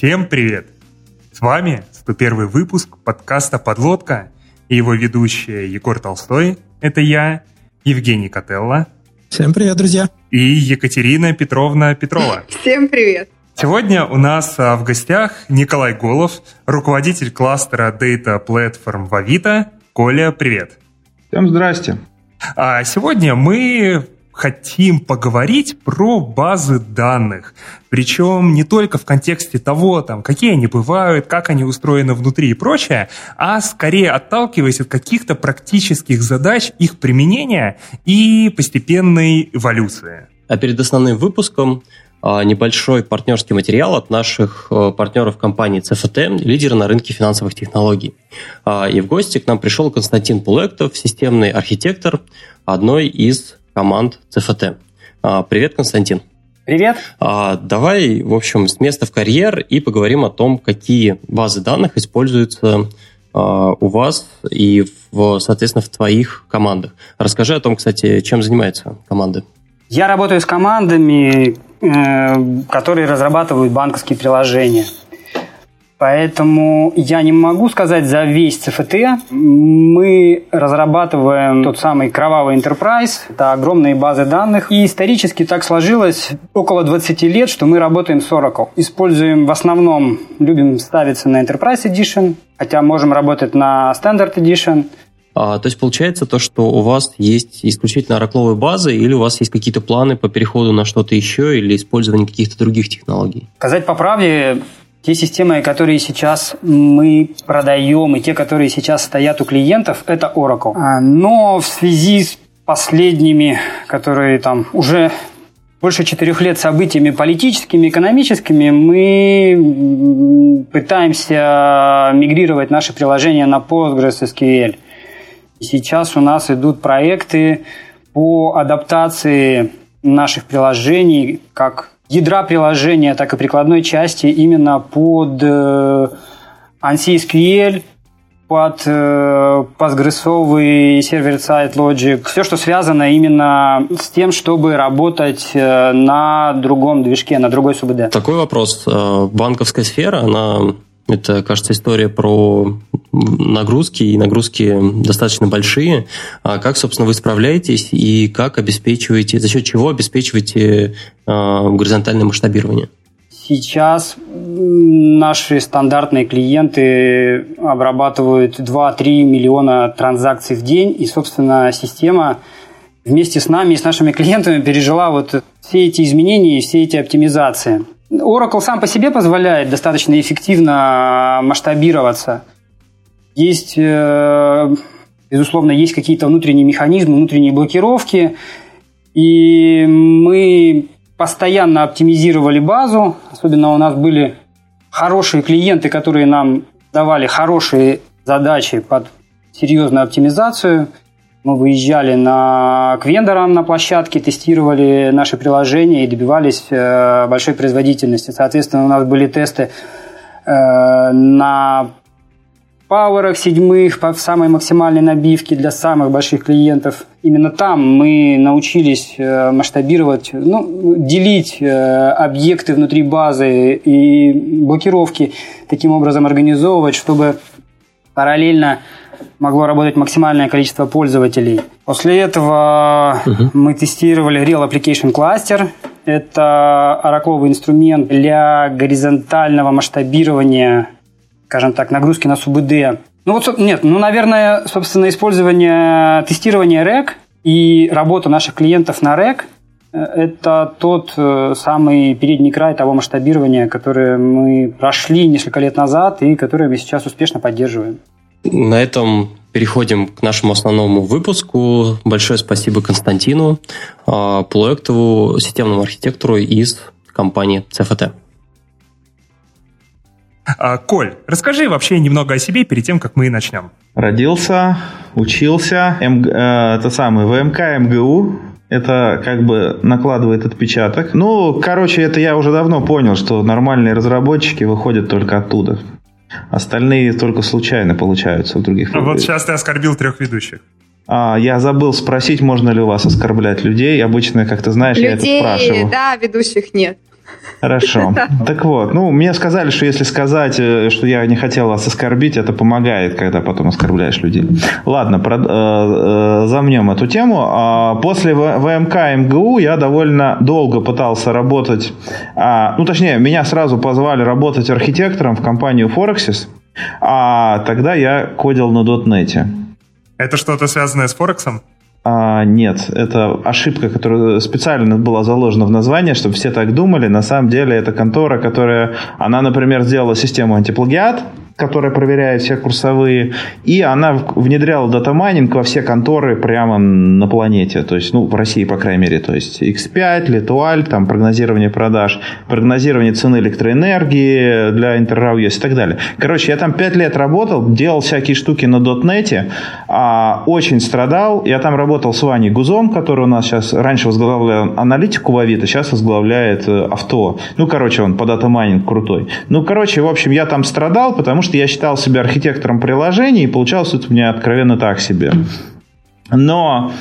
Всем привет! С вами 101 выпуск подкаста «Подлодка» и его ведущие Егор Толстой, это я, Евгений Котелло. Всем привет, друзья! И Екатерина Петровна Петрова. Всем привет! Сегодня у нас а, в гостях Николай Голов, руководитель кластера Data Platform в Авито. Коля, привет! Всем здрасте! А сегодня мы хотим поговорить про базы данных. Причем не только в контексте того, там, какие они бывают, как они устроены внутри и прочее, а скорее отталкиваясь от каких-то практических задач их применения и постепенной эволюции. А перед основным выпуском а, небольшой партнерский материал от наших э, партнеров компании CFT, лидера на рынке финансовых технологий. А, и в гости к нам пришел Константин Пулектов, системный архитектор одной из команд ЦФТ. А, привет, Константин. Привет. А, давай, в общем, с места в карьер и поговорим о том, какие базы данных используются а, у вас и, в, соответственно, в твоих командах. Расскажи о том, кстати, чем занимаются команды. Я работаю с командами, э, которые разрабатывают банковские приложения. Поэтому я не могу сказать за весь ЦФТ. Мы разрабатываем тот самый кровавый enterprise. Это огромные базы данных. И исторически так сложилось около 20 лет, что мы работаем с Oracle. Используем в основном, любим ставиться на Enterprise Edition, хотя можем работать на Standard Edition. А, то есть получается то, что у вас есть исключительно оракловые базы, или у вас есть какие-то планы по переходу на что-то еще, или использование каких-то других технологий? Сказать по правде, те системы, которые сейчас мы продаем, и те, которые сейчас стоят у клиентов, это Oracle. А, но в связи с последними, которые там уже больше четырех лет событиями политическими, экономическими, мы пытаемся мигрировать наши приложения на PostgreSQL. Сейчас у нас идут проекты по адаптации наших приложений как ядра приложения, так и прикладной части именно под э, ANSI SQL, под э, Postgres сервер-сайт Logic. Все, что связано именно с тем, чтобы работать э, на другом движке, на другой СУБД. Такой вопрос. Э, банковская сфера, она это, кажется, история про нагрузки, и нагрузки достаточно большие. А как, собственно, вы справляетесь и как обеспечиваете, за счет чего обеспечиваете а, горизонтальное масштабирование? Сейчас наши стандартные клиенты обрабатывают 2-3 миллиона транзакций в день, и, собственно, система вместе с нами и с нашими клиентами пережила вот все эти изменения и все эти оптимизации. Oracle сам по себе позволяет достаточно эффективно масштабироваться. Есть, э, безусловно, есть какие-то внутренние механизмы, внутренние блокировки, и мы постоянно оптимизировали базу, особенно у нас были хорошие клиенты, которые нам давали хорошие задачи под серьезную оптимизацию – мы выезжали на, к вендорам на площадке, тестировали наши приложения и добивались э, большой производительности. Соответственно, у нас были тесты э, на пауэрах седьмых по самой максимальной набивке для самых больших клиентов. Именно там мы научились э, масштабировать, ну, делить объекты внутри базы и блокировки таким образом организовывать, чтобы параллельно могло работать максимальное количество пользователей. После этого uh-huh. мы тестировали Real Application Cluster. Это оракловый инструмент для горизонтального масштабирования, скажем так, нагрузки на СУБД. Ну вот, нет, ну, наверное, собственно, использование, тестирование REC и работа наших клиентов на REC – это тот э, самый передний край того масштабирования, которое мы прошли несколько лет назад и которое мы сейчас успешно поддерживаем. На этом переходим к нашему основному выпуску. Большое спасибо Константину а, Плуэктову, системному архитектору из компании CFT. А, Коль, расскажи вообще немного о себе перед тем, как мы начнем. Родился, учился, М, э, это самый ВМК МГУ, это как бы накладывает отпечаток. Ну, короче, это я уже давно понял, что нормальные разработчики выходят только оттуда. Остальные только случайно получаются в других людей. Вот сейчас ты оскорбил трех ведущих. А, я забыл спросить, можно ли у вас оскорблять людей. Обычно, как ты знаешь, людей, я это спрашиваю. да, ведущих нет. Хорошо. Так вот, ну, мне сказали, что если сказать, э, что я не хотел вас оскорбить, это помогает, когда потом оскорбляешь людей. Ладно, про, э, э, замнем эту тему. А после ВМК МГУ я довольно долго пытался работать, а, ну, точнее, меня сразу позвали работать архитектором в компанию Forexis, а тогда я кодил на .NET. Это что-то связанное с Форексом? А, нет, это ошибка, которая специально была заложена в название, чтобы все так думали. На самом деле это контора, которая, она, например, сделала систему антиплагиат, которая проверяет все курсовые, и она внедряла data mining во все конторы прямо на планете, то есть, ну, в России, по крайней мере, то есть X5, Л'Этуаль, там, прогнозирование продаж, прогнозирование цены электроэнергии для Интер РАО и так далее. Короче, я там 5 лет работал, делал всякие штуки на .NET, а, очень страдал, я там работал с Ваней Гузом, который у нас сейчас, раньше возглавлял аналитику в Авито, сейчас возглавляет э, авто. Ну, короче, он по data mining крутой. Ну, короче, в общем, я там страдал, потому что что я считал себя архитектором приложений, и получалось это у меня откровенно так себе. Но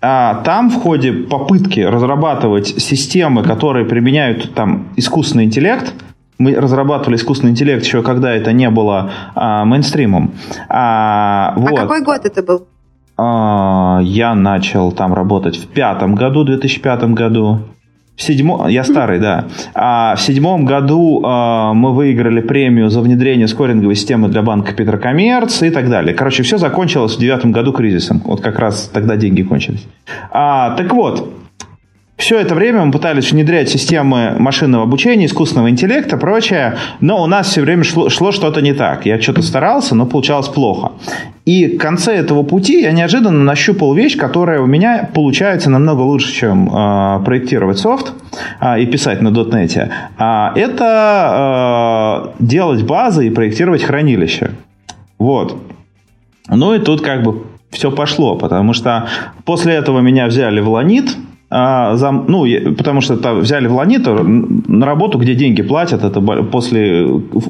а, там в ходе попытки разрабатывать системы, которые применяют там искусственный интеллект, мы разрабатывали искусственный интеллект еще когда это не было а, мейнстримом. А, вот. а какой год это был? А, я начал там работать в пятом году, 2005 году. В седьмом, я старый, да. А в седьмом году а, мы выиграли премию за внедрение скоринговой системы для банка Петрокоммерц и так далее. Короче, все закончилось в девятом году кризисом. Вот как раз тогда деньги кончились. А, так вот, все это время мы пытались внедрять системы машинного обучения, искусственного интеллекта, прочее, но у нас все время шло, шло что-то не так. Я что-то старался, но получалось плохо. И к конце этого пути я неожиданно нащупал вещь, которая у меня получается намного лучше, чем э, проектировать софт э, и писать на .NET. А, это э, делать базы и проектировать хранилище. Вот. Ну и тут как бы все пошло, потому что после этого меня взяли в Ланит, а, ну, потому что это взяли в Ланиту на работу, где деньги платят, это после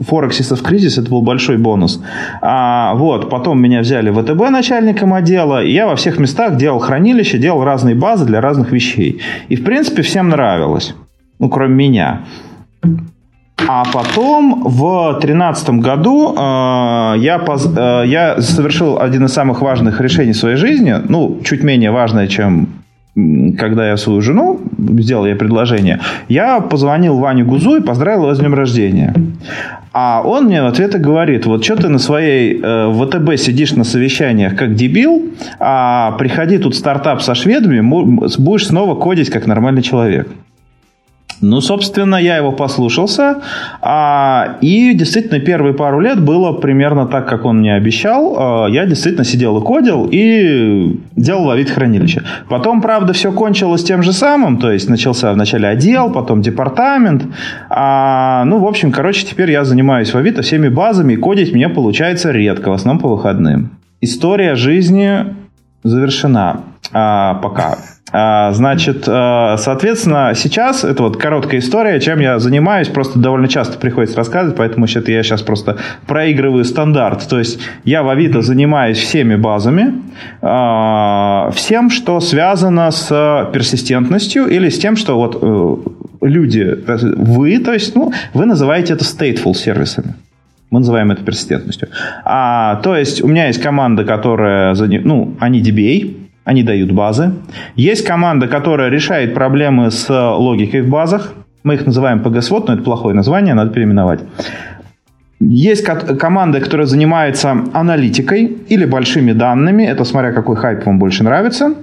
Форексисов кризис, это был большой бонус. А, вот, потом меня взяли в ВТБ начальником отдела, и я во всех местах делал хранилище, делал разные базы для разных вещей. И, в принципе, всем нравилось, ну, кроме меня. А потом в 2013 году э, я, поз, э, я совершил один из самых важных решений в своей жизни, ну, чуть менее важное, чем когда я свою жену, сделал ей предложение, я позвонил Ване Гузу и поздравил его с днем рождения. А он мне в ответ говорит, вот что ты на своей э, ВТБ сидишь на совещаниях как дебил, а приходи тут стартап со шведами, будешь снова кодить как нормальный человек. Ну, собственно, я его послушался. А, и действительно, первые пару лет было примерно так, как он мне обещал. А, я действительно сидел и кодил, и делал ловить хранилище. Потом, правда, все кончилось тем же самым. То есть, начался вначале отдел, потом департамент. А, ну, в общем, короче, теперь я занимаюсь в Авито всеми базами, и кодить мне получается редко, в основном по выходным. История жизни завершена а, пока. А, значит, а, соответственно, сейчас это вот короткая история, чем я занимаюсь, просто довольно часто приходится рассказывать, поэтому я сейчас просто проигрываю стандарт. То есть я в Авито занимаюсь всеми базами, а, всем, что связано с персистентностью или с тем, что вот э, люди, вы, то есть, ну, вы называете это stateful сервисами. Мы называем это персистентностью. А, то есть у меня есть команда, которая, ну, они DBA, они дают базы. Есть команда, которая решает проблемы с логикой в базах. Мы их называем PGSWOT, но это плохое название, надо переименовать. Есть команда, которая занимается аналитикой или большими данными. Это смотря какой хайп вам больше нравится.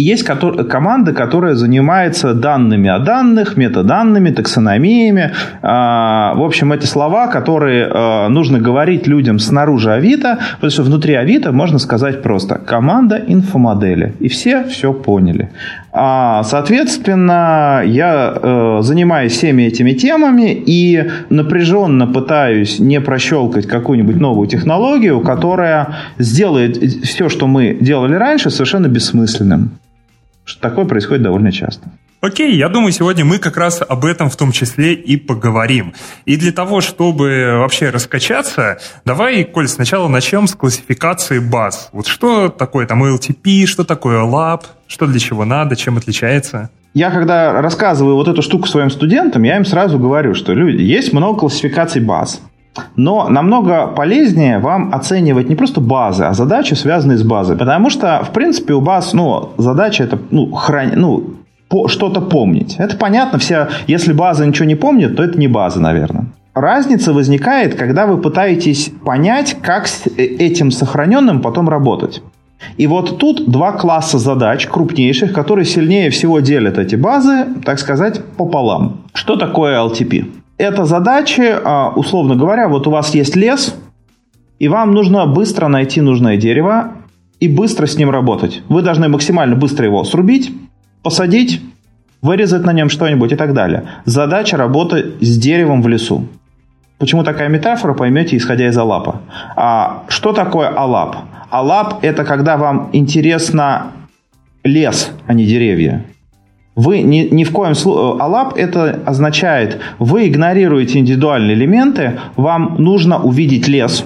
Есть команда, которая занимается данными о данных, метаданными, таксономиями. А, в общем, эти слова, которые а, нужно говорить людям снаружи Авито, потому что внутри Авито можно сказать просто «команда инфомодели». И все все поняли. А, соответственно, я э, занимаюсь всеми этими темами и напряженно пытаюсь не прощелкать какую-нибудь новую технологию, которая сделает все, что мы делали раньше, совершенно бессмысленным. Что такое происходит довольно часто. Окей, я думаю, сегодня мы как раз об этом в том числе и поговорим. И для того, чтобы вообще раскачаться, давай, Коль, сначала начнем с классификации баз. Вот что такое там LTP, что такое LAB, что для чего надо, чем отличается? я когда рассказываю вот эту штуку своим студентам, я им сразу говорю, что люди, есть много классификаций баз. Но намного полезнее вам оценивать не просто базы, а задачи, связанные с базой. Потому что, в принципе, у баз ну, задача это ну, храни, ну, по, что-то помнить. Это понятно, все, если база ничего не помнит, то это не база, наверное. Разница возникает, когда вы пытаетесь понять, как с э, этим сохраненным потом работать. И вот тут два класса задач крупнейших, которые сильнее всего делят эти базы, так сказать, пополам. Что такое LTP? Это задачи, а, условно говоря, вот у вас есть лес, и вам нужно быстро найти нужное дерево и быстро с ним работать. Вы должны максимально быстро его срубить, посадить, вырезать на нем что-нибудь и так далее. Задача работы с деревом в лесу. Почему такая метафора, поймете, исходя из Алапа. А что такое Алап? Алап – это когда вам интересно лес, а не деревья. Вы ни, ни в коем случае... OLAP это означает, вы игнорируете индивидуальные элементы, вам нужно увидеть лес,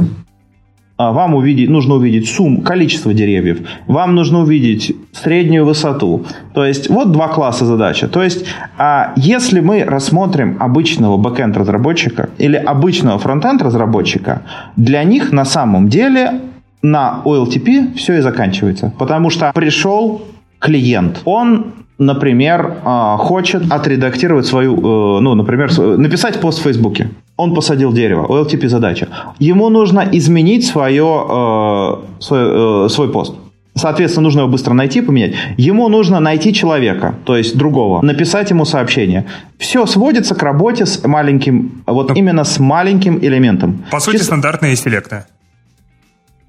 а, вам увидеть, нужно увидеть сумм, количество деревьев, вам нужно увидеть среднюю высоту. То есть вот два класса задачи. То есть а если мы рассмотрим обычного бэкенд разработчика или обычного фронтенд разработчика, для них на самом деле на OLTP все и заканчивается. Потому что пришел клиент, он например, а, хочет отредактировать свою, э, ну, например, написать пост в Фейсбуке. Он посадил дерево, OLTP задача. Ему нужно изменить свое, э, свой, э, свой пост. Соответственно, нужно его быстро найти, поменять. Ему нужно найти человека, то есть другого, написать ему сообщение. Все сводится к работе с маленьким, вот ну, именно с маленьким элементом. По сути, Чисто... стандартные селекты.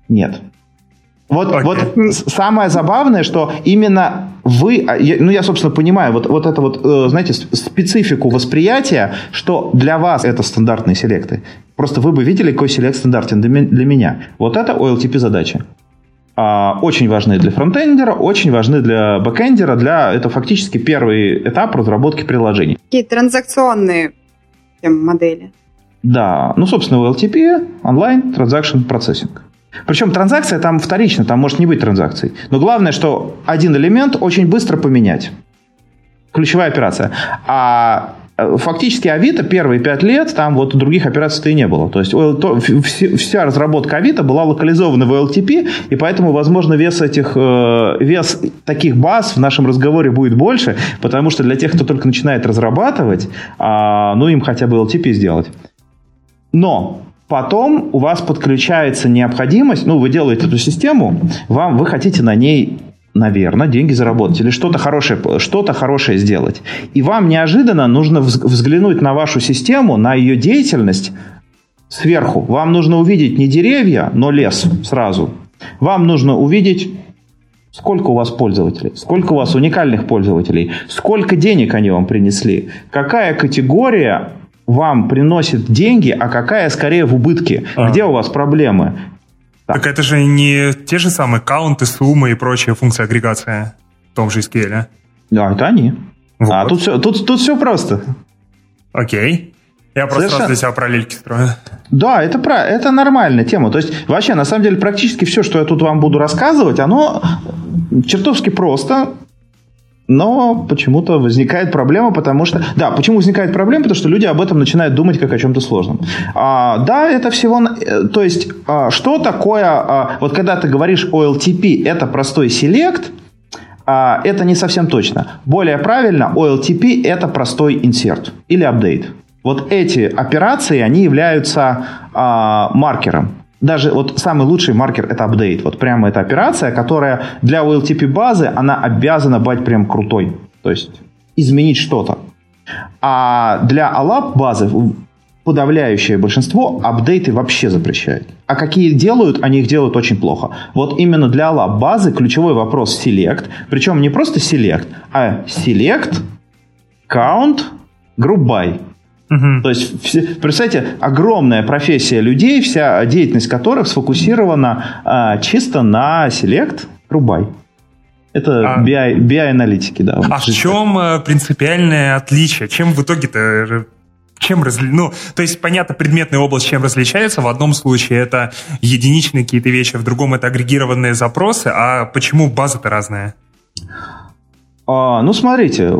Нет. Вот, okay. вот самое забавное, что именно вы, а, ну я, собственно, понимаю, вот, вот это вот, э, знаете, специфику восприятия, что для вас это стандартные селекты. Просто вы бы видели, какой select стандартен для меня. Вот это OLTP задача. А, очень важны для фронтендера, очень важны для бэкендера, для, это фактически первый этап разработки приложений. Какие транзакционные модели. Да, ну, собственно, OLTP, онлайн, Transaction Processing. Причем транзакция там вторична, там может не быть транзакций. Но главное, что один элемент очень быстро поменять. Ключевая операция. А э, фактически Авито первые пять лет, там вот других операций-то и не было. То есть вся разработка Авито была локализована в LTP, и поэтому, возможно, вес этих, э, вес таких баз в нашем разговоре будет больше, потому что для тех, кто только начинает разрабатывать, а, ну, им хотя бы LTP сделать. Но Потом у вас подключается необходимость, ну, вы делаете эту систему, вам, вы хотите на ней наверное, деньги заработать или что-то хорошее, что-то хорошее сделать. И вам неожиданно нужно взглянуть на вашу систему, на ее деятельность сверху. Вам нужно увидеть не деревья, но лес сразу. Вам нужно увидеть Сколько у вас пользователей? Сколько у вас уникальных пользователей? Сколько денег они вам принесли? Какая категория вам приносит деньги, а какая скорее в убытке. А. Где у вас проблемы? Так. так это же не те же самые каунты, суммы и прочие функции агрегации в том же SQL. Да, это они. Вот. А тут все, тут, тут все просто. Окей. Я просто Совершенно... для себя параллельки строю. Да, это, про, это нормальная тема. То есть, вообще, на самом деле, практически все, что я тут вам буду рассказывать, оно чертовски просто. Но почему-то возникает проблема, потому что... Да, почему возникает проблема? Потому что люди об этом начинают думать как о чем-то сложном. А, да, это всего... Э, то есть, а, что такое... А, вот когда ты говоришь OLTP, это простой селект, а, это не совсем точно. Более правильно, OLTP это простой инсерт или апдейт. Вот эти операции, они являются а, маркером даже вот самый лучший маркер это апдейт. Вот прямо эта операция, которая для OLTP базы, она обязана быть прям крутой. То есть изменить что-то. А для ALAP базы подавляющее большинство апдейты вообще запрещают. А какие делают, они их делают очень плохо. Вот именно для ALAP базы ключевой вопрос select, причем не просто select, а select, count, group by. Угу. То есть, представьте, огромная профессия людей, вся деятельность которых сфокусирована а, чисто на селект, рубай. Это а, BI, BI-аналитики, да. А в чем э, принципиальное отличие? Чем в итоге-то чем разли... Ну, то есть, понятно, предметная область чем различается. В одном случае это единичные какие-то вещи, в другом это агрегированные запросы. А почему база-то разная? А, ну, смотрите,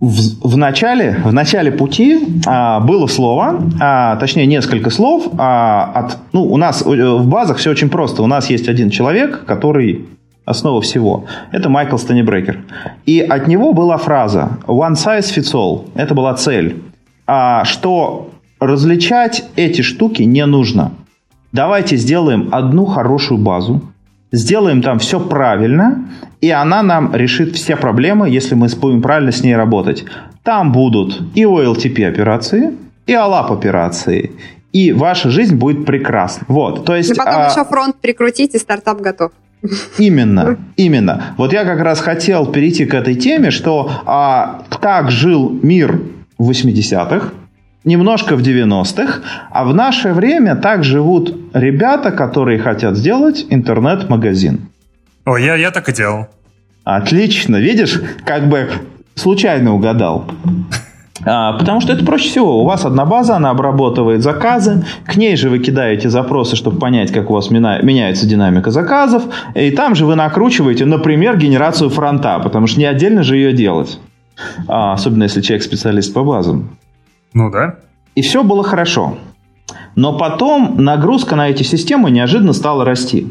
в, в, начале, в начале пути а, было слово, а, точнее несколько слов. А, от, ну, у нас э, в базах все очень просто. У нас есть один человек, который основа всего. Это Майкл Станибрекер. И от него была фраза «one size fits all». Это была цель. А, что различать эти штуки не нужно. Давайте сделаем одну хорошую базу, сделаем там все правильно, и она нам решит все проблемы, если мы будем правильно с ней работать. Там будут и OLTP операции, и ALAP операции, и ваша жизнь будет прекрасна. Вот, то есть... Но потом а... еще фронт прикрутить, и стартап готов. Именно, именно. Вот я как раз хотел перейти к этой теме, что а, так жил мир в 80-х, немножко в 90-х, а в наше время так живут ребята, которые хотят сделать интернет-магазин. О, я, я так и делал. Отлично, видишь, как бы случайно угадал. А, потому что это проще всего. У вас одна база, она обрабатывает заказы, к ней же вы кидаете запросы, чтобы понять, как у вас меняется динамика заказов, и там же вы накручиваете, например, генерацию фронта, потому что не отдельно же ее делать. А, особенно если человек специалист по базам. Ну да. И все было хорошо. Но потом нагрузка на эти системы неожиданно стала расти.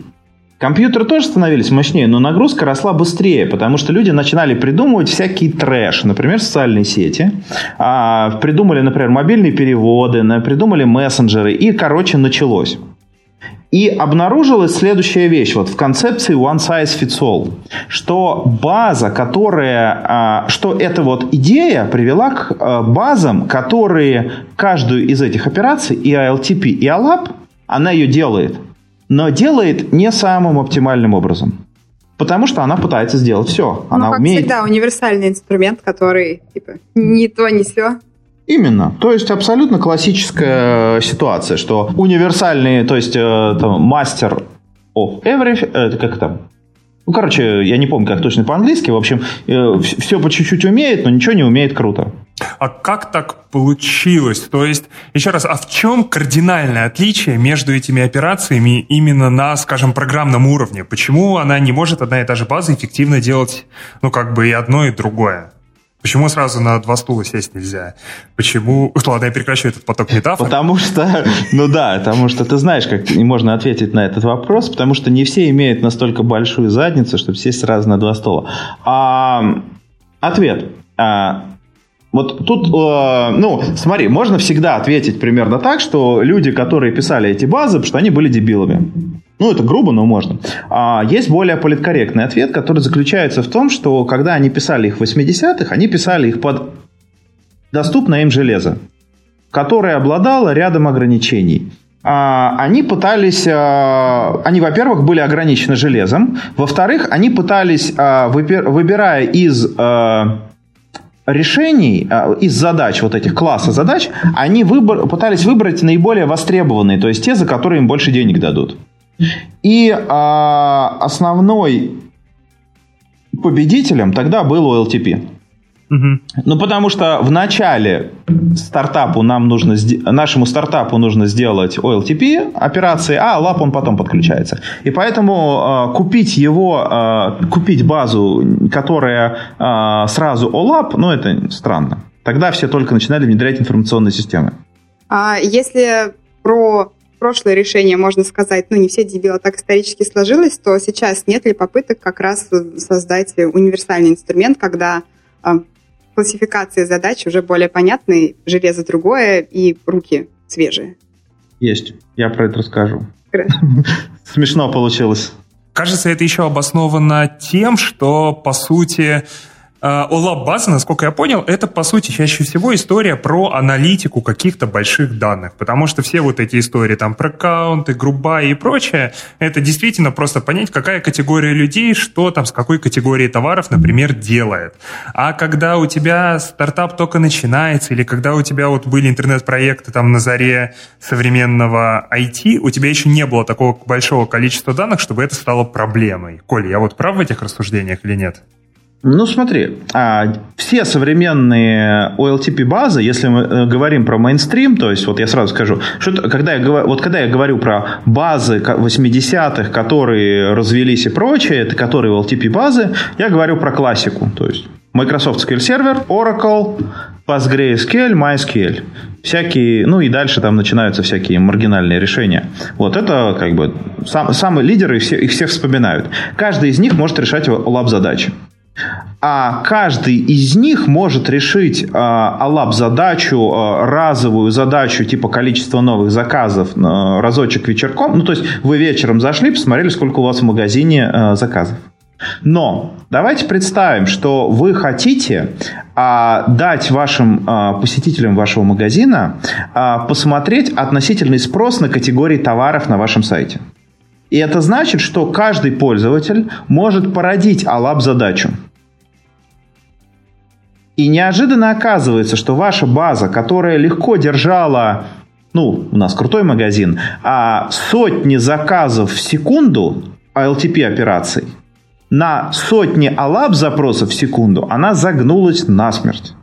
Компьютеры тоже становились мощнее, но нагрузка росла быстрее, потому что люди начинали придумывать всякий трэш, например, социальные сети, а, придумали, например, мобильные переводы, придумали мессенджеры, и, короче, началось. И обнаружилась следующая вещь вот в концепции one size fits all, что база, которая, а, что эта вот идея привела к а, базам, которые каждую из этих операций, и ALTP, и ALAP, она ее делает, но делает не самым оптимальным образом. Потому что она пытается сделать все. Она ну, как умеет... всегда, универсальный инструмент, который типа ни то, ни все. Именно. То есть абсолютно классическая ситуация, что универсальный, то есть э, там, мастер of everything, э, это как там? Ну, короче, я не помню, как точно по-английски. В общем, э, все по чуть-чуть умеет, но ничего не умеет круто. А как так получилось? То есть, еще раз, а в чем кардинальное отличие между этими операциями именно на, скажем, программном уровне? Почему она не может одна и та же база эффективно делать, ну, как бы и одно, и другое? Почему сразу на два стула сесть нельзя? Почему... Ладно, я прекращу этот поток метафор. Потому что, ну да, потому что ты знаешь, как можно ответить на этот вопрос, потому что не все имеют настолько большую задницу, чтобы сесть сразу на два стула. А, ответ. А, вот тут, э, ну, смотри, можно всегда ответить примерно так, что люди, которые писали эти базы, что они были дебилами. Ну, это грубо, но можно. А есть более политкорректный ответ, который заключается в том, что когда они писали их в 80-х, они писали их под доступное им железо, которое обладало рядом ограничений. А, они пытались, а, они, во-первых, были ограничены железом, во-вторых, они пытались, а, выбирая из решений, из задач, вот этих класса задач, они выбор, пытались выбрать наиболее востребованные, то есть те, за которые им больше денег дадут. И а, основной победителем тогда был OLTP. Угу. Ну, потому что в начале стартапу нам нужно, нашему стартапу нужно сделать OLTP операции, а лап он потом подключается. И поэтому э, купить его, э, купить базу, которая э, сразу OLAP, ну, это странно. Тогда все только начинали внедрять информационные системы. А если про прошлое решение, можно сказать, ну, не все дебилы так исторически сложилось, то сейчас нет ли попыток как раз создать универсальный инструмент, когда классификации задач уже более понятны, железо другое и руки свежие? Есть. Я про это расскажу. Смешно получилось. Кажется, это еще обосновано тем, что, по сути, OLAP-база, насколько я понял, это, по сути, чаще всего история про аналитику каких-то больших данных, потому что все вот эти истории там про аккаунты, груба и прочее, это действительно просто понять, какая категория людей, что там с какой категорией товаров, например, делает. А когда у тебя стартап только начинается, или когда у тебя вот были интернет-проекты там на заре современного IT, у тебя еще не было такого большого количества данных, чтобы это стало проблемой. Коль, я вот прав в этих рассуждениях или нет? Ну, смотри, а, все современные OLTP-базы, если мы э, говорим про мейнстрим, то есть, вот я сразу скажу, что, когда я, вот когда я говорю про базы 80-х, которые развелись и прочее, это которые OLTP-базы, я говорю про классику, то есть Microsoft SQL Server, Oracle, PostgreSQL, MySQL. Всякие, ну и дальше там начинаются всякие маргинальные решения. Вот это как бы сам, самые лидеры, все, их все вспоминают. Каждый из них может решать лаб-задачи. А каждый из них может решить а, алаб-задачу, а, разовую задачу типа количество новых заказов а, разочек вечерком. Ну, то есть вы вечером зашли, посмотрели, сколько у вас в магазине а, заказов. Но давайте представим, что вы хотите а, дать вашим а, посетителям вашего магазина а, посмотреть относительный спрос на категории товаров на вашем сайте. И это значит, что каждый пользователь может породить алаб-задачу. И неожиданно оказывается, что ваша база, которая легко держала, ну, у нас крутой магазин, а сотни заказов в секунду LTP операций – на сотни алаб запросов в секунду она загнулась насмерть.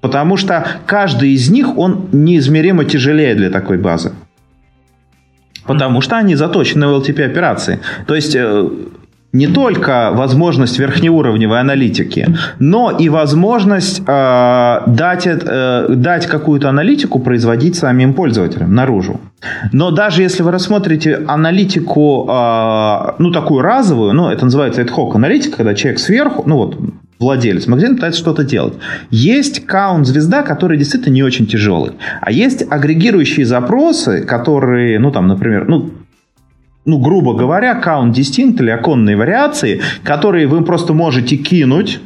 Потому что каждый из них, он неизмеримо тяжелее для такой базы. Потому что они заточены в LTP операции. То есть э, не только возможность верхнеуровневой аналитики, но и возможность э, дать, э, дать какую-то аналитику производить самим пользователям наружу. Но даже если вы рассмотрите аналитику, э, ну, такую разовую, ну, это называется ad hoc аналитика, когда человек сверху, ну, вот, владелец магазина пытается что-то делать. Есть каунт-звезда, который действительно не очень тяжелый. А есть агрегирующие запросы, которые, ну, там, например, ну, ну, грубо говоря, count distinct или оконные вариации, которые вы просто можете кинуть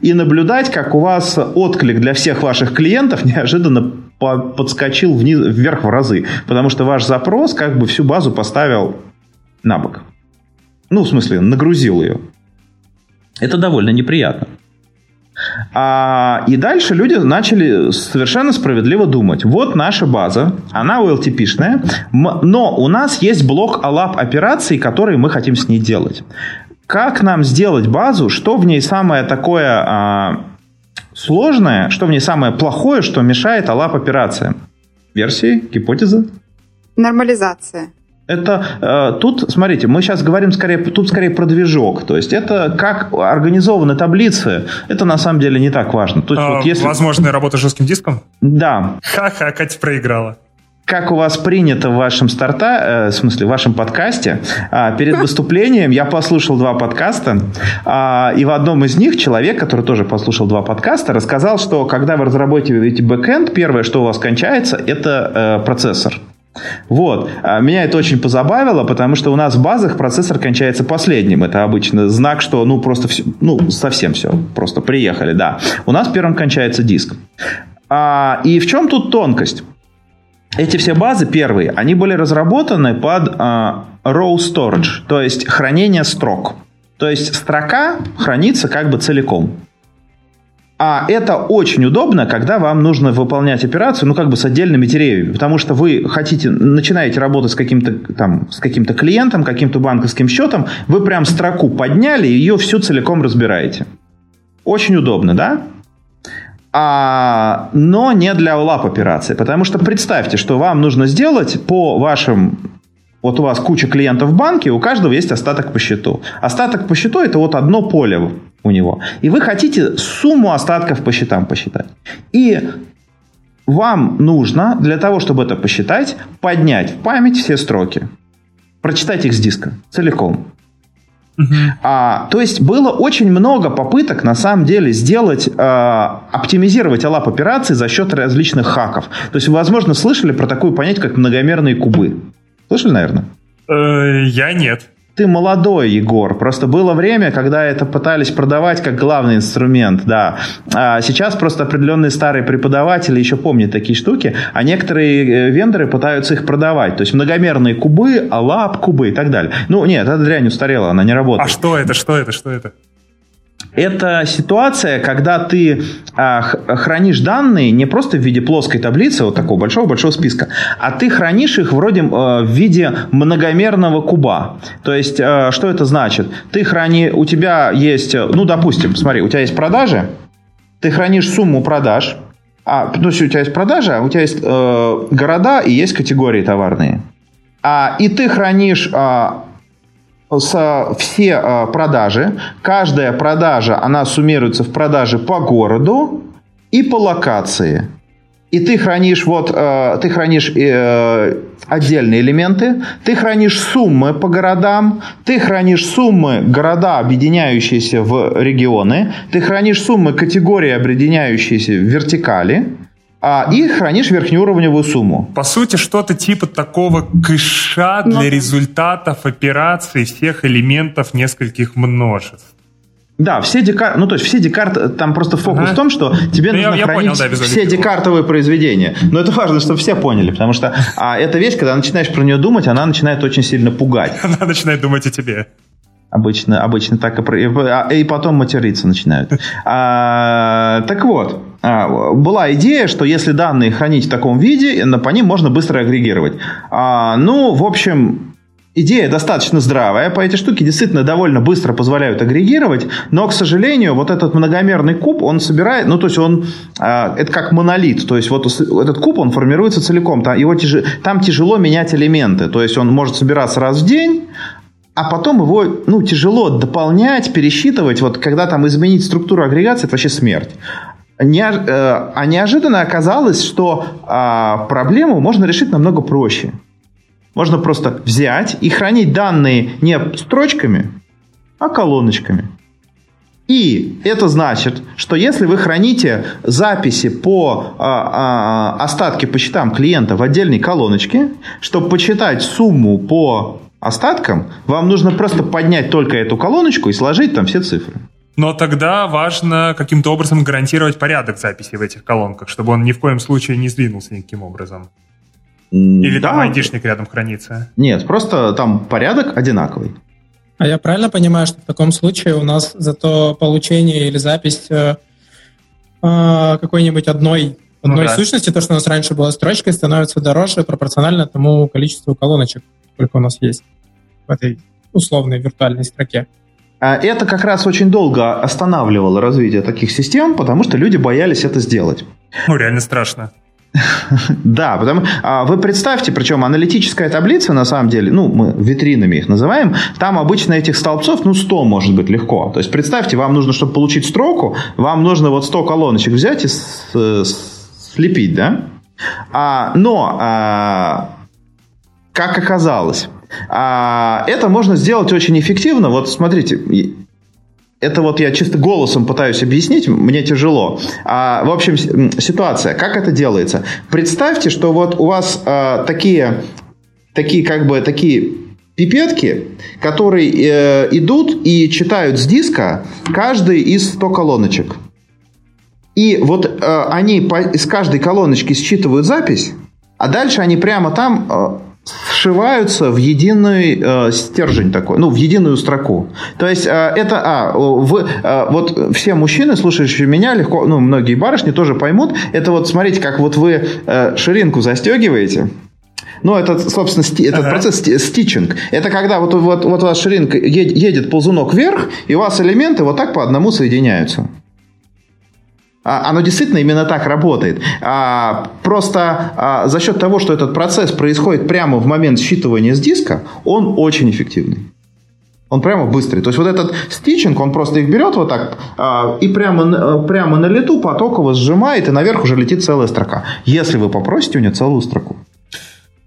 и наблюдать, как у вас отклик для всех ваших клиентов неожиданно подскочил вниз, вверх в разы. Потому что ваш запрос как бы всю базу поставил на бок. Ну, в смысле, нагрузил ее. Это довольно неприятно. А, и дальше люди начали совершенно справедливо думать. Вот наша база, она OLTP-шная, но у нас есть блок ALAP операций, которые мы хотим с ней делать. Как нам сделать базу, что в ней самое такое а, сложное, что в ней самое плохое, что мешает ALAP операциям? Версии, гипотезы? Нормализация. Это э, тут, смотрите, мы сейчас говорим скорее, тут скорее про движок. То есть это как организованы таблицы, это на самом деле не так важно. То есть, а, вот если... Возможная работа с жестким диском? Да. Ха-ха, Катя проиграла как у вас принято в вашем старта, э, в смысле, в вашем подкасте, э, перед выступлением я послушал два подкаста, э, и в одном из них человек, который тоже послушал два подкаста, рассказал, что когда вы разработаете бэкэнд, первое, что у вас кончается, это э, процессор. Вот. А меня это очень позабавило, потому что у нас в базах процессор кончается последним. Это обычно знак, что ну просто все, ну совсем все, просто приехали, да. У нас первым кончается диск. А, и в чем тут тонкость? Эти все базы первые, они были разработаны под а, row storage, то есть хранение строк. То есть строка хранится как бы целиком. А это очень удобно, когда вам нужно выполнять операцию, ну, как бы с отдельными деревьями. Потому что вы хотите, начинаете работать с каким-то там, с каким-то клиентом, каким-то банковским счетом, вы прям строку подняли и ее всю целиком разбираете. Очень удобно, да? А, но не для лап операции. Потому что представьте, что вам нужно сделать по вашим вот у вас куча клиентов в банке, у каждого есть остаток по счету. Остаток по счету это вот одно поле у него. И вы хотите сумму остатков по счетам посчитать. И вам нужно для того, чтобы это посчитать, поднять в память все строки. Прочитать их с диска целиком. Uh-huh. А, то есть было очень много попыток на самом деле сделать, а, оптимизировать алап операции за счет различных хаков. То есть, вы, возможно, слышали про такое понятие, как многомерные кубы. Слышали, наверное? Э, я нет. Ты молодой, Егор. Просто было время, когда это пытались продавать как главный инструмент, да. А сейчас просто определенные старые преподаватели еще помнят такие штуки, а некоторые э, вендоры пытаются их продавать. То есть многомерные кубы, алап кубы и так далее. Ну, нет, эта дрянь устарела, она не работает. А что это, что это, что это? Это ситуация, когда ты а, хранишь данные не просто в виде плоской таблицы, вот такого большого-большого списка, а ты хранишь их вроде а, в виде многомерного куба. То есть, а, что это значит? Ты храни, у тебя есть, ну, допустим, смотри, у тебя есть продажи, ты хранишь сумму продаж, а, то есть у тебя есть продажи, а у тебя есть э, города и есть категории товарные. А, и ты хранишь а, с, все э, продажи. Каждая продажа, она суммируется в продаже по городу и по локации. И ты хранишь вот, э, ты хранишь э, отдельные элементы, ты хранишь суммы по городам, ты хранишь суммы города, объединяющиеся в регионы, ты хранишь суммы категории, объединяющиеся в вертикали, а, и хранишь верхнеуровневую сумму. По сути, что-то типа такого кэша для ну. результатов операций всех элементов нескольких множеств. Да, все декарты, ну то есть все декарты, там просто фокус ага. в том, что тебе ну, нужно я, хранить я понял, да, все декартовые произведения. Но это важно, чтобы все поняли, потому что а, эта вещь, когда начинаешь про нее думать, она начинает очень сильно пугать. Она начинает думать о тебе. Обычно, обычно так и, про... и потом материться начинают. А, так вот, а, была идея, что если данные хранить в таком виде, по ним можно быстро агрегировать. А, ну, в общем, идея достаточно здравая, по эти штуки действительно довольно быстро позволяют агрегировать, но, к сожалению, вот этот многомерный куб, он собирает, ну, то есть он, э, это как монолит, то есть вот этот куб, он формируется целиком, там, его тяж, там тяжело менять элементы, то есть он может собираться раз в день, а потом его, ну, тяжело дополнять, пересчитывать, вот когда там изменить структуру агрегации, это вообще смерть. Не, э, а неожиданно оказалось, что э, проблему можно решить намного проще. Можно просто взять и хранить данные не строчками, а колоночками. И это значит, что если вы храните записи по а, а, остатке по счетам клиента в отдельной колоночке, чтобы почитать сумму по остаткам, вам нужно просто поднять только эту колоночку и сложить там все цифры. Но тогда важно каким-то образом гарантировать порядок записи в этих колонках, чтобы он ни в коем случае не сдвинулся никаким образом. Или да. там айдишник рядом хранится? Нет, просто там порядок одинаковый. А я правильно понимаю, что в таком случае у нас зато получение или запись э, э, какой-нибудь одной, одной ну, да. сущности, то, что у нас раньше было строчкой, становится дороже пропорционально тому количеству колоночек, сколько у нас есть в этой условной виртуальной строке. А это как раз очень долго останавливало развитие таких систем, потому что люди боялись это сделать. Ну, реально страшно. Да, потому а вы представьте, причем аналитическая таблица, на самом деле, ну, мы витринами их называем, там обычно этих столбцов, ну, 100 может быть легко. То есть представьте, вам нужно, чтобы получить строку, вам нужно вот 100 колоночек взять и слепить, да? А, но, а, как оказалось, а, это можно сделать очень эффективно. Вот смотрите, это вот я чисто голосом пытаюсь объяснить, мне тяжело. А, в общем, ситуация, как это делается? Представьте, что вот у вас а, такие, такие как бы такие пипетки, которые э, идут и читают с диска каждый из 100 колоночек. И вот э, они по, из каждой колоночки считывают запись, а дальше они прямо там э, сшиваются в единый э, стержень такой, ну, в единую строку. То есть э, это, а, вы, э, вот все мужчины, слушающие меня, легко, ну, многие барышни тоже поймут, это вот, смотрите, как вот вы э, ширинку застегиваете, ну, это, собственно, сти, этот ага. процесс стичинг. Это когда вот, вот, вот у вас ширинка едет ползунок вверх, и у вас элементы вот так по одному соединяются. А, оно действительно именно так работает. А, просто а, за счет того, что этот процесс происходит прямо в момент считывания с диска, он очень эффективный. Он прямо быстрый. То есть вот этот stitching, он просто их берет вот так и прямо, прямо на лету потоково сжимает, и наверх уже летит целая строка. Если вы попросите у него целую строку.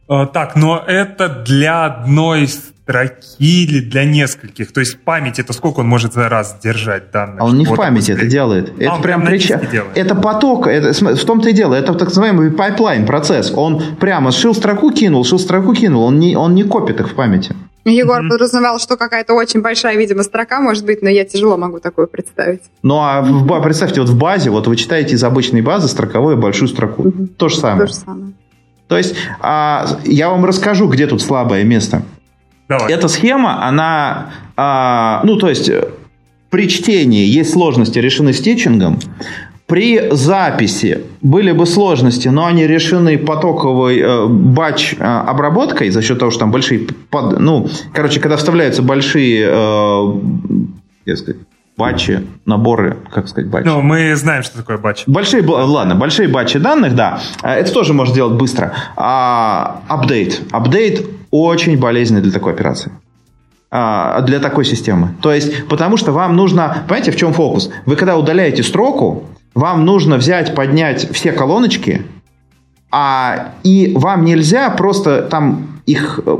Так, но это для одной строки или для нескольких? То есть память это сколько он может за раз держать данных? А он не в памяти это делает. Это а, прям прич... Это поток, это, в том-то и дело, это так называемый pipeline процесс. Он прямо сшил строку, кинул, сшил строку, кинул. Он не, он не копит их в памяти. Егор mm-hmm. подразумевал, что какая-то очень большая, видимо, строка может быть, но я тяжело могу такое представить. Ну, а в, представьте, вот в базе, вот вы читаете из обычной базы строковую большую строку. Mm-hmm. То же самое. То же самое. То есть а, я вам расскажу, где тут слабое место. Давай. Эта схема, она, а, ну, то есть при чтении есть сложности, решены стичингом. При записи были бы сложности, но они решены потоковой э, батч э, обработкой за счет того, что там большие, под, ну, короче, когда вставляются большие, э, сказать, батчи, наборы, как сказать, батчи. Ну, мы знаем, что такое батчи. Большие, ладно, большие батчи данных, да, э, это тоже можно делать быстро. А, апдейт. Апдейт очень болезненный для такой операции. а, для такой системы. То есть, потому что вам нужно, понимаете, в чем фокус? Вы когда удаляете строку, вам нужно взять, поднять все колоночки, а, и вам нельзя просто там их... Э,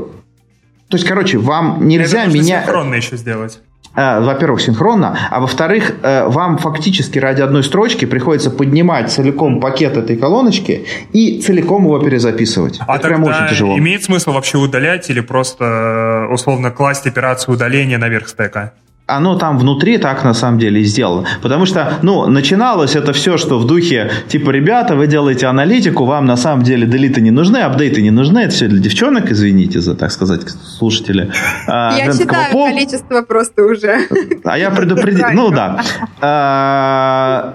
то есть, короче, вам нельзя Это менять... синхронно еще сделать. Э, во-первых, синхронно, а во-вторых, э, вам фактически ради одной строчки приходится поднимать целиком пакет этой колоночки и целиком его перезаписывать. А Это прям очень тяжело. имеет смысл вообще удалять или просто условно класть операцию удаления наверх стека? Оно там внутри так на самом деле сделано. Потому что, ну, начиналось это все, что в духе, типа, ребята, вы делаете аналитику, вам на самом деле делиты не нужны, апдейты не нужны, это все для девчонок, извините за, так сказать, слушатели. А, я считаю пол... количество просто уже. А я предупредил, ну да. А,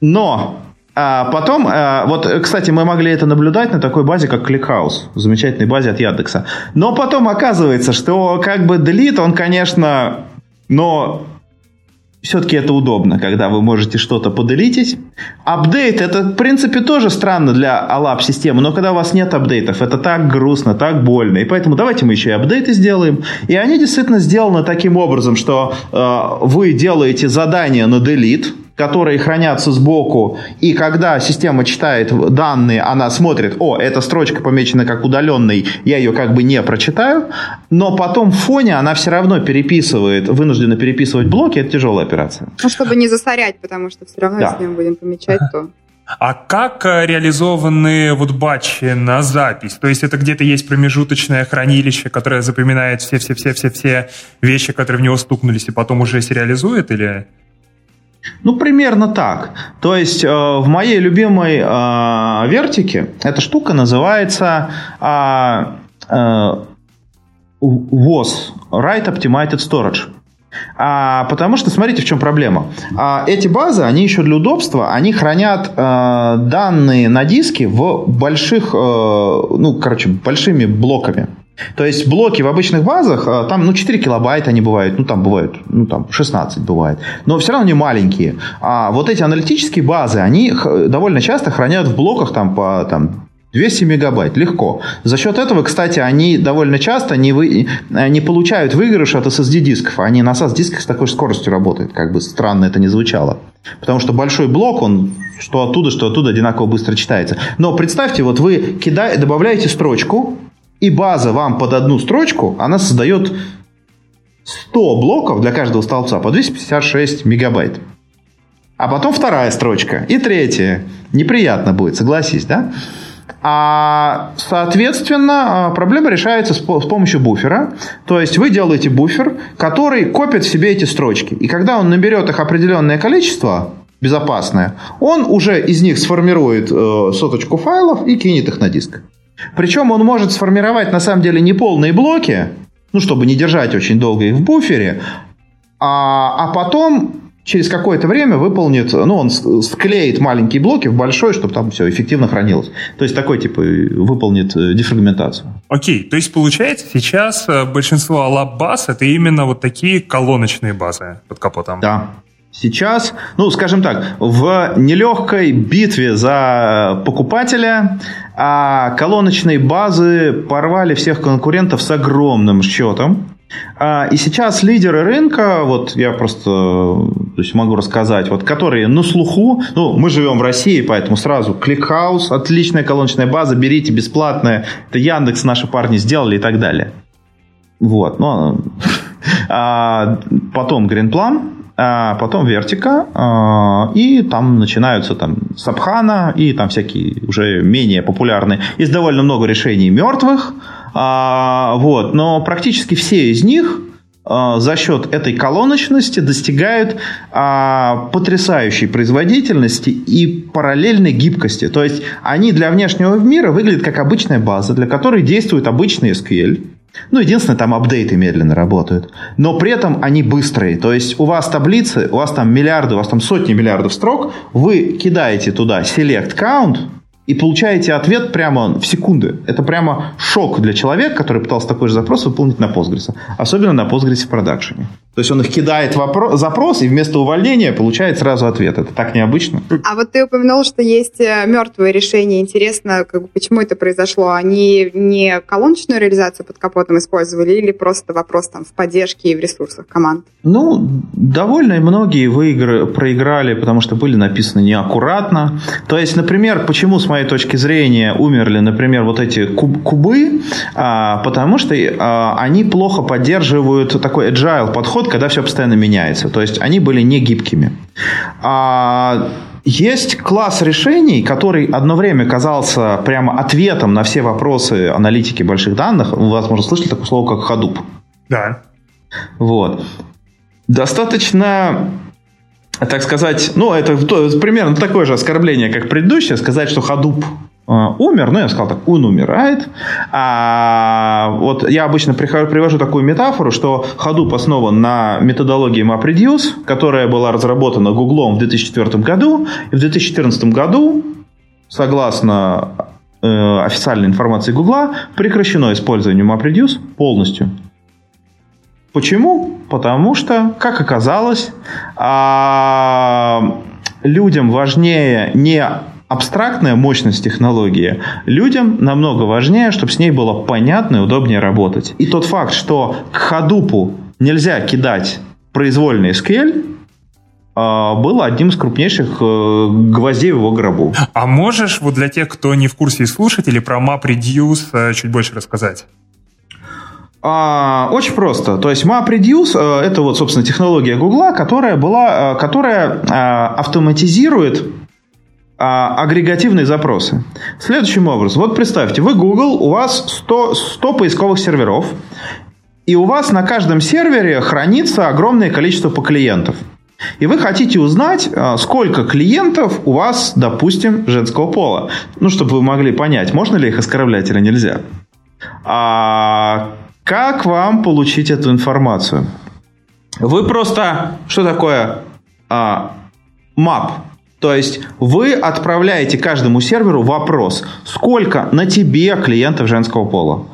но а потом, вот, кстати, мы могли это наблюдать на такой базе, как ClickHouse, замечательной базе от Яндекса. Но потом оказывается, что как бы delete, он, конечно, но все-таки это удобно, когда вы можете что-то поделитить. Апдейт это, в принципе, тоже странно для алап системы, но когда у вас нет апдейтов, это так грустно, так больно. И поэтому давайте мы еще и апдейты сделаем. И они действительно сделаны таким образом, что э, вы делаете задание на delete, которые хранятся сбоку, и когда система читает данные, она смотрит, о, эта строчка помечена как удаленной, я ее как бы не прочитаю, но потом в фоне она все равно переписывает, вынуждена переписывать блоки, это тяжелая операция. Ну, чтобы не засорять, потому что все равно, да. если мы будем помечать, то... А как э, реализованы вот батчи на запись? То есть это где-то есть промежуточное хранилище, которое запоминает все-все-все-все-все вещи, которые в него стукнулись, и потом уже сериализует, или... Ну, примерно так. То есть э, в моей любимой э, вертике эта штука называется э, э, WOS, Right Optimized Storage. А, потому что, смотрите, в чем проблема. А, эти базы, они еще для удобства, они хранят э, данные на диске в больших, э, ну, короче, большими блоками. То есть блоки в обычных базах, а, там, ну, 4 килобайта они бывают, ну, там бывают, ну, там 16 бывает, но все равно не маленькие. А вот эти аналитические базы, они довольно часто хранят в блоках там по там, 200 мегабайт, легко. За счет этого, кстати, они довольно часто не, вы, не получают выигрыш от SSD-дисков. Они на SAS-дисках с такой скоростью работают, как бы странно это не звучало. Потому что большой блок, он что оттуда, что оттуда одинаково быстро читается. Но представьте, вот вы кидаете, добавляете строчку, и база вам под одну строчку, она создает 100 блоков для каждого столбца по 256 мегабайт. А потом вторая строчка и третья. Неприятно будет, согласись, да? А, соответственно, а, проблема решается с, помощью буфера. То есть вы делаете буфер, который копит в себе эти строчки. И когда он наберет их определенное количество, безопасное, он уже из них сформирует э, соточку файлов и кинет их на диск. Причем он может сформировать на самом деле не полные блоки, ну, чтобы не держать очень долго их в буфере, а, а потом через какое-то время выполнит, ну, он склеит маленькие блоки в большой, чтобы там все эффективно хранилось. То есть такой, типа, выполнит э, дефрагментацию. Окей, то есть получается сейчас э, большинство лаб-баз это именно вот такие колоночные базы под капотом. Да. Сейчас, ну, скажем так, в нелегкой битве за покупателя а колоночные базы порвали всех конкурентов с огромным счетом. А, и сейчас лидеры рынка, вот я просто то есть могу рассказать, вот которые на слуху, ну, мы живем в России, поэтому сразу ClickHouse, отличная колоночная база, берите бесплатная, это Яндекс наши парни сделали и так далее. Вот, ну, а, потом Greenplan, а потом вертика, а, и там начинаются там Сабхана и там всякие уже менее популярные. Есть довольно много решений мертвых, а, вот, но практически все из них за счет этой колоночности достигают потрясающей производительности и параллельной гибкости. То есть они для внешнего мира выглядят как обычная база, для которой действует обычный SQL. Ну, единственное, там апдейты медленно работают. Но при этом они быстрые. То есть у вас таблицы, у вас там миллиарды, у вас там сотни миллиардов строк, вы кидаете туда select count, и получаете ответ прямо в секунды. Это прямо шок для человека, который пытался такой же запрос выполнить на Postgres. Особенно на Postgres в продакшене. То есть он их кидает вопрос, запрос, и вместо увольнения получает сразу ответ. Это так необычно. А вот ты упомянул, что есть э, мертвые решения. Интересно, как бы, почему это произошло? Они не колоночную реализацию под капотом использовали или просто вопрос там в поддержке и в ресурсах команд? Ну, довольно многие выигры проиграли, потому что были написаны неаккуратно. То есть, например, почему с моей моей точки зрения, умерли, например, вот эти куб кубы, а, потому что а, они плохо поддерживают такой agile подход, когда все постоянно меняется. То есть они были не гибкими. А, есть класс решений, который одно время казался прямо ответом на все вопросы аналитики больших данных. Вы, возможно, слышали такое слово, как Hadoop. Да. Вот. Достаточно так сказать, ну, это примерно такое же оскорбление, как предыдущее, сказать, что Hadoop э, умер, ну, я сказал так, он умирает. А вот я обычно привожу такую метафору, что Hadoop основан на методологии MapReduce, которая была разработана Гуглом в 2004 году, и в 2014 году, согласно э, официальной информации Гугла, прекращено использование MapReduce полностью. Почему? Потому что, как оказалось, а, людям важнее не абстрактная мощность технологии, людям намного важнее, чтобы с ней было понятно и удобнее работать. И тот факт, что к ходупу нельзя кидать произвольный SQL, а, было одним из крупнейших э, гвоздей в его гробу. А можешь вот для тех, кто не в курсе и слушателей, про MapReduce э, чуть больше рассказать? А, очень просто. То есть MapReduce э, – это вот, собственно, технология Гугла, которая, была, э, которая а, автоматизирует агрегативные запросы. Следующим образом. Вот представьте, вы Google, у вас 100, 100 поисковых серверов, и у вас на каждом сервере хранится огромное количество по клиентов. И вы хотите узнать, э, сколько клиентов у вас, допустим, женского пола. Ну, чтобы вы могли понять, можно ли их оскорблять или нельзя. А как вам получить эту информацию? Вы просто... Что такое а, map? То есть вы отправляете каждому серверу вопрос, сколько на тебе клиентов женского пола.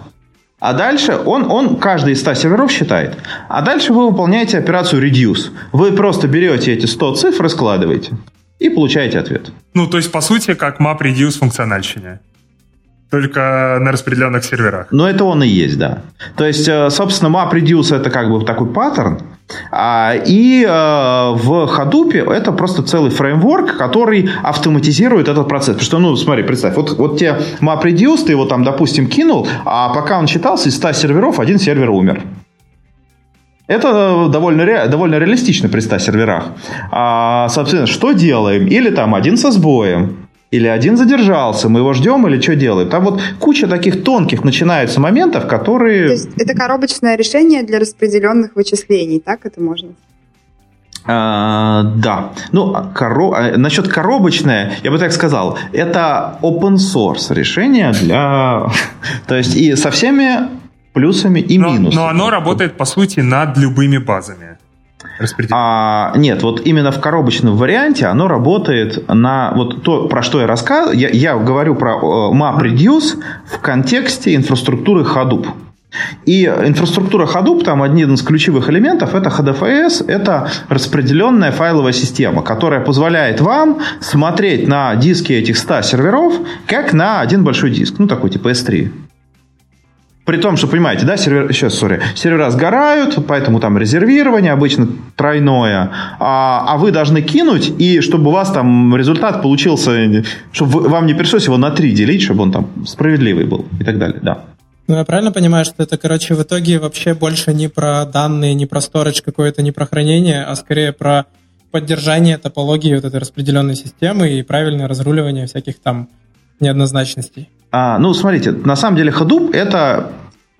А дальше он, он каждый из 100 серверов считает. А дальше вы выполняете операцию reduce. Вы просто берете эти 100 цифр и складываете. И получаете ответ. Ну, то есть, по сути, как map reduce функциональщине только на распределенных серверах. Ну, это он и есть, да. То есть, э, собственно, MapReduce это как бы такой паттерн, а, и э, в Hadoop это просто целый фреймворк, который автоматизирует этот процесс. Потому что, ну, смотри, представь, вот, вот тебе MapReduce, ты его там, допустим, кинул, а пока он читался, из 100 серверов один сервер умер. Это довольно, довольно реалистично при 100 серверах. А, собственно, что делаем? Или там один со сбоем, или один задержался, мы его ждем или что делаем. Там вот куча таких тонких начинается моментов, которые... То есть это коробочное решение для распределенных вычислений, так это можно а, да. Ну, а коро... А, насчет коробочное, я бы так сказал, это open source решение для... То есть и со всеми плюсами и но, минусами. Но оно работает, по сути, над любыми базами. А, нет, вот именно в коробочном варианте оно работает на вот то, про что я рассказываю. Я, я говорю про э, MapReduce в контексте инфраструктуры Hadoop. И инфраструктура Hadoop, там один из ключевых элементов, это HDFS, это распределенная файловая система, которая позволяет вам смотреть на диски этих 100 серверов, как на один большой диск, ну такой типа S3. При том, что, понимаете, да, сервер, сейчас, сори, сервера сгорают, поэтому там резервирование обычно тройное, а, а вы должны кинуть, и чтобы у вас там результат получился, чтобы вам не пришлось его на три делить, чтобы он там справедливый был и так далее, да. Ну, я правильно понимаю, что это, короче, в итоге вообще больше не про данные, не про сторож какое-то, не про хранение, а скорее про поддержание топологии вот этой распределенной системы и правильное разруливание всяких там неоднозначностей. А, ну, смотрите, на самом деле Hadoop это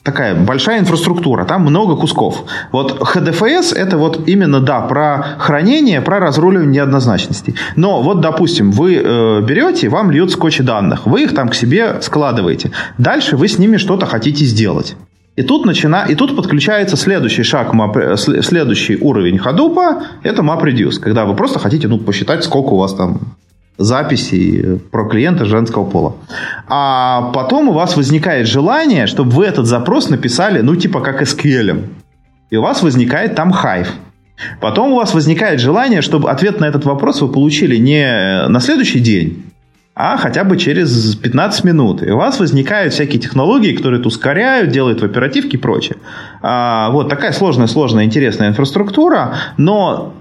такая большая инфраструктура, там много кусков. Вот HDFS это вот именно, да, про хранение, про разруливание неоднозначностей. Но вот, допустим, вы э, берете, вам льют куча данных, вы их там к себе складываете. Дальше вы с ними что-то хотите сделать. И тут, начина... и тут подключается следующий шаг, map... следующий уровень Hadoop, это MapReduce, когда вы просто хотите ну, посчитать, сколько у вас там записей про клиента женского пола. А потом у вас возникает желание, чтобы вы этот запрос написали, ну, типа как SQL. И у вас возникает там Hive. Потом у вас возникает желание, чтобы ответ на этот вопрос вы получили не на следующий день, а хотя бы через 15 минут. И у вас возникают всякие технологии, которые это ускоряют, делают в оперативке и прочее. А, вот такая сложная-сложная интересная инфраструктура, но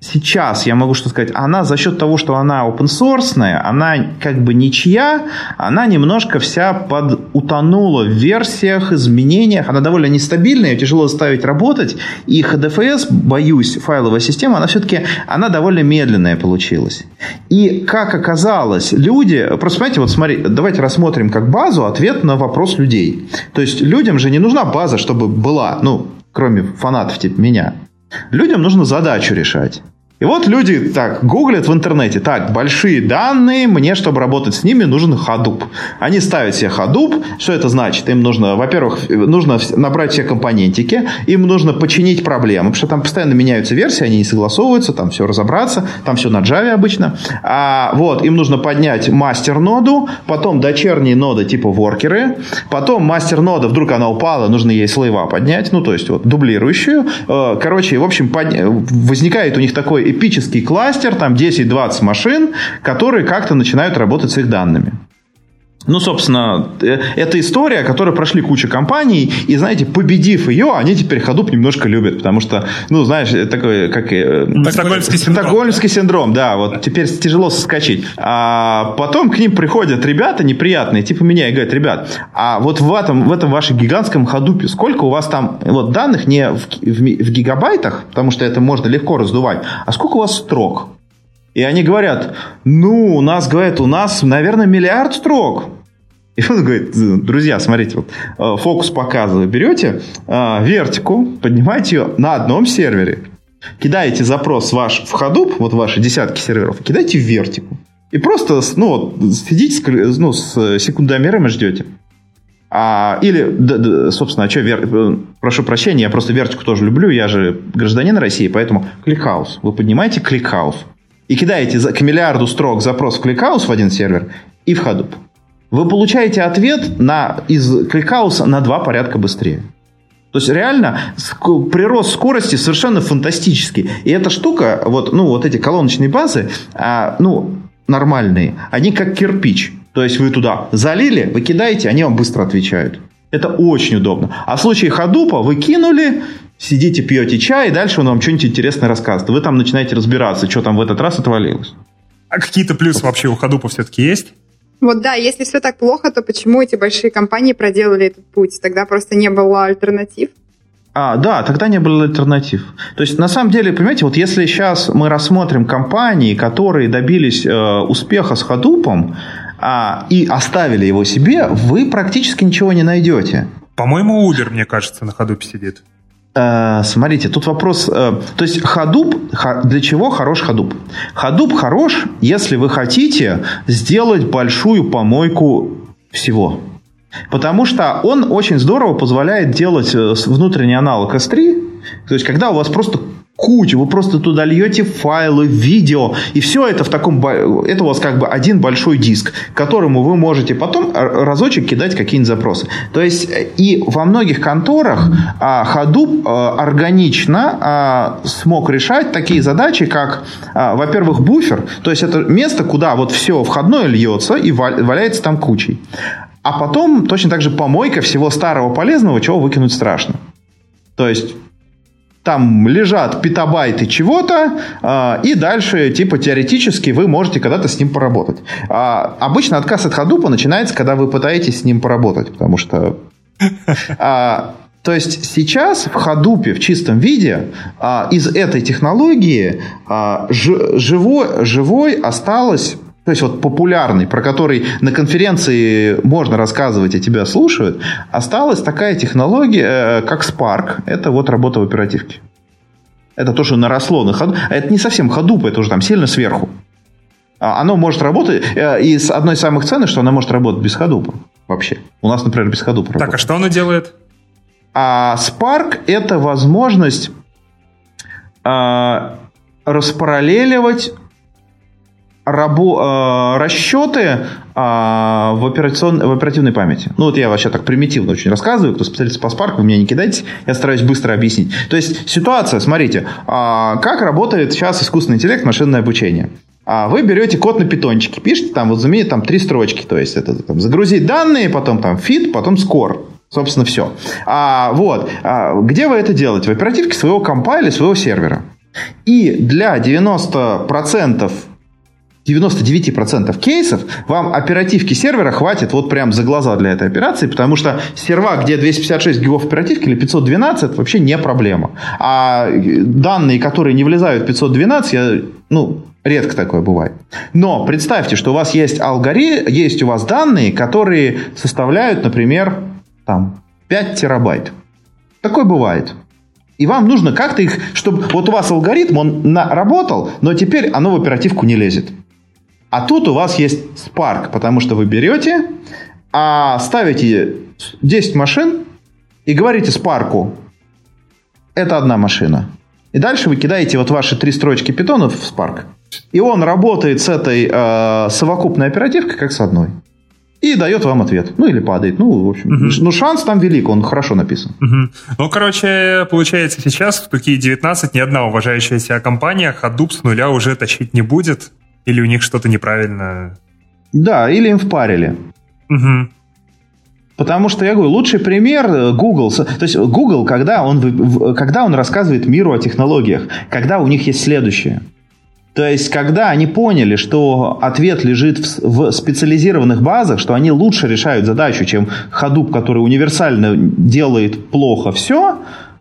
сейчас, я могу что сказать, она за счет того, что она open source, она как бы ничья, она немножко вся под утонула в версиях, изменениях, она довольно нестабильная, тяжело заставить работать, и HDFS, боюсь, файловая система, она все-таки, она довольно медленная получилась. И как оказалось, люди, просто смотрите, вот смотри, давайте рассмотрим как базу ответ на вопрос людей. То есть людям же не нужна база, чтобы была, ну, кроме фанатов типа меня. Людям нужно задачу решать. И вот люди так гуглят в интернете, так, большие данные, мне, чтобы работать с ними, нужен Hadoop. Они ставят себе Hadoop. Что это значит? Им нужно, во-первых, нужно набрать все компонентики, им нужно починить проблемы, потому что там постоянно меняются версии, они не согласовываются, там все разобраться, там все на Java обычно. А, вот, им нужно поднять мастер-ноду, потом дочерние ноды типа воркеры, потом мастер-нода, вдруг она упала, нужно ей слейва поднять, ну, то есть вот дублирующую. Э, короче, в общем, под... возникает у них такой эпический кластер, там 10-20 машин, которые как-то начинают работать с их данными. Ну, собственно, э, это история, которую прошли куча компаний, и, знаете, победив ее, они теперь Hadoop немножко любят, потому что, ну, знаешь, такой, как... Э, Стокгольмский синдром. Стокгольмский синдром, да, вот теперь тяжело соскочить. А потом к ним приходят ребята неприятные, типа меня, и говорят, ребят, а вот в этом, в этом вашем гигантском Hadoop сколько у вас там вот данных не в, в, в гигабайтах, потому что это можно легко раздувать, а сколько у вас строк? И они говорят, ну, у нас, говорят, у нас, наверное, миллиард строк. И он говорит, друзья, смотрите, вот э, фокус показываю. Берете э, вертику, поднимаете ее на одном сервере, кидаете запрос ваш в Hadoop, вот ваши десятки серверов, кидаете в вертику. И просто ну, сидите с, ну, с секундомером и ждете. А, или, да, да, собственно, а что, вер... Э, прошу прощения, я просто вертику тоже люблю, я же гражданин России, поэтому ClickHouse. Вы поднимаете ClickHouse и кидаете к миллиарду строк запрос в ClickHouse в один сервер и в Hadoop. Вы получаете ответ на, из ClickHouse а на два порядка быстрее. То есть реально прирост скорости совершенно фантастический. И эта штука, вот, ну, вот эти колоночные базы, а, ну, нормальные, они как кирпич. То есть вы туда залили, вы кидаете, они вам быстро отвечают. Это очень удобно. А в случае ходупа вы кинули, сидите, пьете чай, и дальше он вам что-нибудь интересное рассказывает. Вы там начинаете разбираться, что там в этот раз отвалилось. А какие-то плюсы вообще у ходупа все-таки есть? Вот да, если все так плохо, то почему эти большие компании проделали этот путь? Тогда просто не было альтернатив? А, да, тогда не было альтернатив. То есть, на самом деле, понимаете, вот если сейчас мы рассмотрим компании, которые добились э, успеха с ходупом а, и оставили его себе, вы практически ничего не найдете. По-моему, Uber, мне кажется, на ходупе сидит. Э, смотрите, тут вопрос. Э, то есть Hadoop, для чего хорош Hadoop? Hadoop хорош, если вы хотите сделать большую помойку всего. Потому что он очень здорово позволяет делать э, внутренний аналог S3. То есть, когда у вас просто кучу, вы просто туда льете файлы, видео, и все это в таком, это у вас как бы один большой диск, которому вы можете потом разочек кидать какие-нибудь запросы. То есть и во многих конторах а, Hadoop а, органично а, смог решать такие задачи, как, во-первых, буфер, то есть это место, куда вот все входное льется и валяется там кучей. А потом точно так же помойка всего старого полезного, чего выкинуть страшно. То есть там лежат петабайты чего-то, э, и дальше, типа, теоретически вы можете когда-то с ним поработать. А обычно отказ от ходупа начинается, когда вы пытаетесь с ним поработать, потому что... А, то есть сейчас в ходупе в чистом виде а, из этой технологии а, ж, живой, живой осталось то есть вот популярный, про который на конференции можно рассказывать, и тебя слушают, осталась такая технология, э, как Spark. Это вот работа в оперативке. Это то, что наросло на ходу. А это не совсем ходуп, это уже там сильно сверху. А оно может работать, э, и одной из самых ценных, что оно может работать без ходупа вообще. У нас, например, без ходупа Так, а что оно делает? А Spark – это возможность а, распараллеливать рабо, э, расчеты э, в, операцион, в оперативной памяти. Ну, вот я вообще так примитивно очень рассказываю. Кто специалист по спарку, вы меня не кидайте. Я стараюсь быстро объяснить. То есть, ситуация, смотрите, э, как работает сейчас искусственный интеллект, машинное обучение. А вы берете код на питончике, пишете там, вот замените там три строчки, то есть это там, загрузить данные, потом там fit, потом score. Собственно, все. А, вот. А, где вы это делаете? В оперативке своего компа или своего сервера. И для 90% 99% кейсов вам оперативки сервера хватит вот прям за глаза для этой операции, потому что серва, где 256 гигов оперативки или 512, вообще не проблема. А данные, которые не влезают в 512, я, ну, редко такое бывает. Но представьте, что у вас есть алгоритм, есть у вас данные, которые составляют, например, там 5 терабайт. Такое бывает. И вам нужно как-то их, чтобы вот у вас алгоритм, он на, работал, но теперь оно в оперативку не лезет. А тут у вас есть Spark, потому что вы берете, а ставите 10 машин и говорите Spark, это одна машина. И дальше вы кидаете вот ваши три строчки питонов в Spark. И он работает с этой э, совокупной оперативкой как с одной и дает вам ответ. Ну, или падает. Ну, в общем, угу. ну, шанс там велик, он хорошо написан. Угу. Ну, короче, получается, сейчас в Туки 19 ни одна уважающая себя компания Hadoop с нуля уже точить не будет? Или у них что-то неправильно? Да, или им впарили. Угу. Потому что, я говорю, лучший пример э, Google. То есть Google, когда он, когда он рассказывает миру о технологиях, когда у них есть следующее – то есть, когда они поняли, что ответ лежит в, в специализированных базах, что они лучше решают задачу, чем Hadoop, который универсально делает плохо все,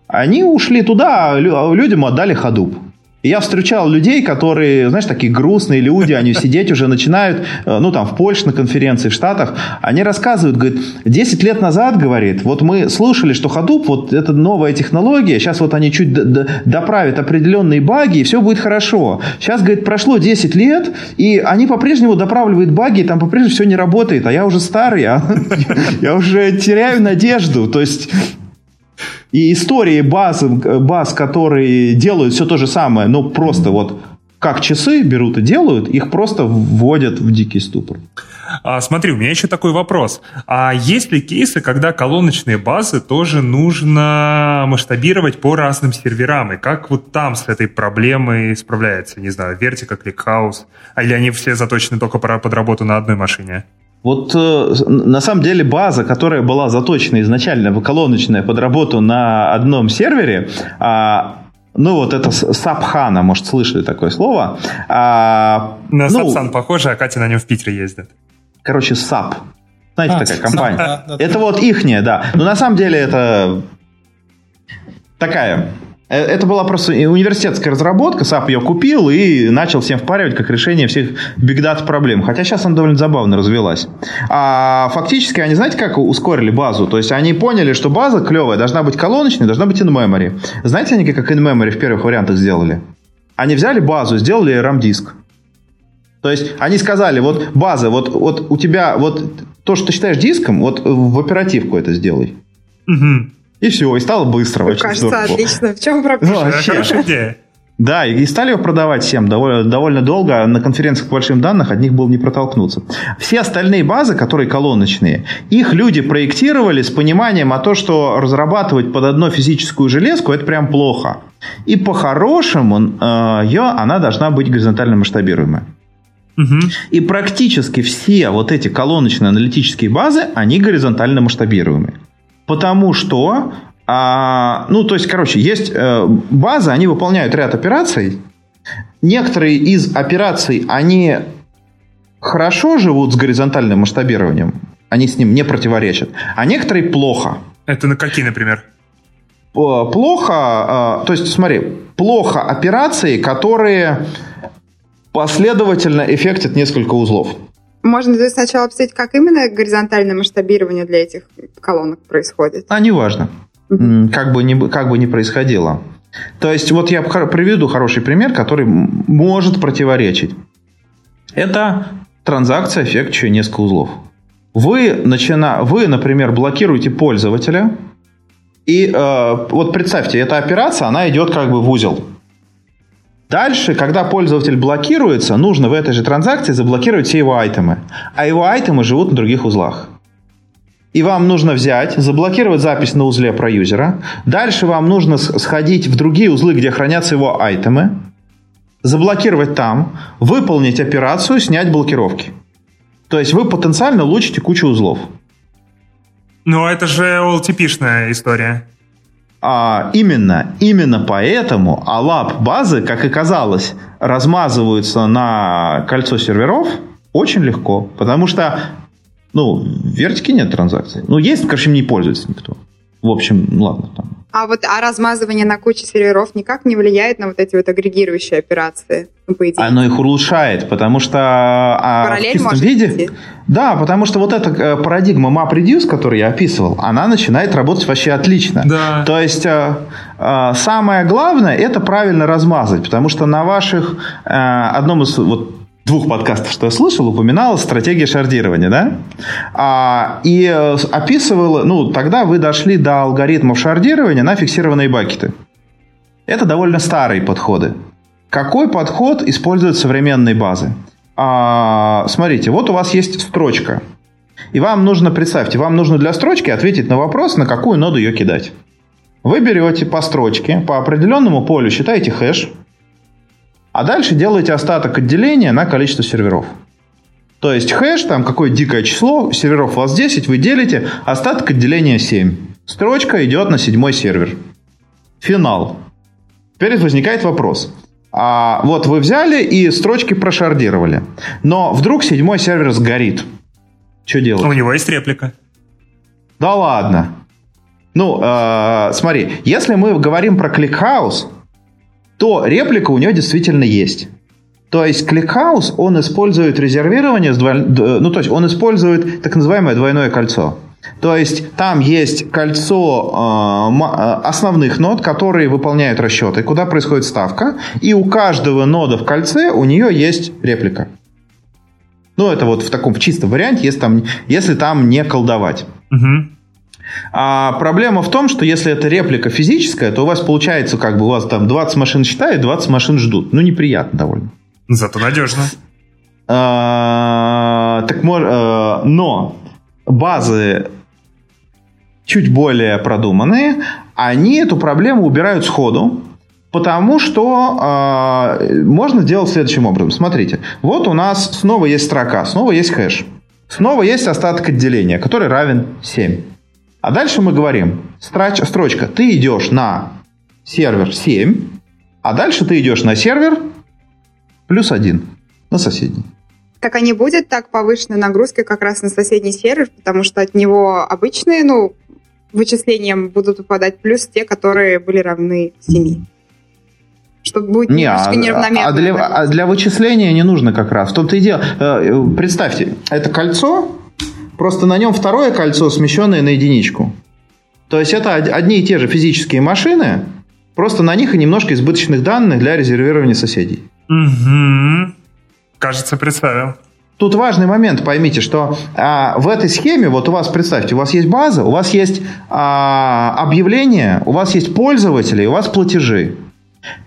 они ушли туда, а людям отдали Hadoop я встречал людей, которые, знаешь, такие грустные люди, они сидеть уже начинают, э, ну, там, в Польше на конференции, в Штатах, они рассказывают, говорят, 10 лет назад, говорит, вот мы слышали, что Hadoop, вот это новая технология, сейчас вот они чуть доправят определенные баги, и все будет хорошо. Сейчас, говорит, прошло 10 лет, и они по-прежнему доправляют баги, и там по-прежнему все не работает, а я уже старый, а я уже теряю надежду. То есть и истории баз, баз, которые делают все то же самое, но просто вот как часы берут и делают, их просто вводят в дикий ступор. А, смотри, у меня еще такой вопрос. А есть ли кейсы, когда колоночные базы тоже нужно масштабировать по разным серверам? И как вот там с этой проблемой справляется? Не знаю, Vertica, ClickHouse? А или они все заточены только под работу на одной машине? Вот э, на самом деле база, которая была заточена изначально, колоночная, под работу на одном сервере, а, ну вот это SAP HANA, может, слышали такое слово. А, на ну, Сапсан похоже, а Катя на нем в Питере ездит. Короче, SAP. Знаете, а, такая компания. Да, да, это да. вот ихняя, да. Но на самом деле это такая Э, это была просто университетская разработка, SAP ее купил и начал всем впаривать как решение всех big data проблем. Хотя сейчас она довольно забавно развилась. А фактически они, знаете, как ускорили базу? То есть они поняли, что база клевая, должна быть колоночной, должна быть in-memory. Знаете они, как in-memory в первых вариантах сделали? Они взяли базу, сделали RAM-диск. То есть они сказали, вот база, вот, вот у тебя, вот то, что ты считаешь диском, вот в оперативку это сделай. Угу. И все, и стало быстро. Мне кажется, здорово. отлично. В чем проблема? Ну, Хорошая идея. Да, и стали его продавать всем довольно, довольно долго. На конференциях по большим данных от них было не протолкнуться. Все остальные базы, которые колоночные, их люди проектировали с пониманием о том, что разрабатывать под одну физическую железку это прям плохо. И по-хорошему э, ее, она должна быть горизонтально масштабируемая. Угу. И практически все вот эти колоночные аналитические базы, они горизонтально масштабируемые. Потому что, а, ну, то есть, короче, есть э, база, они выполняют ряд операций. Некоторые из операций, они хорошо живут с горизонтальным масштабированием, они с ним не противоречат, а некоторые плохо. Это на какие, например? Плохо, а, то есть, смотри, плохо операции, которые последовательно эффектят несколько узлов. Можно сначала обсудить, как именно горизонтальное масштабирование для этих колонок происходит. А неважно. Mm-hmm. Как, бы ни, как бы ни происходило. То есть, вот я приведу хороший пример, который может противоречить. Это транзакция, эффектующая несколько узлов. Вы, начина... вы, например, блокируете пользователя, и э, вот представьте, эта операция, она идет как бы в узел. Дальше, когда пользователь блокируется, нужно в этой же транзакции заблокировать все его айтемы. А его айтемы живут на других узлах. И вам нужно взять, заблокировать запись на узле про юзера. Дальше вам нужно сходить в другие узлы, где хранятся его айтемы, заблокировать там, выполнить операцию, снять блокировки. То есть вы потенциально лучите кучу узлов. Ну, это же OLTP-шная история. А, именно, именно поэтому ALAP базы, как и казалось, размазываются на кольцо серверов очень легко, потому что ну, в вертике нет транзакций. Ну, есть, короче, не пользуется никто. В общем, ладно, там. А вот а размазывание на куче серверов никак не влияет на вот эти вот агрегирующие операции, ну, по идее? Оно их улучшает, потому что а, Параллель в чистом виде... идти? Да, потому что вот эта э, парадигма MapReduce, которую я описывал, она начинает работать вообще отлично. Да. То есть э, э, самое главное это правильно размазать, потому что на ваших одном из вот двух подкастов, что я слышал, упоминалась стратегия шардирования, да? А, и описывала, ну, тогда вы дошли до алгоритмов шардирования на фиксированные бакеты. Это довольно старые подходы. Какой подход используют современные базы? А, смотрите, вот у вас есть строчка. И вам нужно, представьте, вам нужно для строчки ответить на вопрос, на какую ноду ее кидать. Вы берете по строчке, по определенному полю считаете хэш, а дальше делаете остаток отделения на количество серверов. То есть хэш, там какое дикое число, серверов у вас 10, вы делите, остаток отделения 7. Строчка идет на седьмой сервер. Финал. Теперь возникает вопрос. А, вот вы взяли и строчки прошардировали. Но вдруг седьмой сервер сгорит. Что делать? У него есть реплика. Да ладно. Ну, э, смотри, если мы говорим про ClickHouse, то реплика у него действительно есть. То есть ClickHouse, он использует резервирование, с двой... ну то есть он использует так называемое двойное кольцо. То есть там есть кольцо э, основных нод, которые выполняют расчеты, куда происходит ставка, и у каждого нода в кольце у нее есть реплика. Ну, это вот в таком чистом варианте, если там, если там не колдовать. Угу. А проблема в том, что если это реплика физическая, то у вас получается, как бы у вас там 20 машин считают, 20 машин ждут. Ну, неприятно довольно. Зато надежно. А, так, а, но базы чуть более продуманные, они эту проблему убирают сходу, потому что э, можно сделать следующим образом. Смотрите, вот у нас снова есть строка, снова есть хэш, снова есть остаток отделения, который равен 7. А дальше мы говорим, строч, строчка, ты идешь на сервер 7, а дальше ты идешь на сервер плюс 1, на соседний. Так а не будет так повышенной нагрузки как раз на соседний сервер, потому что от него обычные, ну, вычислениям будут выпадать плюс те, которые были равны 7. Чтобы будет не, немножко а, неравномерно. А для, а для вычисления не нужно как раз. В том-то и дело. Э, представьте, это кольцо, Просто на нем второе кольцо, смещенное на единичку. То есть это одни и те же физические машины, просто на них и немножко избыточных данных для резервирования соседей. Угу. Кажется, представил. Тут важный момент, поймите, что а, в этой схеме, вот у вас, представьте, у вас есть база, у вас есть а, объявления, у вас есть пользователи, у вас платежи.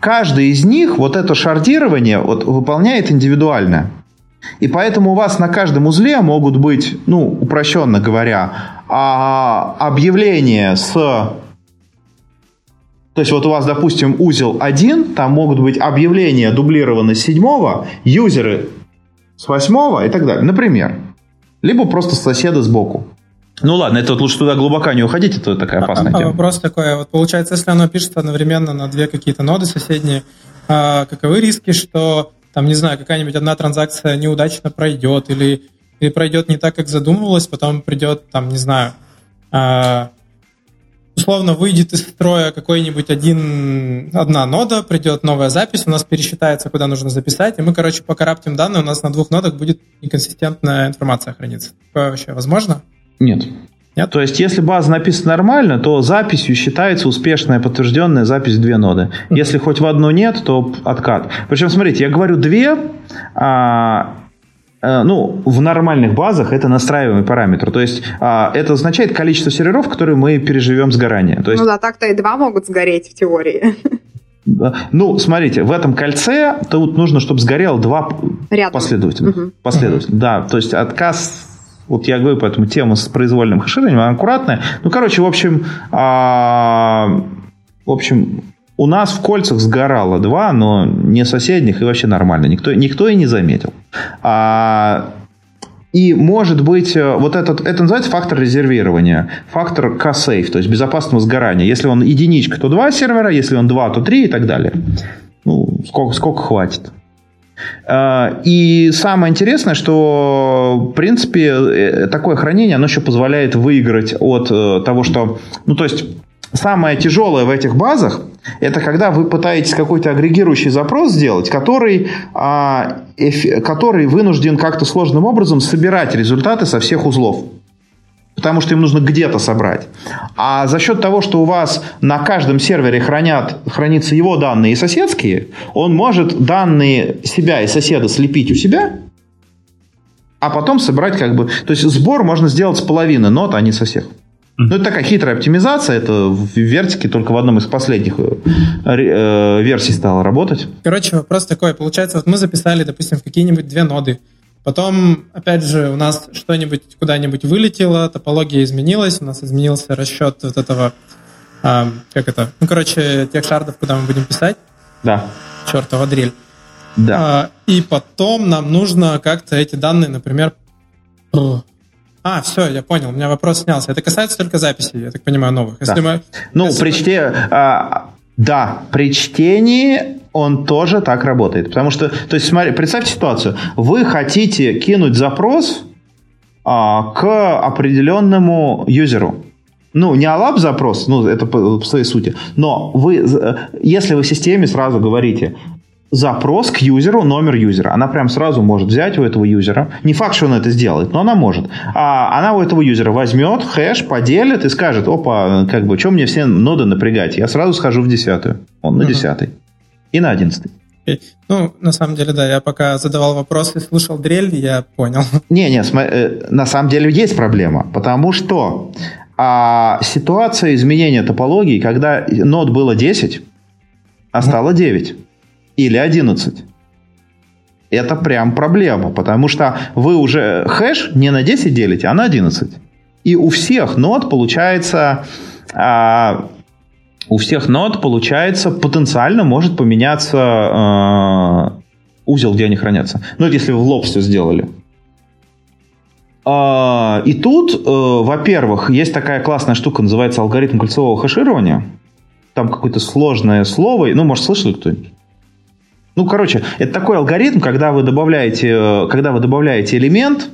Каждый из них вот это шардирование вот, выполняет индивидуально. И поэтому у вас на каждом узле могут быть, ну, упрощенно говоря, а, объявления с... То есть вот у вас, допустим, узел 1, там могут быть объявления дублированы с 7, юзеры с 8 и так далее. Например. Либо просто соседа сбоку. Ну ладно, это вот лучше туда глубоко не уходить, это такая опасная а, тема. Вопрос такой, вот получается, если оно пишет одновременно на две какие-то ноды соседние, а каковы риски, что там, не знаю, какая-нибудь одна транзакция неудачно пройдет или, или пройдет не так, как задумывалось, потом придет, там, не знаю, условно выйдет из строя какой-нибудь один, одна нода, придет новая запись, у нас пересчитается, куда нужно записать, и мы, короче, покараптим данные, у нас на двух нодах будет неконсистентная информация храниться. Такое вообще возможно? Нет. Нет? То есть, если база написана нормально, то записью считается успешная подтвержденная запись в две ноды. Если хоть в одну нет, то откат. Причем, смотрите, я говорю две, а, ну, в нормальных базах это настраиваемый параметр. То есть а, это означает количество серверов, которые мы переживем сгорание. То есть... Ну да, так-то и два могут сгореть в теории. Ну, смотрите, в этом кольце тут нужно, чтобы сгорело два Рядом. последовательных. Угу. Последовательно, да. То есть отказ вот я говорю, поэтому тема с произвольным хешированием, она аккуратная. Ну, короче, в общем, а, в общем, у нас в кольцах сгорало два, но не соседних и вообще нормально. Никто, никто и не заметил. А, и может быть, э, вот этот, это называется фактор резервирования, фактор K-safe, то есть безопасного сгорания. Если он единичка, то два сервера, если он два, то три и так далее. Ну, сколько, сколько хватит. А, и самое интересное, что, в принципе, э, такое хранение, оно еще позволяет выиграть от э, того, что... Ну, то есть, самое тяжелое в этих базах – это когда вы пытаетесь какой-то агрегирующий запрос сделать, который, а, который вынужден как-то сложным образом собирать результаты со всех узлов. Потому что им нужно где-то собрать. А за счет того, что у вас на каждом сервере хранят, хранятся его данные и соседские, он может данные себя и соседа слепить у себя, а потом собрать как бы... То есть сбор можно сделать с половины нот, а не со всех. Ну, это такая хитрая оптимизация. Это в вертике только в одном из последних э, э, версий стало работать. Короче, вопрос такой. Получается, вот мы записали, допустим, какие-нибудь две ноды. Потом, опять же, у нас что-нибудь куда-нибудь вылетело, топология изменилась, у нас изменился расчет вот этого, а, как это, ну, короче, тех шардов, куда мы будем писать. Да. Чертова дрель. Да. А, и потом нам нужно как-то эти данные, например, а, все, я понял, у меня вопрос снялся. Это касается только записей, я так понимаю, новых. Если да. мы... Ну, Если при чтении... А, да, при чтении он тоже так работает. Потому что, то есть, смотри, представьте ситуацию. Вы хотите кинуть запрос а, к определенному юзеру. Ну, не алаб запрос, ну, это по, по своей сути. Но вы, э, если вы в системе сразу говорите, запрос к юзеру, номер юзера. Она прям сразу может взять у этого юзера. Не факт, что он это сделает, но она может. А она у этого юзера возьмет хэш, поделит и скажет, опа, как бы, что мне все ноды напрягать? Я сразу схожу в десятую. Он на десятый. И на одиннадцатый. Ну, на самом деле, да, я пока задавал вопрос и слушал дрель, я понял. Не-не, э, на самом деле есть проблема, потому что а, ситуация изменения топологии, когда нод было 10, а стало 9 или 11. Это прям проблема, потому что вы уже хэш не на 10 делите, а на 11. И у всех нод получается... А, у всех нод получается потенциально может поменяться э, узел, где они хранятся. Ну, это если вы в лоб все сделали. Э, и тут, э, во-первых, есть такая классная штука, называется алгоритм кольцевого хэширования. Там какое-то сложное слово. Ну, может, слышали кто-нибудь? Ну, короче, это такой алгоритм, когда вы добавляете, э, когда вы добавляете элемент,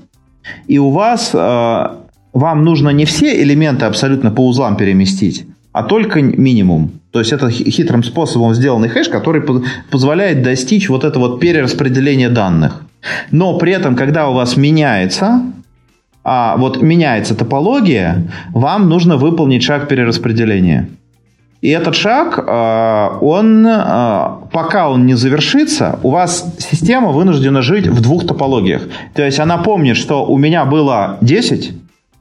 и у вас э, вам нужно не все элементы абсолютно по узлам переместить, а только минимум. То есть это хитрым способом сделанный хэш, который позволяет достичь вот этого вот перераспределения данных. Но при этом, когда у вас меняется, а, вот меняется топология, вам нужно выполнить шаг перераспределения. И этот шаг, э, он, э, пока он не завершится, у вас система вынуждена жить в двух топологиях. То есть она помнит, что у меня было 10,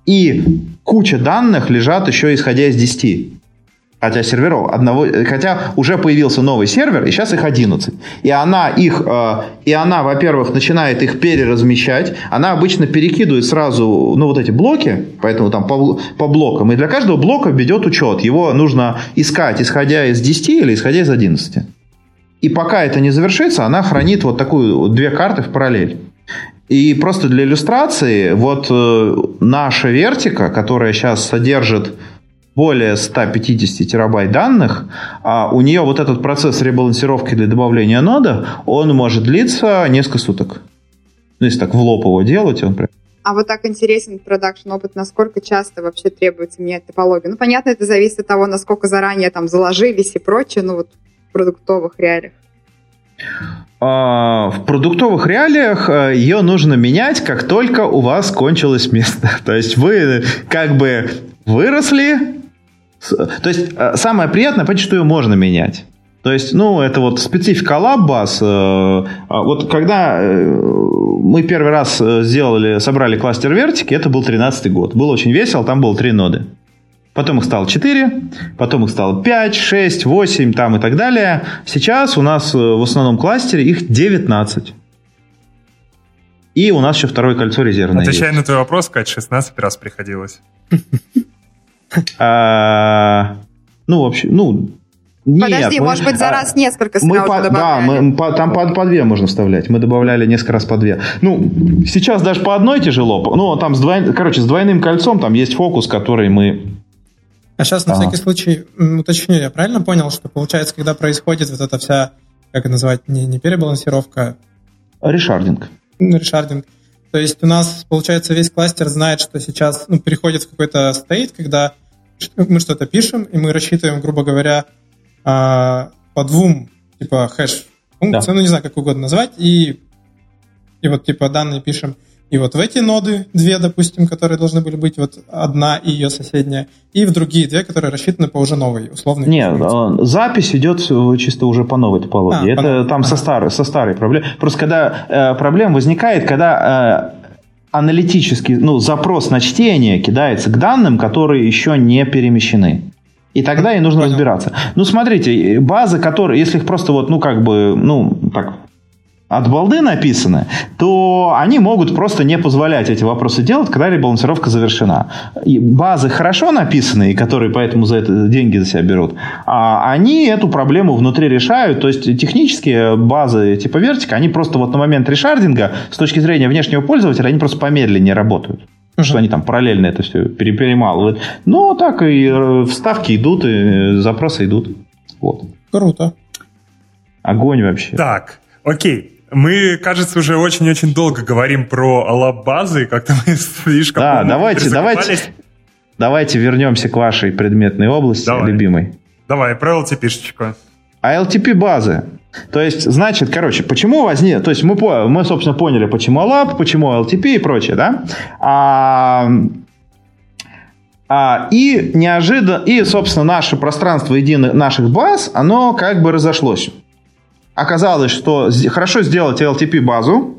и куча данных лежат еще исходя из 10. Хотя серверов одного, хотя уже появился новый сервер, и сейчас их 11. И она их, э, и она, во-первых, начинает их переразмещать. Она обычно перекидывает сразу, ну, вот эти блоки, поэтому там по, по блокам. И для каждого блока ведет учет. Его нужно искать, исходя из 10 или исходя из 11. И пока это не завершится, она хранит вот такую две карты в параллель. И просто для иллюстрации, вот э, наша вертика, которая сейчас содержит более 150 терабайт данных, а у нее вот этот процесс ребалансировки для добавления нода, он может длиться несколько суток. Ну, если так в лоб его делать, он прям... А вот так интересен продакшн опыт, насколько часто вообще требуется менять топологию? Ну, понятно, это зависит от того, насколько заранее там заложились и прочее, ну, вот в продуктовых реалиях. А, в продуктовых реалиях э, ее нужно менять, как только у вас кончилось место. То есть вы как бы выросли, то есть э, самое приятное, понять, что ее можно менять. То есть, ну, это вот специфика LabBus. Э, а вот когда э, мы первый раз сделали, собрали кластер вертики, это был 13 год. Было очень весело, там было три ноды. Потом их стало 4, потом их стало 5, 6, 8 там и так далее. Сейчас у нас э, в основном кластере их 19. И у нас еще второе кольцо резервное Отвечая есть. на твой вопрос, Кать, 16 раз приходилось. А, ну, вообще, ну, нет, Подожди, может быть, за раз несколько мы по, Да, мы, по, там по, по две можно вставлять. Мы добавляли несколько раз по две. Ну, сейчас даже по одной тяжело. Ну, там с двойным, короче, с двойным кольцом там есть фокус, который мы... А сейчас на ага. всякий случай уточню, я правильно понял, что получается, когда происходит вот эта вся, как это называть, не, не перебалансировка... Решардинг. Ну, решардинг. То есть у нас, получается, весь кластер знает, что сейчас ну, переходит в какой-то стейт, когда мы что-то пишем, и мы рассчитываем, грубо говоря, а, по двум типа хэш функциям, да. ну не знаю, как угодно назвать, и, и вот типа данные пишем и вот в эти ноды две, допустим, которые должны были быть, вот одна и ее соседняя, и в другие две, которые рассчитаны по уже новой условной. Нет, информации. запись идет чисто уже по новой топологии. А, Это по там ага. со, старой, со старой проблемой. Просто когда э, проблема возникает, когда э, аналитический ну, запрос на чтение кидается к данным, которые еще не перемещены. И тогда и нужно Понял. разбираться. Ну, смотрите, базы, которые, если их просто вот, ну, как бы, ну, так, от балды написаны, то они могут просто не позволять эти вопросы делать, когда ребалансировка завершена. И базы хорошо написанные, которые поэтому за это деньги за себя берут, а они эту проблему внутри решают. То есть технические базы типа Vertica, они просто вот на момент решардинга с точки зрения внешнего пользователя, они просто помедленнее работают. Uh-huh. Что они там параллельно это все перемалывают. Но так и э, вставки идут, и э, запросы идут. Вот. Круто. Огонь вообще. Так, окей. Мы, кажется, уже очень-очень долго говорим про алабазы, как-то мы слишком... Да, давайте, давайте, давайте вернемся к вашей предметной области, Давай. любимой. Давай, про LTP-шечку. А LTP-базы. То есть, значит, короче, почему возник... То есть, мы, мы собственно, поняли, почему LAP, почему LTP и прочее, да? А, а, и неожиданно... И, собственно, наше пространство единых наших баз, оно как бы разошлось оказалось, что хорошо сделать LTP-базу,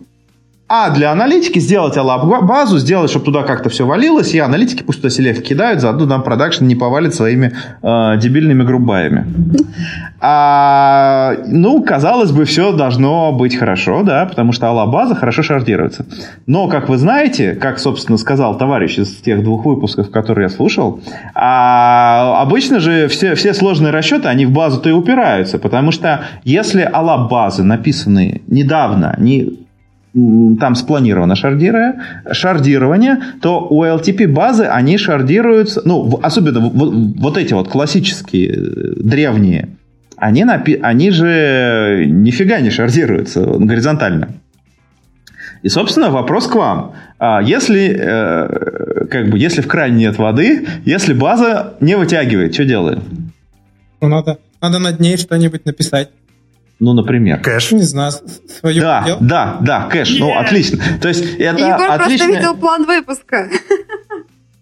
а для аналитики сделать алаб-базу, сделать, чтобы туда как-то все валилось, и аналитики пусть туда селев кидают, заодно нам продакшн не повалит своими э, дебильными грубаями. А, ну, казалось бы, все должно быть хорошо, да, потому что алабаза хорошо шардируется. Но, как вы знаете, как, собственно, сказал товарищ из тех двух выпусков, которые я слушал, а, обычно же все, все сложные расчеты, они в базу-то и упираются, потому что если алаб-базы написаны недавно, не там спланировано шардирование, шардирование, то у LTP базы они шардируются, ну, особенно вот, вот эти вот классические э, древние, они, напи- они же нифига не шардируются горизонтально. И, собственно, вопрос к вам. А если, э, как бы, если в кране нет воды, если база не вытягивает, что делаем? Ну, надо, надо над ней что-нибудь написать. Ну, например. Кэш. Не знаю, свою Да, дел? да, да, кэш. Yeah. Ну, отлично. То есть это Егор отлично... просто видел план выпуска.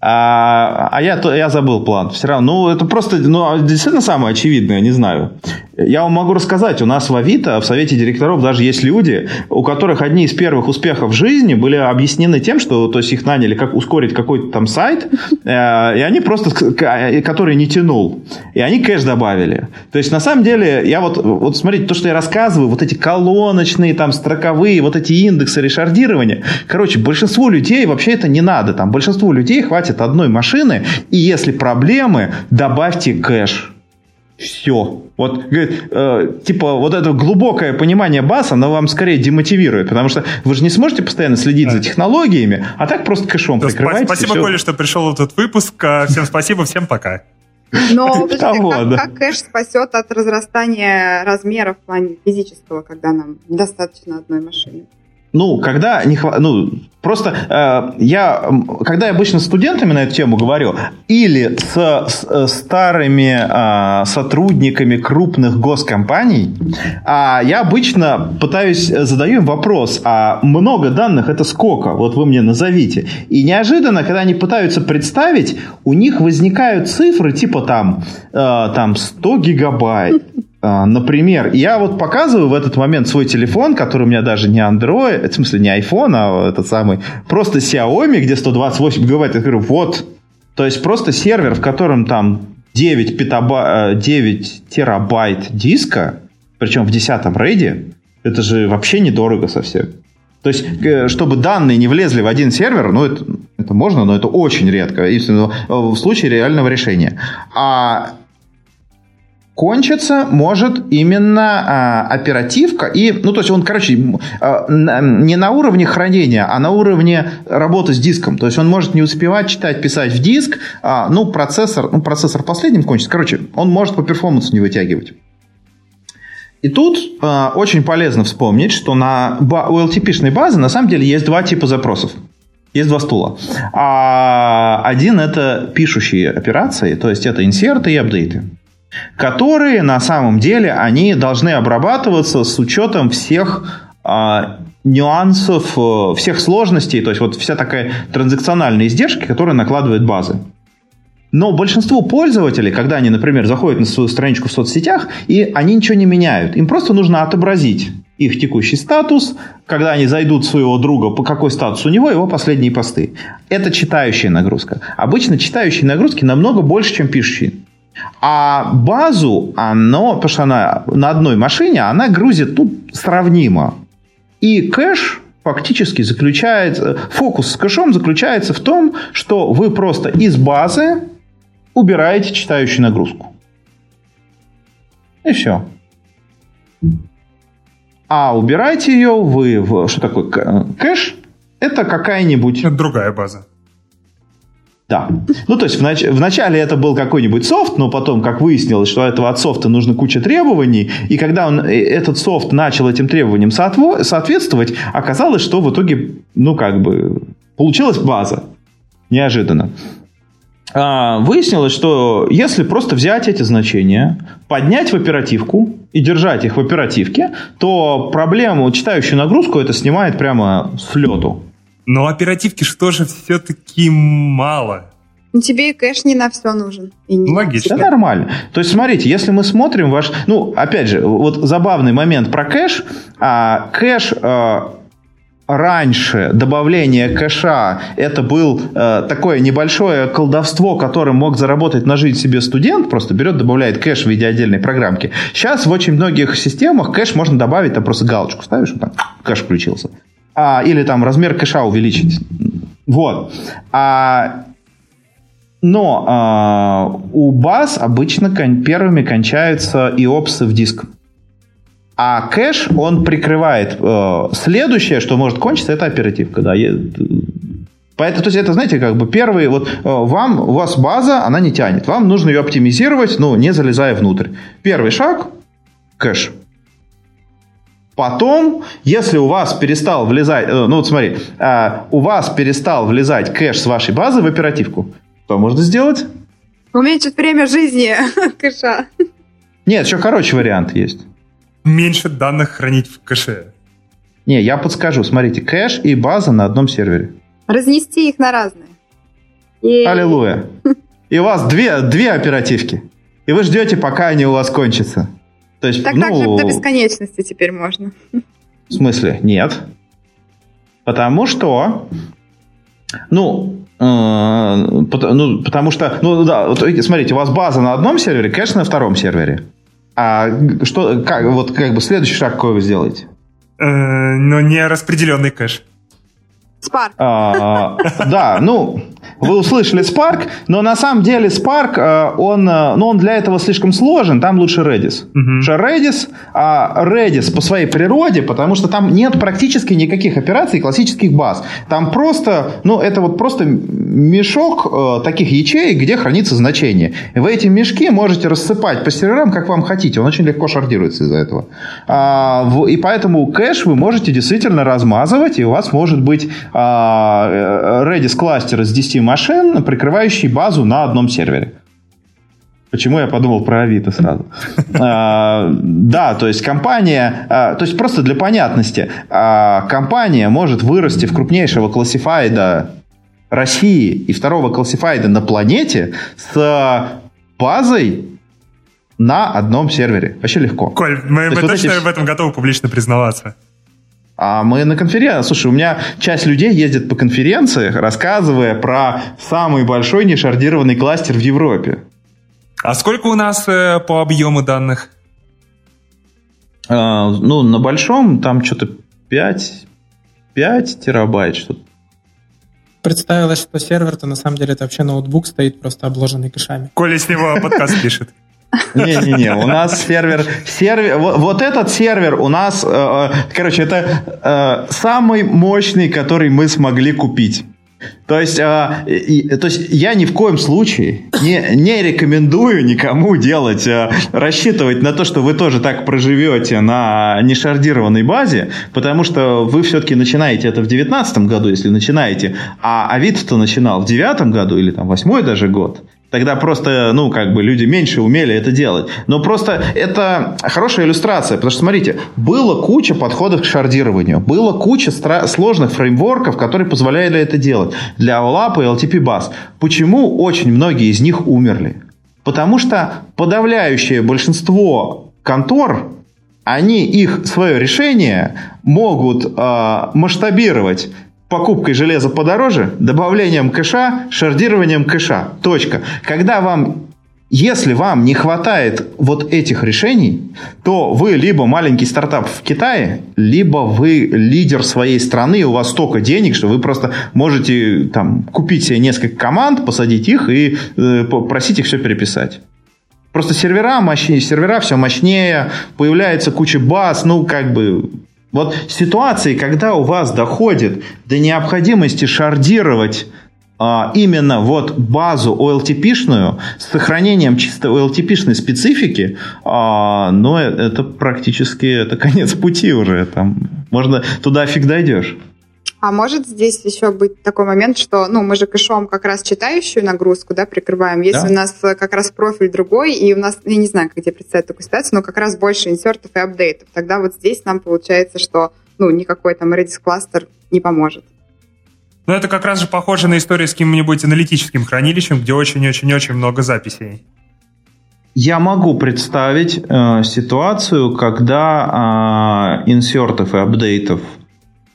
А, а я, я забыл план. Все равно, ну, это просто, ну, действительно самое очевидное, не знаю. Я вам могу рассказать, у нас в Авито, в совете директоров даже есть люди, у которых одни из первых успехов в жизни были объяснены тем, что, то есть, их наняли как ускорить какой-то там сайт, э, и они просто, который не тянул, и они кэш добавили. То есть, на самом деле, я вот, вот смотрите, то, что я рассказываю, вот эти колоночные, там, строковые, вот эти индексы решардирования, короче, большинству людей вообще это не надо, там, большинству людей хватит хватит одной машины, и если проблемы, добавьте кэш. Все. Вот, говорит, э, типа, вот это глубокое понимание баз, оно вам скорее демотивирует, потому что вы же не сможете постоянно следить за технологиями, а так просто кэшом да, прикрываете. Спасибо, Коля, что пришел в этот выпуск. А, всем спасибо, всем пока. Но Того, как, да. как кэш спасет от разрастания размеров в плане физического, когда нам недостаточно одной машины? Ну, когда не хватает, ну, просто э, я, когда я обычно с студентами на эту тему говорю, или с, с э, старыми э, сотрудниками крупных госкомпаний, э, я обычно пытаюсь, э, задаю им вопрос, а много данных это сколько? Вот вы мне назовите. И неожиданно, когда они пытаются представить, у них возникают цифры типа там, э, там 100 гигабайт, например, я вот показываю в этот момент свой телефон, который у меня даже не Android, в смысле не iPhone, а этот самый, просто Xiaomi, где 128 гигабайт. Я говорю, вот, То есть просто сервер, в котором там 9, петаба... 9 терабайт диска, причем в 10 рейде, это же вообще недорого совсем. То есть, э, чтобы данные не влезли в один сервер, ну, это, это можно, но это очень редко, если в случае реального решения. А кончиться может именно а, оперативка и, ну, то есть он, короче, а, не на уровне хранения, а на уровне работы с диском. То есть он может не успевать читать, писать в диск, а, ну, процессор, ну, процессор последним кончится. Короче, он может по перформансу не вытягивать. И тут э, очень полезно вспомнить, что на у LTP-шной базы на самом деле есть два типа запросов. Есть два стула. А один это пишущие операции, то есть это инсерты и апдейты, которые на самом деле они должны обрабатываться с учетом всех а, нюансов, э, всех сложностей, то есть вот вся такая транзакциональная издержки, которые накладывает базы. Но большинство пользователей, когда они, например, заходят на свою страничку в соцсетях, и они ничего не меняют. Им просто нужно отобразить их текущий статус, когда они зайдут своего друга, по какой статус у него, его последние посты. Это читающая нагрузка. Обычно читающие нагрузки намного больше, чем пишущие. А базу, оно, потому что она на одной машине, она грузит тут сравнимо. И кэш фактически заключается, фокус с кэшом заключается в том, что вы просто из базы убираете читающую нагрузку. И все. А убираете ее вы в... Что такое кэш? Это какая-нибудь... Это другая база. Да. Ну, то есть внач... вначале это был какой-нибудь софт, но потом, как выяснилось, что этого от софта нужно куча требований, и когда он, э, этот софт начал этим требованиям соответствовать, оказалось, что в итоге, ну, как бы, получилась база. Неожиданно. А, выяснилось, что если просто взять эти значения, поднять в оперативку и держать их в оперативке, то проблему, читающую нагрузку, это снимает прямо с лету. Но оперативки что же все-таки мало. Ну, тебе и кэш не на все нужен. И не Логично. Это нормально. То есть, смотрите, если мы смотрим ваш... Ну, опять же, вот забавный момент про кэш. А, кэш... А, раньше добавление кэша это был э, такое небольшое колдовство, которым мог заработать на жизнь себе студент, просто берет, добавляет кэш в виде отдельной программки. Сейчас в очень многих системах кэш можно добавить, там просто галочку ставишь, там кэш включился а, или там размер кэша увеличить. Вот. А, но а, у баз обычно кон- первыми кончаются и опсы в диск. А кэш, он прикрывает. Э, следующее, что может кончиться, это оперативка. Да. Поэтому, то есть это, знаете, как бы первый, вот э, вам, у вас база, она не тянет. Вам нужно ее оптимизировать, ну, не залезая внутрь. Первый шаг – кэш. Потом, если у вас перестал влезать, э, ну вот смотри, э, у вас перестал влезать кэш с вашей базы в оперативку, что можно сделать? Уменьшить время жизни кэша. Нет, еще короче вариант есть. Меньше данных хранить в кэше. Не, я подскажу. Смотрите, кэш и база на одном сервере. Разнести их на разные. И... Аллилуйя. И у вас две, две оперативки. И вы ждете, пока они у вас кончатся. То есть, так ну, так же до бесконечности теперь можно. В смысле? Нет. Потому что, ну, э, ну, потому что, ну да, вот, смотрите, у вас база на одном сервере, кэш на втором сервере. А что, как, вот как бы следующий шаг какой вы сделаете? Э, но не распределенный кэш. Spark. А, да, ну, вы услышали Spark, но на самом деле Spark, э, он, э, ну, он для этого слишком сложен, там лучше Redis. Uh-huh. Что Redis, а Redis по своей природе, потому что там нет практически никаких операций классических баз. Там просто, ну, это вот просто мешок э, таких ячеек, где хранится значение. И вы эти мешки можете рассыпать по серверам, как вам хотите. Он очень легко шардируется из-за этого. А, в, и поэтому кэш вы можете действительно размазывать, и у вас может быть а, Redis кластер из 10 машин, прикрывающий базу на одном сервере. Почему я подумал про Авито сразу? А, да, то есть компания, а, то есть просто для понятности, а, компания может вырасти в крупнейшего классифайда России и второго классифайда на планете с базой на одном сервере. Вообще легко. Коль, мы, мы вот точно эти... в этом готовы публично признаваться. А мы на конференции... Слушай, у меня часть людей ездит по конференциях, рассказывая про самый большой нешардированный кластер в Европе. А сколько у нас э, по объему данных? А, ну, на большом там что-то 5, 5 терабайт, что-то. Представилось, что сервер-то на самом деле это вообще ноутбук стоит просто обложенный кэшами. Коля с него подкаст пишет. Не-не-не, у нас сервер, сервер вот, вот этот сервер у нас, э, э короче, это э, самый мощный, который мы смогли купить. То есть, э, и, то есть я ни в коем случае не, не рекомендую никому делать, э, рассчитывать на то, что вы тоже так проживете на нешардированной базе, потому что вы все-таки начинаете это в 2019 году, если начинаете, а Авито-то начинал в 2009 году или там восьмой даже год. Тогда просто, ну, как бы люди меньше умели это делать. Но просто это хорошая иллюстрация, потому что, смотрите, было куча подходов к шардированию, было куча сложных фреймворков, которые позволяли это делать для OLAP и LTP Bus. Почему очень многие из них умерли? Потому что подавляющее большинство контор, они их свое решение могут э, масштабировать покупкой железа подороже, добавлением кэша, шардированием кэша. Точка. Когда вам если вам не хватает вот этих решений, то вы либо маленький стартап в Китае, либо вы лидер своей страны, и у вас столько денег, что вы просто можете там, купить себе несколько команд, посадить их и э, просить их все переписать. Просто сервера мощнее, сервера все мощнее, появляется куча баз, ну, как бы, вот ситуации, когда у вас доходит до необходимости шардировать а, именно вот базу OLTP-шную с сохранением чисто OLTP-шной специфики, а, но это практически это конец пути уже. Там можно туда фиг дойдешь. А может здесь еще быть такой момент, что ну, мы же кэшом как раз читающую нагрузку да, прикрываем. Если да. у нас как раз профиль другой, и у нас, я не знаю, как тебе представить такую ситуацию, но как раз больше инсертов и апдейтов, тогда вот здесь нам получается, что ну, никакой там Redis кластер не поможет. Ну, это как раз же похоже на историю с каким-нибудь аналитическим хранилищем, где очень-очень-очень много записей. Я могу представить э, ситуацию, когда э, инсертов и апдейтов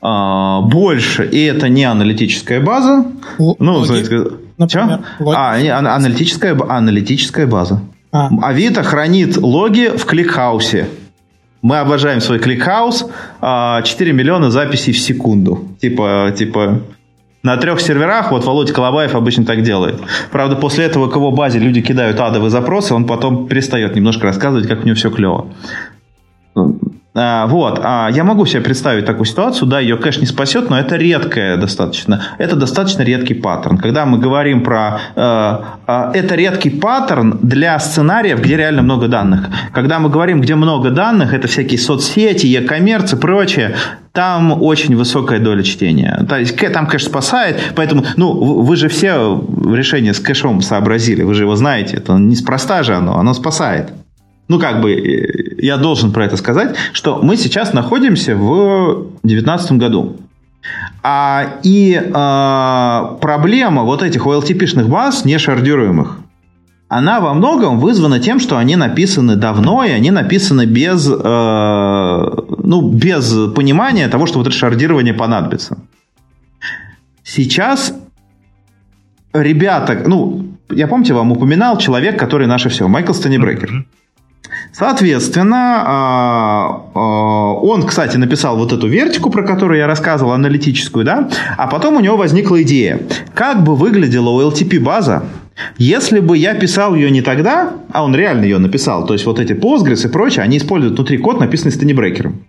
больше, и это не аналитическая база. Л- ну, логи, например, А, аналитическая, аналитическая база. А. Авито хранит логи в кликхаусе. Мы обожаем свой ClickHouse. 4 а, миллиона записей в секунду. Типа, типа на трех серверах, вот Володя Колобаев обычно так делает. Правда, после этого к его базе люди кидают адовые запросы, он потом перестает немножко рассказывать, как у него все клево. А, вот, а, я могу себе представить такую ситуацию, да, ее кэш не спасет, но это редкое достаточно, это достаточно редкий паттерн. Когда мы говорим про, э, э, это редкий паттерн для сценариев, где реально много данных. Когда мы говорим, где много данных, это всякие соцсети, e-commerce и прочее, там очень высокая доля чтения. То есть там кэш спасает, поэтому, ну, вы же все решение с кэшом сообразили, вы же его знаете, это неспроста же оно, оно спасает ну, как бы, э, я должен про это сказать, что мы сейчас находимся в 2019 году. А, и а, проблема вот этих OLTP-шных баз, не шардируемых, она во многом вызвана тем, что они написаны давно, и они написаны без, э, ну, без понимания того, что вот это шардирование понадобится. Сейчас ребята, ну, я помните, вам упоминал человек, который наше все, Майкл Стенебрекер. Mm-hmm. Соответственно, а, а, он, кстати, написал вот эту вертику, про которую я рассказывал, аналитическую, да, а потом у него возникла идея, как бы выглядела OLTP-база, если бы я писал ее не тогда, а он реально ее написал, то есть вот эти Postgres и прочее, они используют внутри код, написанный стенебрекером.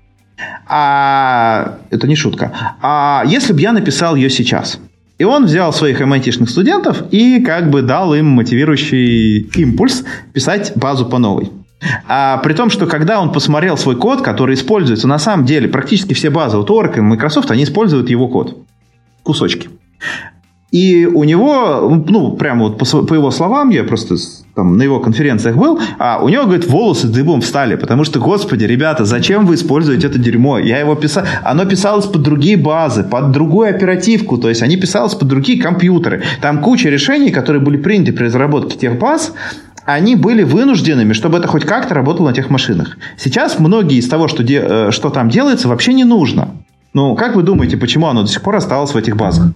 А это не шутка. А если бы я написал ее сейчас? И он взял своих MIT-шных студентов и как бы дал им мотивирующий импульс писать базу по новой. А при том, что когда он посмотрел свой код, который используется, на самом деле практически все базы, вот Oracle Microsoft, они используют его код. Кусочки. И у него, ну, прямо вот по, по его словам, я просто там на его конференциях был, а у него, говорит, волосы дыбом встали, потому что, господи, ребята, зачем вы используете это дерьмо? Я его писал, оно писалось под другие базы, под другую оперативку, то есть они писалось под другие компьютеры. Там куча решений, которые были приняты при разработке тех баз, они были вынужденными, чтобы это хоть как-то работало на тех машинах. Сейчас многие из того, что, де, э, что там делается, вообще не нужно. Ну, как вы думаете, почему оно до сих пор осталось в этих базах?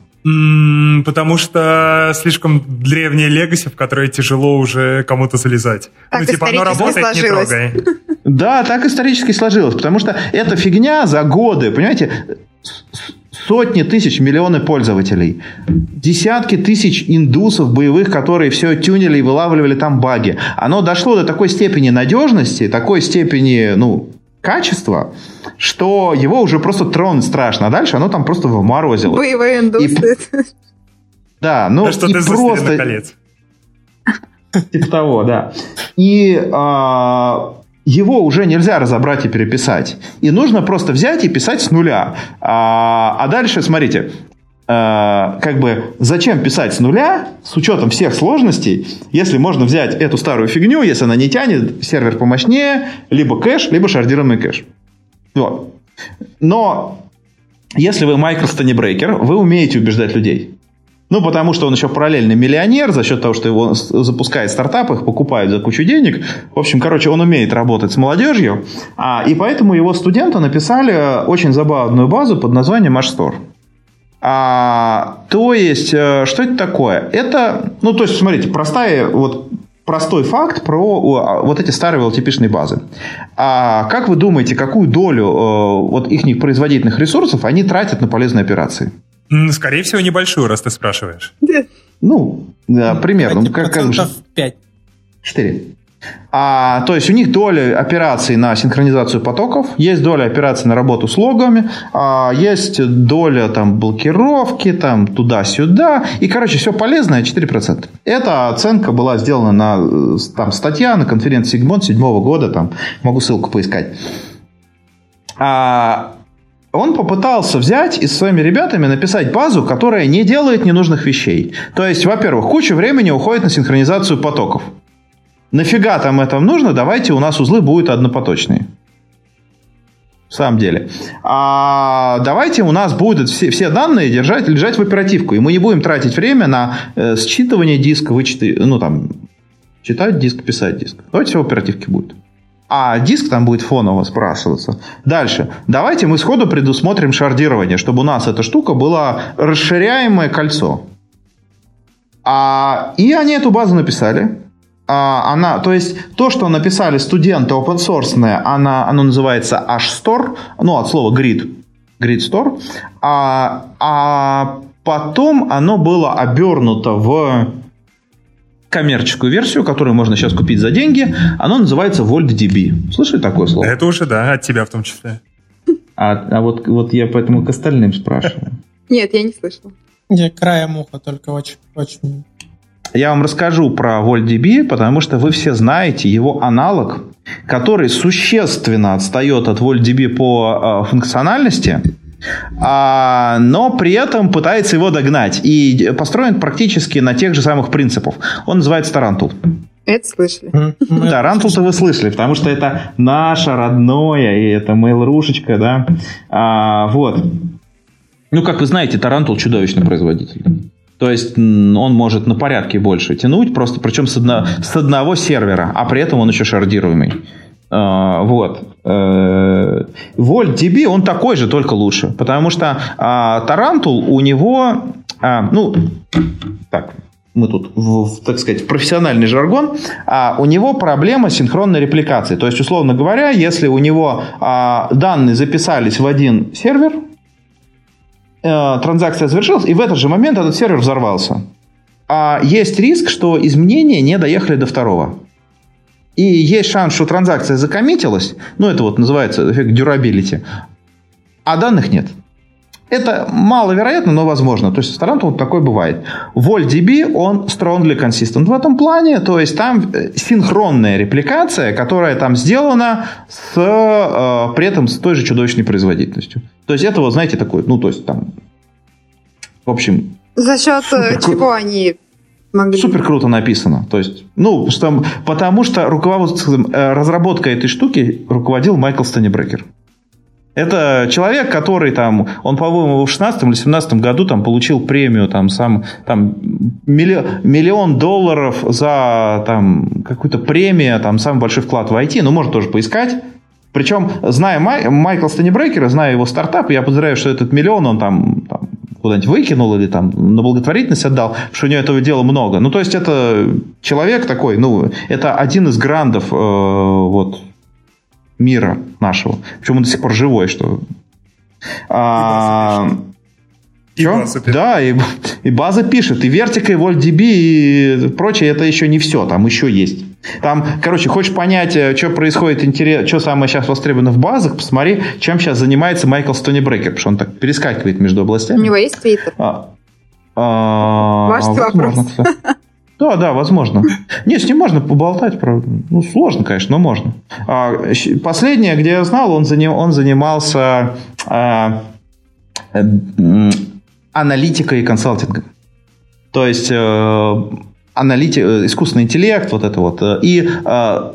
Потому что слишком древняя легаси, в которой тяжело уже кому-то залезать. Так ну, типа, оно работает, сложилось. не трогай. Да, так исторически сложилось, потому что эта фигня за годы, понимаете, сотни тысяч, миллионы пользователей, десятки тысяч индусов боевых, которые все тюнили и вылавливали там баги. Оно дошло до такой степени надежности, такой степени, ну, качества, что его уже просто тронуть страшно. А дальше оно там просто вморозило. Боевые индусы. И... Да, ну а что и ты просто... колец. Типа того, да. И а, его уже нельзя разобрать и переписать. И нужно просто взять и писать с нуля. А, а дальше, смотрите, а, как бы зачем писать с нуля с учетом всех сложностей, если можно взять эту старую фигню, если она не тянет, сервер помощнее, либо кэш, либо шардированный кэш. Вот. Но если вы микростонебрейкер, вы умеете убеждать людей. Ну, потому что он еще параллельный миллионер за счет того, что его запускает стартап, их покупают за кучу денег. В общем, короче, он умеет работать с молодежью. А, и поэтому его студенты написали очень забавную базу под названием HStore. А, то есть, э, что это такое? Это, ну, то есть, смотрите, простая, вот простой факт про а, вот эти старые LTP-шные базы. А как вы думаете, какую долю э, вот их производительных ресурсов они тратят на полезные операции? Скорее всего, небольшую, раз ты спрашиваешь. Ну, да, примерно. Ну, как, как же? 5. 4. А, то есть у них доля операций на синхронизацию потоков, есть доля операций на работу с логами, а, есть доля там, блокировки там, туда-сюда. И, короче, все полезное 4%. Эта оценка была сделана на там, статья на конференции Sigmont 7 года. Там, могу ссылку поискать. А, он попытался взять и с своими ребятами написать базу, которая не делает ненужных вещей. То есть, во-первых, куча времени уходит на синхронизацию потоков. Нафига там это нужно? Давайте у нас узлы будут однопоточные. В самом деле. А давайте у нас будут все, все данные держать, лежать в оперативку. И мы не будем тратить время на э, считывание диска, вычеты, ну там, читать диск, писать диск. Давайте все в оперативке будет а диск там будет фоново сбрасываться. Дальше. Давайте мы сходу предусмотрим шардирование, чтобы у нас эта штука была расширяемое кольцо. А, и они эту базу написали. А, она, то есть то, что написали студенты open source, она, оно называется HStore, ну от слова grid, grid store, а, а потом оно было обернуто в коммерческую версию, которую можно сейчас купить за деньги. Оно называется VoltDB. Слышали такое слово? Это уже, да, от тебя в том числе. А, а вот, вот я поэтому к остальным спрашиваю. Нет, я не слышал. Я краем уха только очень, очень... Я вам расскажу про VoltDB, потому что вы все знаете его аналог, который существенно отстает от VoltDB по э, функциональности – а, но при этом пытается его догнать. И построен практически на тех же самых принципах. Он называется Tarantool. Это слышали. Да, Tarantool-то вы слышали, потому что это наше родное, и это Mail.Ru шечка, да. А, вот. Ну, как вы знаете, Tarantool чудовищно производителен. То есть он может на порядке больше тянуть, просто причем с, одно, с одного сервера, а при этом он еще шардируемый. А, вот. Volt э, DB, он такой же, только лучше. Потому что а, Tarantool у него, а, ну, так, мы тут, в, так сказать, в профессиональный жаргон, а у него проблема синхронной репликации. То есть, условно говоря, если у него а, данные записались в один сервер, а, транзакция завершилась, и в этот же момент этот сервер взорвался. А есть риск, что изменения не доехали до второго. И есть шанс, что транзакция закоммитилась, ну это вот называется эффект durability, а данных нет. Это маловероятно, но возможно. То есть с Таранто вот такое бывает. VoltDB, он strongly consistent в этом плане. То есть там э, синхронная репликация, которая там сделана с, э, при этом с той же чудовищной производительностью. То есть это вот, знаете, такой, ну то есть там, в общем... За счет э, чего они могли... Супер круто написано. То есть, ну, что, потому что руководством, э, разработкой этой штуки руководил Майкл Стенебрекер. Это человек, который там, он, по-моему, в 16 или 17 году там получил премию, там, сам, там, миллион, миллион долларов за там какую-то премию, там, самый большой вклад в IT, ну, можно тоже поискать. Причем, зная Май, Майкла Стенебрекера, зная его стартап, я подозреваю, что этот миллион он там куда-нибудь выкинул или там на благотворительность отдал, потому что у него этого дела много. Ну, то есть, это человек такой, ну, это один из грандов э, вот, мира нашего. Причем он до сих пор живой, что... А, и база Да, и, и база пишет. И Vertica, и VoltDB, и прочее, это еще не все. Там еще есть. Там, короче, хочешь понять, э, что происходит, интерес, что самое сейчас востребовано в базах, посмотри, чем сейчас занимается Майкл Стонибрекер, потому что он так перескакивает между областями. У него есть твиттер? А, а, Ваш вопрос. Да, да, возможно. Нет, с ним можно поболтать. Про... Ну, сложно, конечно, но можно. А, последнее, где я знал, он, заним, он занимался а, аналитикой и консалтингом. То есть э, аналити... Э, искусственный интеллект, вот это вот, э, и э,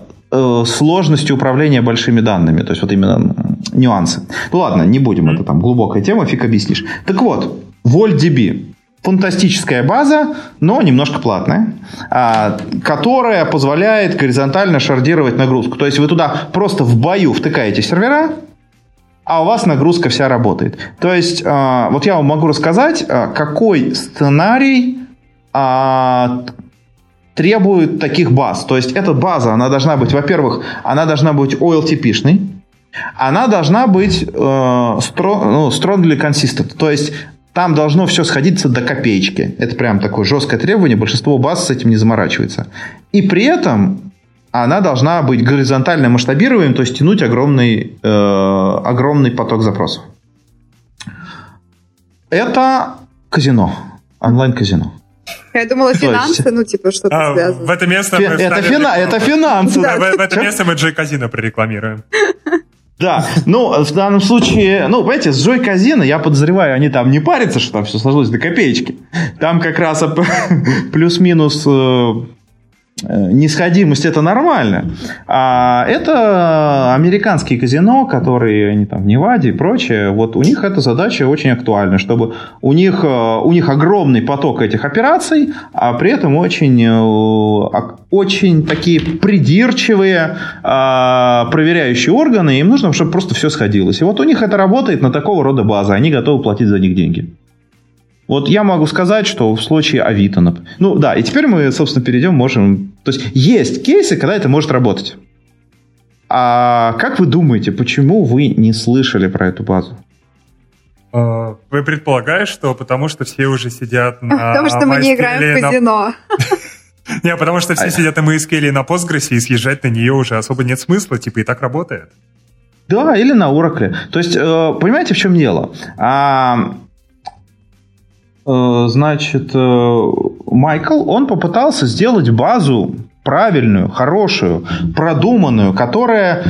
сложностью управления большими данными. То есть вот именно нюансы. Ну ладно, не будем, это там глубокая тема, фиг объяснишь. Так вот, VoltDB фантастическая база, но немножко платная, а, которая позволяет горизонтально шардировать нагрузку. То есть вы туда просто в бою втыкаете сервера, а у вас нагрузка вся работает. То есть, а, вот я вам могу рассказать, а, какой сценарий требует таких баз. То есть, эта база, она должна быть, во-первых, она должна быть OLTP-шной, она должна быть э, ну, strongly consistent. То есть, там должно все сходиться до копеечки. Это прям такое жесткое требование. Большинство баз с этим не заморачивается. И при этом она должна быть горизонтально масштабируемой, то есть тянуть огромный, э, огромный поток запросов. Это казино, онлайн-казино. Я думала, финансы, ну, типа, что-то а, связано. В это место Фи- мы это, фина- это финансы. Да, в, в это место мы Джей Казино прорекламируем. Да, ну, в данном случае, ну, понимаете, с Джой Казино, я подозреваю, они там не парятся, что там все сложилось до копеечки. Там как раз плюс-минус Э, нисходимость это нормально. А это американские казино, которые они там в Неваде и прочее, вот у них эта задача очень актуальна, чтобы у них, э, у них огромный поток этих операций, а при этом очень, э, очень такие придирчивые проверяющие органы, им нужно, чтобы просто все сходилось. И вот у них это работает на такого рода базы, они готовы платить за них деньги. Вот я могу сказать, что в случае Авито, ну да, и теперь мы, собственно, перейдем, можем... То есть есть кейсы, когда это может работать. А как вы думаете, почему вы не слышали про эту базу? А, вы предполагаете, что потому что все уже сидят на Потому что мы не играем в казино. Не, потому что все сидят на MySQL и на Postgres, и съезжать на нее уже особо нет смысла, типа и так работает. Да, или на Oracle. То есть, э, понимаете, в чем дело? Э, значит, э, Майкл, он попытался сделать базу правильную, хорошую, продуманную, которая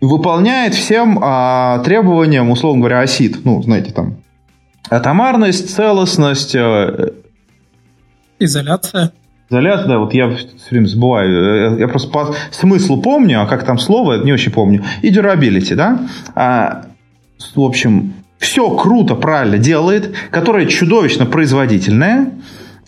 выполняет всем а, требованиям, условно говоря, осид. Ну, знаете, там, атомарность, целостность. Э, Изоляция. Изоляция, да, вот я все время забываю. Я просто по смыслу помню, а как там слово, не очень помню. И durability, да. А, в общем, все круто, правильно делает, которая чудовищно производительная,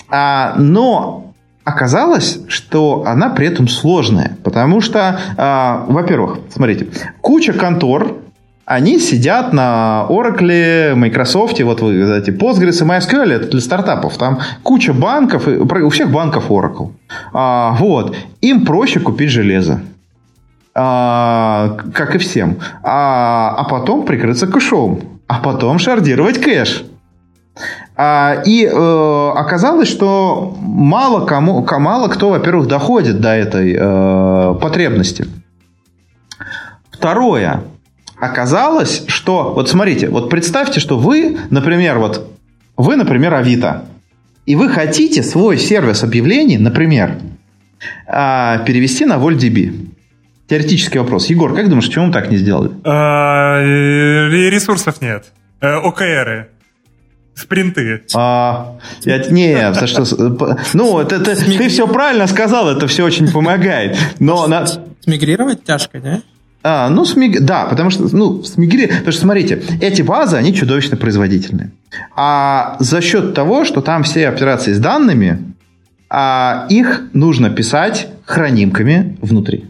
а, но оказалось, что она при этом сложная. Потому что, а, во-первых, смотрите, куча контор, они сидят на Oracle, Microsoft, вот вы знаете, Postgres и MySQL, это для стартапов. Там куча банков, у всех банков Oracle. А, вот. Им проще купить железо. А, как и всем. А, а потом прикрыться кэшом а потом шардировать кэш. А, и э, оказалось, что мало, кому, мало кто, во-первых, доходит до этой э, потребности. Второе. Оказалось, что... Вот смотрите, вот представьте, что вы, например, вот вы, например, Авито, и вы хотите свой сервис объявлений, например, э, перевести на VoltDB. Теоретический вопрос. Егор, как думаешь, почему мы так не сделали? А, ресурсов нет. Э, ОКРы. Спринты. А, я, не, за что... Ну, это, это, ты все правильно сказал, это все очень помогает. Но на... Смигрировать тяжко, да? А, ну, смиг... да, потому что, ну, смигри... Потому что, смотрите, эти базы, они чудовищно производительные. А за счет того, что там все операции с данными, а их нужно писать хранимками внутри.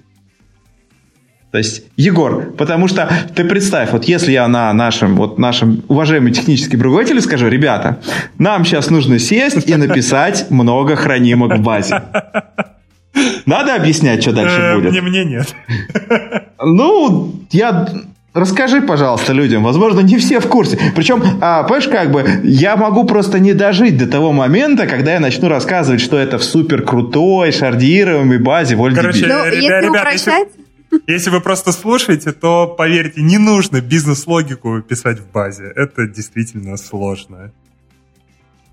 То есть, Егор, потому что ты представь, вот если я на нашем, вот нашем уважаемом техническом руководителе скажу, ребята, нам сейчас нужно сесть и написать много хранимок в базе. Надо объяснять, что дальше э, будет? Мне, мне нет. Ну, я Расскажи, пожалуйста, людям. Возможно, не все в курсе. Причем, а, понимаешь, как бы, я могу просто не дожить до того момента, когда я начну рассказывать, что это в супер крутой, шардируемой базе в Короче, ну, ребят, если ребят, упрощать... если, если вы просто слушаете, то, поверьте, не нужно бизнес-логику писать в базе. Это действительно сложно.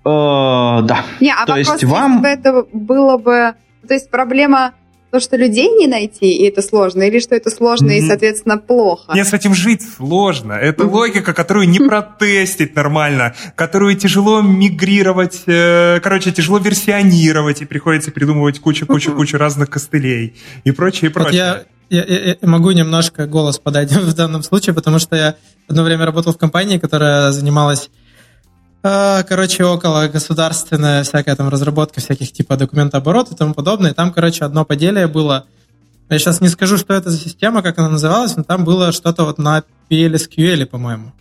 Э, да. Не, а то вопрос, есть вам... это было бы... То есть проблема то, что людей не найти, и это сложно, или что это сложно и, соответственно, плохо? Нет, с этим жить сложно. Это логика, которую не протестить нормально, которую тяжело мигрировать, э, короче, тяжело версионировать, и приходится придумывать кучу-кучу-кучу разных костылей и прочее, и прочее. Вот я, я, я могу немножко голос подать в данном случае, потому что я одно время работал в компании, которая занималась а, короче, около государственная всякая там разработка всяких типа документооборота и тому подобное. И там, короче, одно поделие было. Я сейчас не скажу, что это за система, как она называлась, но там было что-то вот на PLSQL, по-моему.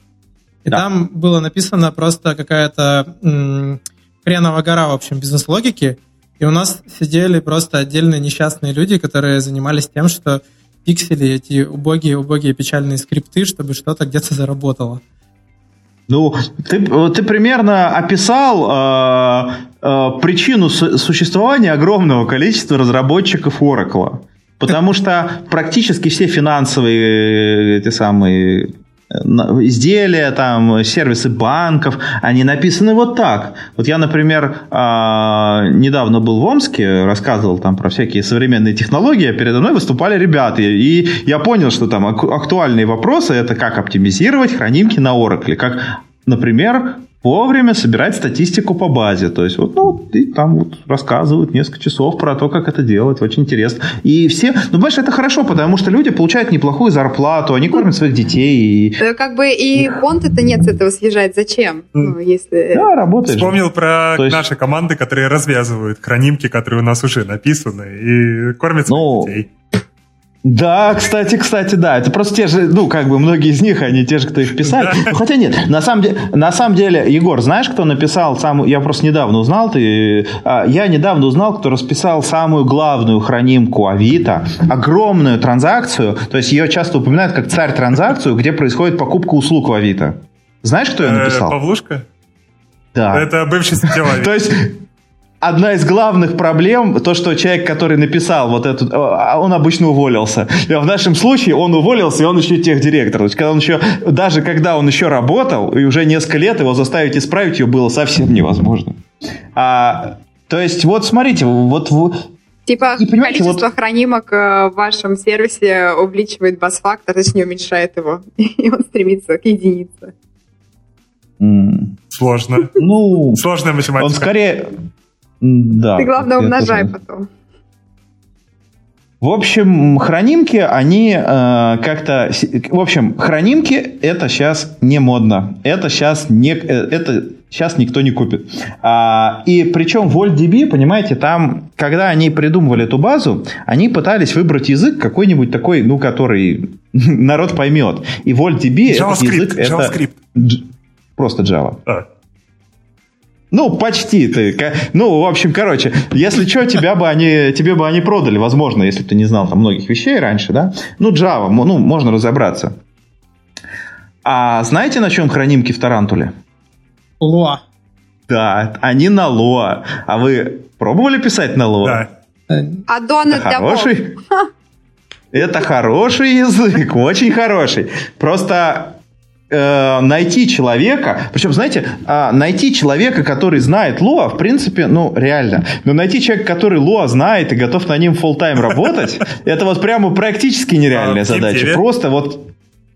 И да. там было написано просто какая-то м- хреновая гора, в общем, бизнес-логики. И у нас сидели просто отдельные несчастные люди, которые занимались тем, что пиксели эти убогие-убогие печальные скрипты, чтобы что-то где-то заработало. Ну, ты, ты примерно описал э, э, причину существования огромного количества разработчиков Oracle. Потому что практически все финансовые эти самые изделия, там, сервисы банков, они написаны вот так. Вот я, например, а, недавно был в Омске, рассказывал там про всякие современные технологии, а передо мной выступали ребята, и я понял, что там актуальные вопросы это как оптимизировать хранимки на Oracle, как например, вовремя собирать статистику по базе. То есть, вот, ну, и там вот рассказывают несколько часов про то, как это делать. Очень интересно. И все, ну, понимаешь, это хорошо, потому что люди получают неплохую зарплату, они кормят своих детей. И... Э, как бы и фонд это нет с этого съезжать. Зачем? Ну, если... Да, работает. Вспомнил про есть... наши команды, которые развязывают хранимки, которые у нас уже написаны, и кормят своих ну, детей. Да, кстати, кстати, да. Это просто те же, ну, как бы многие из них, они те же, кто их писали. Да. Хотя нет, на самом, деле, на самом деле, Егор, знаешь, кто написал самую... Я просто недавно узнал, ты... А, я недавно узнал, кто расписал самую главную хранимку Авито, огромную транзакцию, то есть ее часто упоминают как царь транзакцию, где происходит покупка услуг в Авито. Знаешь, кто ее э, написал? Павлушка? Да. Это бывший сетевой. То есть одна из главных проблем, то, что человек, который написал вот эту, а, он обычно уволился. И в нашем случае он уволился, и он еще техдиректор. То есть, когда он еще, даже когда он еще работал, и уже несколько лет его заставить исправить ее было совсем невозможно. А, то есть, вот смотрите, вот Типа количество вот... хранимок э, в вашем сервисе увеличивает бас-фактор, точнее уменьшает его, и он стремится к единице. Сложно. Ну, Сложная математика. Он скорее, да. Ты, главное, умножай тоже. потом. В общем, хранимки, они э, как-то... В общем, хранимки это сейчас не модно. Это сейчас, не, э, это сейчас никто не купит. А, и причем в VoltDB, понимаете, там, когда они придумывали эту базу, они пытались выбрать язык какой-нибудь такой, ну, который народ поймет. И VoltDB JavaScript, язык... JavaScript. Это просто Java. А. Ну, почти ты. Ну, в общем, короче, если что, тебя бы они, тебе бы они продали, возможно, если ты не знал там многих вещей раньше, да? Ну, Java, ну, можно разобраться. А знаете, на чем хранимки в Тарантуле? Лоа. Да, они на Лоа. А вы пробовали писать на Лоа? Да. Аддон это хороший. Это хороший язык, очень хороший. Просто Э, найти человека, причем, знаете, э, найти человека, который знает Луа, в принципе, ну, реально. Но найти человека, который Луа знает и готов на ним full time работать, это вот прямо практически нереальная а, задача. Просто вот,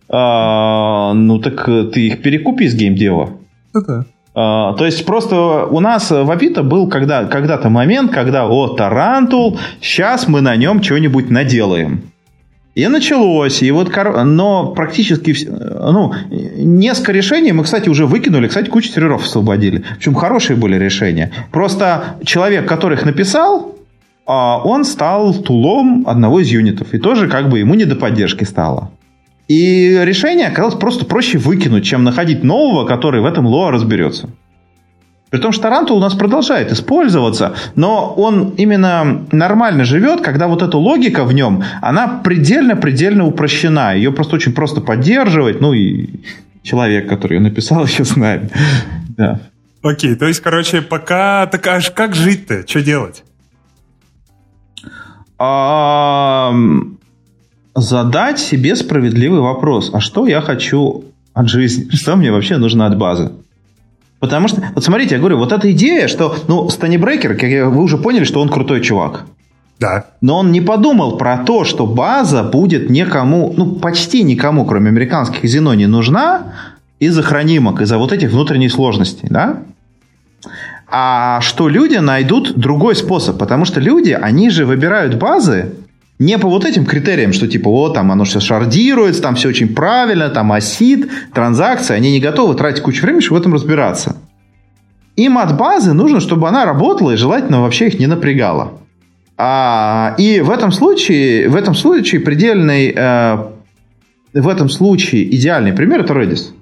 э, ну, так ты их перекупи с геймдева. Это. А, то есть просто у нас в Авито был когда, когда-то момент, когда, о, Tarantool, сейчас мы на нем что-нибудь наделаем. И началось, и вот, но практически, ну, несколько решений мы, кстати, уже выкинули, кстати, кучу серверов освободили. Причем хорошие были решения. Просто человек, который их написал, а, он стал тулом одного из юнитов. И тоже как бы ему не до поддержки стало. И решение оказалось просто проще выкинуть, чем находить нового, который в этом Lua разберется. При том, что Tarantool у нас продолжает использоваться, но он именно нормально живет, когда вот эта логика в нем, она предельно-предельно упрощена. Ее просто очень просто поддерживать. Ну и человек, который ее написал, еще знает. Да. Окей, то есть, короче, пока так аж как жить-то? Что делать? задать себе справедливый вопрос. А что я хочу от жизни? Что мне вообще нужно от базы? Потому что, вот смотрите, я говорю, вот эта идея, что, ну, Стани Брейкер, как вы уже поняли, что он крутой чувак. Да. Но он не подумал про то, что база будет никому, ну, почти никому, кроме американских казино, не нужна из-за хранимок, из-за вот этих внутренних сложностей, да? а что люди найдут другой способ, потому что люди, они же выбирают базы не по вот этим критериям, что типа, вот там оно все шардируется, там все очень правильно, там осид, транзакции, они не готовы тратить кучу времени, чтобы в этом разбираться. Им от базы нужно, чтобы она работала и желательно вообще их не напрягала. А, и в этом случае, в этом случае предельный, э, в этом случае идеальный пример это Redis.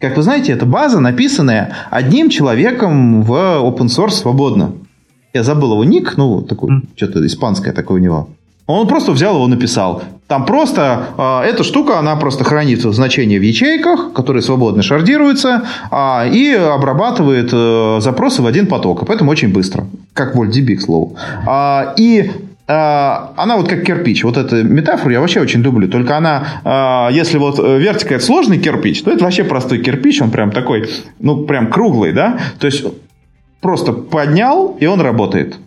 Как вы знаете, это база, написанная одним человеком в open source свободно. Я забыл его ник, ну, такой, mm. что-то испанское такое у него. Он просто взял его, написал. Там просто э, эта штука, она просто хранит значения в ячейках, которые свободно шардируются, э, и обрабатывает э, запросы в один поток. И поэтому очень быстро. Как VoltDB, к слову. Э, и а, она вот как кирпич. Вот эту метафору я вообще очень люблю. Только она, а, если вот э, вертика это сложный кирпич, то это вообще простой кирпич. Он прям такой, ну, прям круглый, да? То есть просто поднял, и он работает.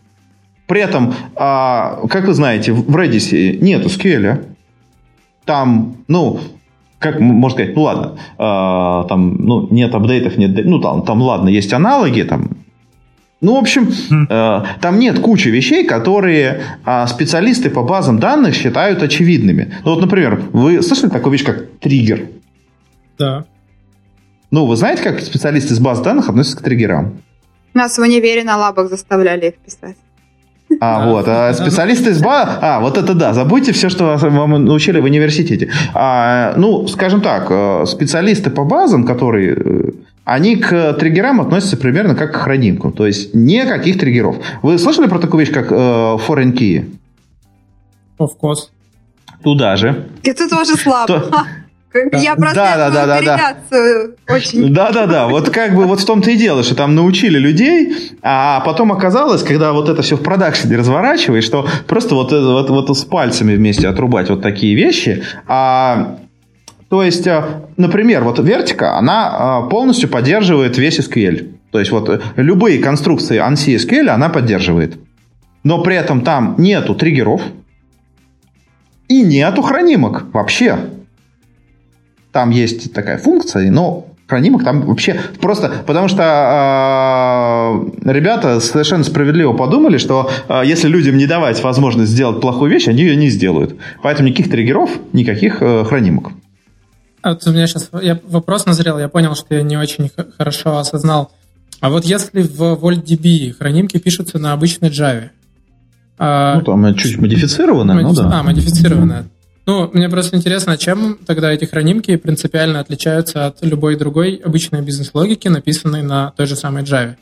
При этом, а, как вы знаете, в Redis нет SQL. Там, ну, как можно сказать, ну ладно, там ну, нет апдейтов, нет, ну там, там ладно, есть аналоги, там ну, в общем, э, там нет кучи вещей, которые э, специалисты по базам данных считают очевидными. Ну, вот, например, вы слышали такую вещь, как триггер? Да. Ну, вы знаете, как специалисты с баз данных относятся к триггерам? Нас в универе на лабах заставляли их писать. А, а, вот. А специалисты из БА... А, вот это да. Забудьте все, что вас, вам научили в университете. А, ну, скажем так, э, специалисты по базам, которые э, они к триггерам относятся примерно как к хранимкам. То есть никаких триггеров. Вы слышали про такую вещь, как э, foreign key? Of course. Туда же. Это тоже слабо. То... Я просто да, да, да, да, да. очень. Да, да, да. Вот как бы вот в том-то и дело, что там научили людей, а потом оказалось, когда вот это все в продакшене разворачиваешь, что просто вот, вот, вот с пальцами вместе отрубать вот такие вещи, а то есть, э, например, вот вертика, она э, полностью поддерживает весь SQL. То есть, вот любые конструкции ANSI SQL она поддерживает. Но при этом там нету триггеров и нету хранимок вообще. Там есть такая функция, но хранимок там вообще просто потому что э, ребята совершенно справедливо подумали, что э, если людям не давать возможность сделать плохую вещь, они ее не сделают. Поэтому никаких триггеров, никаких э, хранимок. А вот у меня сейчас я, вопрос назрел, я понял, что я не очень хорошо осознал. А вот если в VoltDB хранимки пишутся на обычной Java, а... Ну, там чуть модифицировано, Модифи... ну да. А, модифицированное. Ну, мне просто интересно, чем тогда эти хранимки принципиально отличаются от любой другой обычной бизнес-логики, написанной на той же самой Java?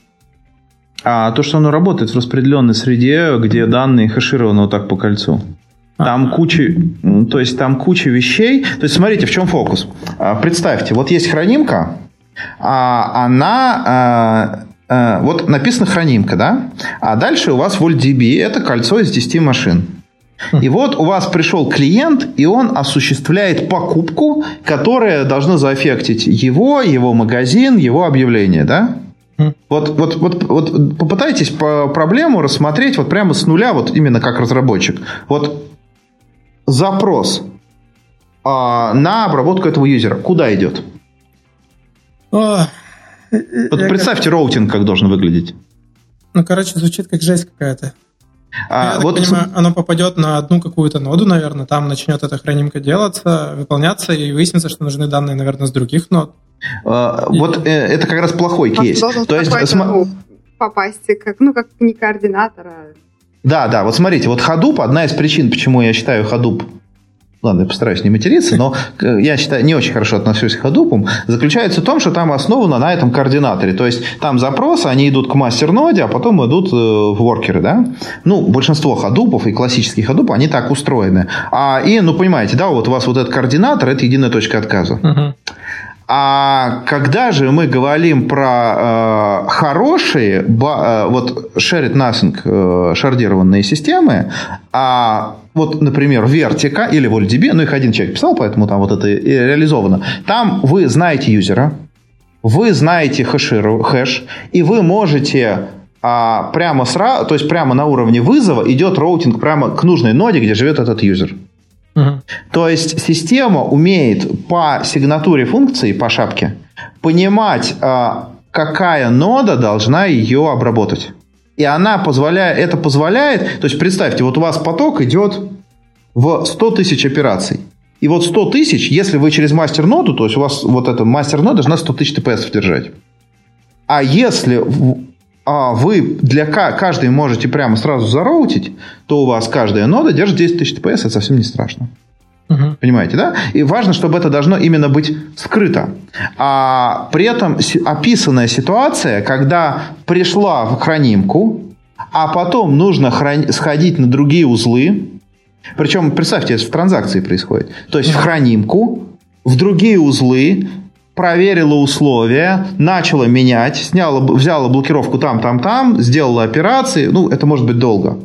А то, что оно работает в распределенной среде, где данные хэшированы вот так по кольцу. Там куча, то есть там куча вещей. То есть смотрите, в чем фокус. А, представьте, вот есть хранимка, а она а, а, вот написано хранимка, да? А дальше у вас VoltDB это кольцо из 10 машин. И вот у вас пришел клиент, и он осуществляет покупку, которая должна заэффектить его, его магазин, его объявление, да? Вот, вот, вот, вот попытайтесь по проблему рассмотреть вот прямо с нуля, вот именно как разработчик. Вот запрос а, на обработку этого юзера куда идет? О, вот представьте роутинг, как должен выглядеть. Ну, короче, звучит как жесть какая-то. А, Я вот... так понимаю, оно попадет на одну какую-то ноду, наверное, там начнет эта хранимка делаться, выполняться, и выяснится, что нужны данные, наверное, с других нод. А, и... Вот э, это как раз плохой кейс. То есть, см... попасть, как, ну, как не координатора, Да, да, вот смотрите, вот Hadoop, одна из причин, почему я считаю Hadoop ладно, я постараюсь не материться, но э, я считаю, не очень хорошо отношусь к Hadoop, заключается в том, что там основано на этом координаторе. То есть там запросы, они идут к мастер-ноде, а потом идут э, в воркеры, да? Ну, большинство ходупов и классических ходуп, они так устроены. А, и, ну, понимаете, да, вот у вас вот этот координатор, это единая точка отказа. Uh-huh. А когда же мы говорим про э, хорошие, ба, э, вот shared nothing, э, шардированные системы, а вот, например, Vertica или VoltDB, ну их один человек писал, поэтому там вот это и реализовано. Там вы знаете юзера, вы знаете хэширу, хэш, и вы можете а, прямо сразу, то есть прямо на уровне вызова идет роутинг прямо к нужной ноде, где живет этот юзер. То есть система умеет по сигнатуре функции, по шапке, понимать, а, какая нода должна ее обработать. И она позволяет, это позволяет, то есть представьте, вот у вас поток идет в 100 тысяч операций. И вот 100 тысяч, если вы через мастер-ноду, то есть у вас вот эта мастер-нода должна 100 тысяч TPS держать. А если а вы для каждой можете прямо сразу зароутить, то у вас каждая нода держит 10 тысяч TPS, это совсем не страшно. Угу. Понимаете, да? И важно, чтобы это должно именно быть скрыто. А при этом описанная ситуация, когда пришла в хранимку, а потом нужно храни- сходить на другие узлы, причем, представьте, это в транзакции происходит. То есть в хранимку, в другие узлы, проверила условия, начала менять, сняла, взяла блокировку там, там, там, сделала операции. Ну, это может быть долго.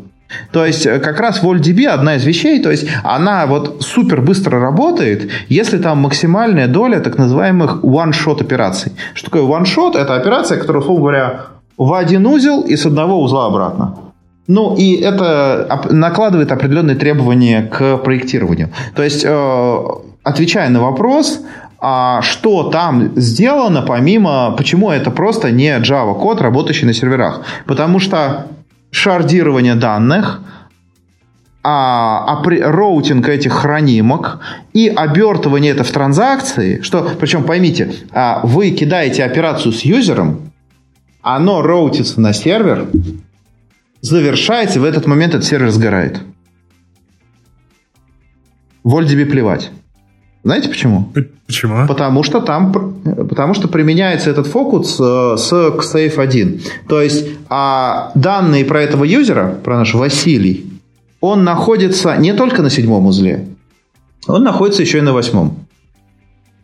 То есть, э, как раз VolDB одна из вещей, то есть, она вот супер быстро работает, если там максимальная доля так называемых one-shot операций. Что такое one-shot? Это операция, которая, условно говоря, в один узел и с одного узла обратно. Ну, и это накладывает определенные требования к проектированию. То есть, э, отвечая на вопрос, а что там сделано, помимо, почему это просто не Java код, работающий на серверах. Потому что шардирование данных, а, а роутинг этих хранимок и обертывание это в транзакции, что, причем поймите, а, вы кидаете операцию с юзером, оно роутится на сервер, завершается, в этот момент этот сервер сгорает. VoltDB плевать. Знаете почему? Почему? Потому что там, потому что применяется этот фокус э, с Safe 1. То есть а данные про этого юзера, про наш Василий, он находится не только на седьмом узле, он находится еще и на восьмом.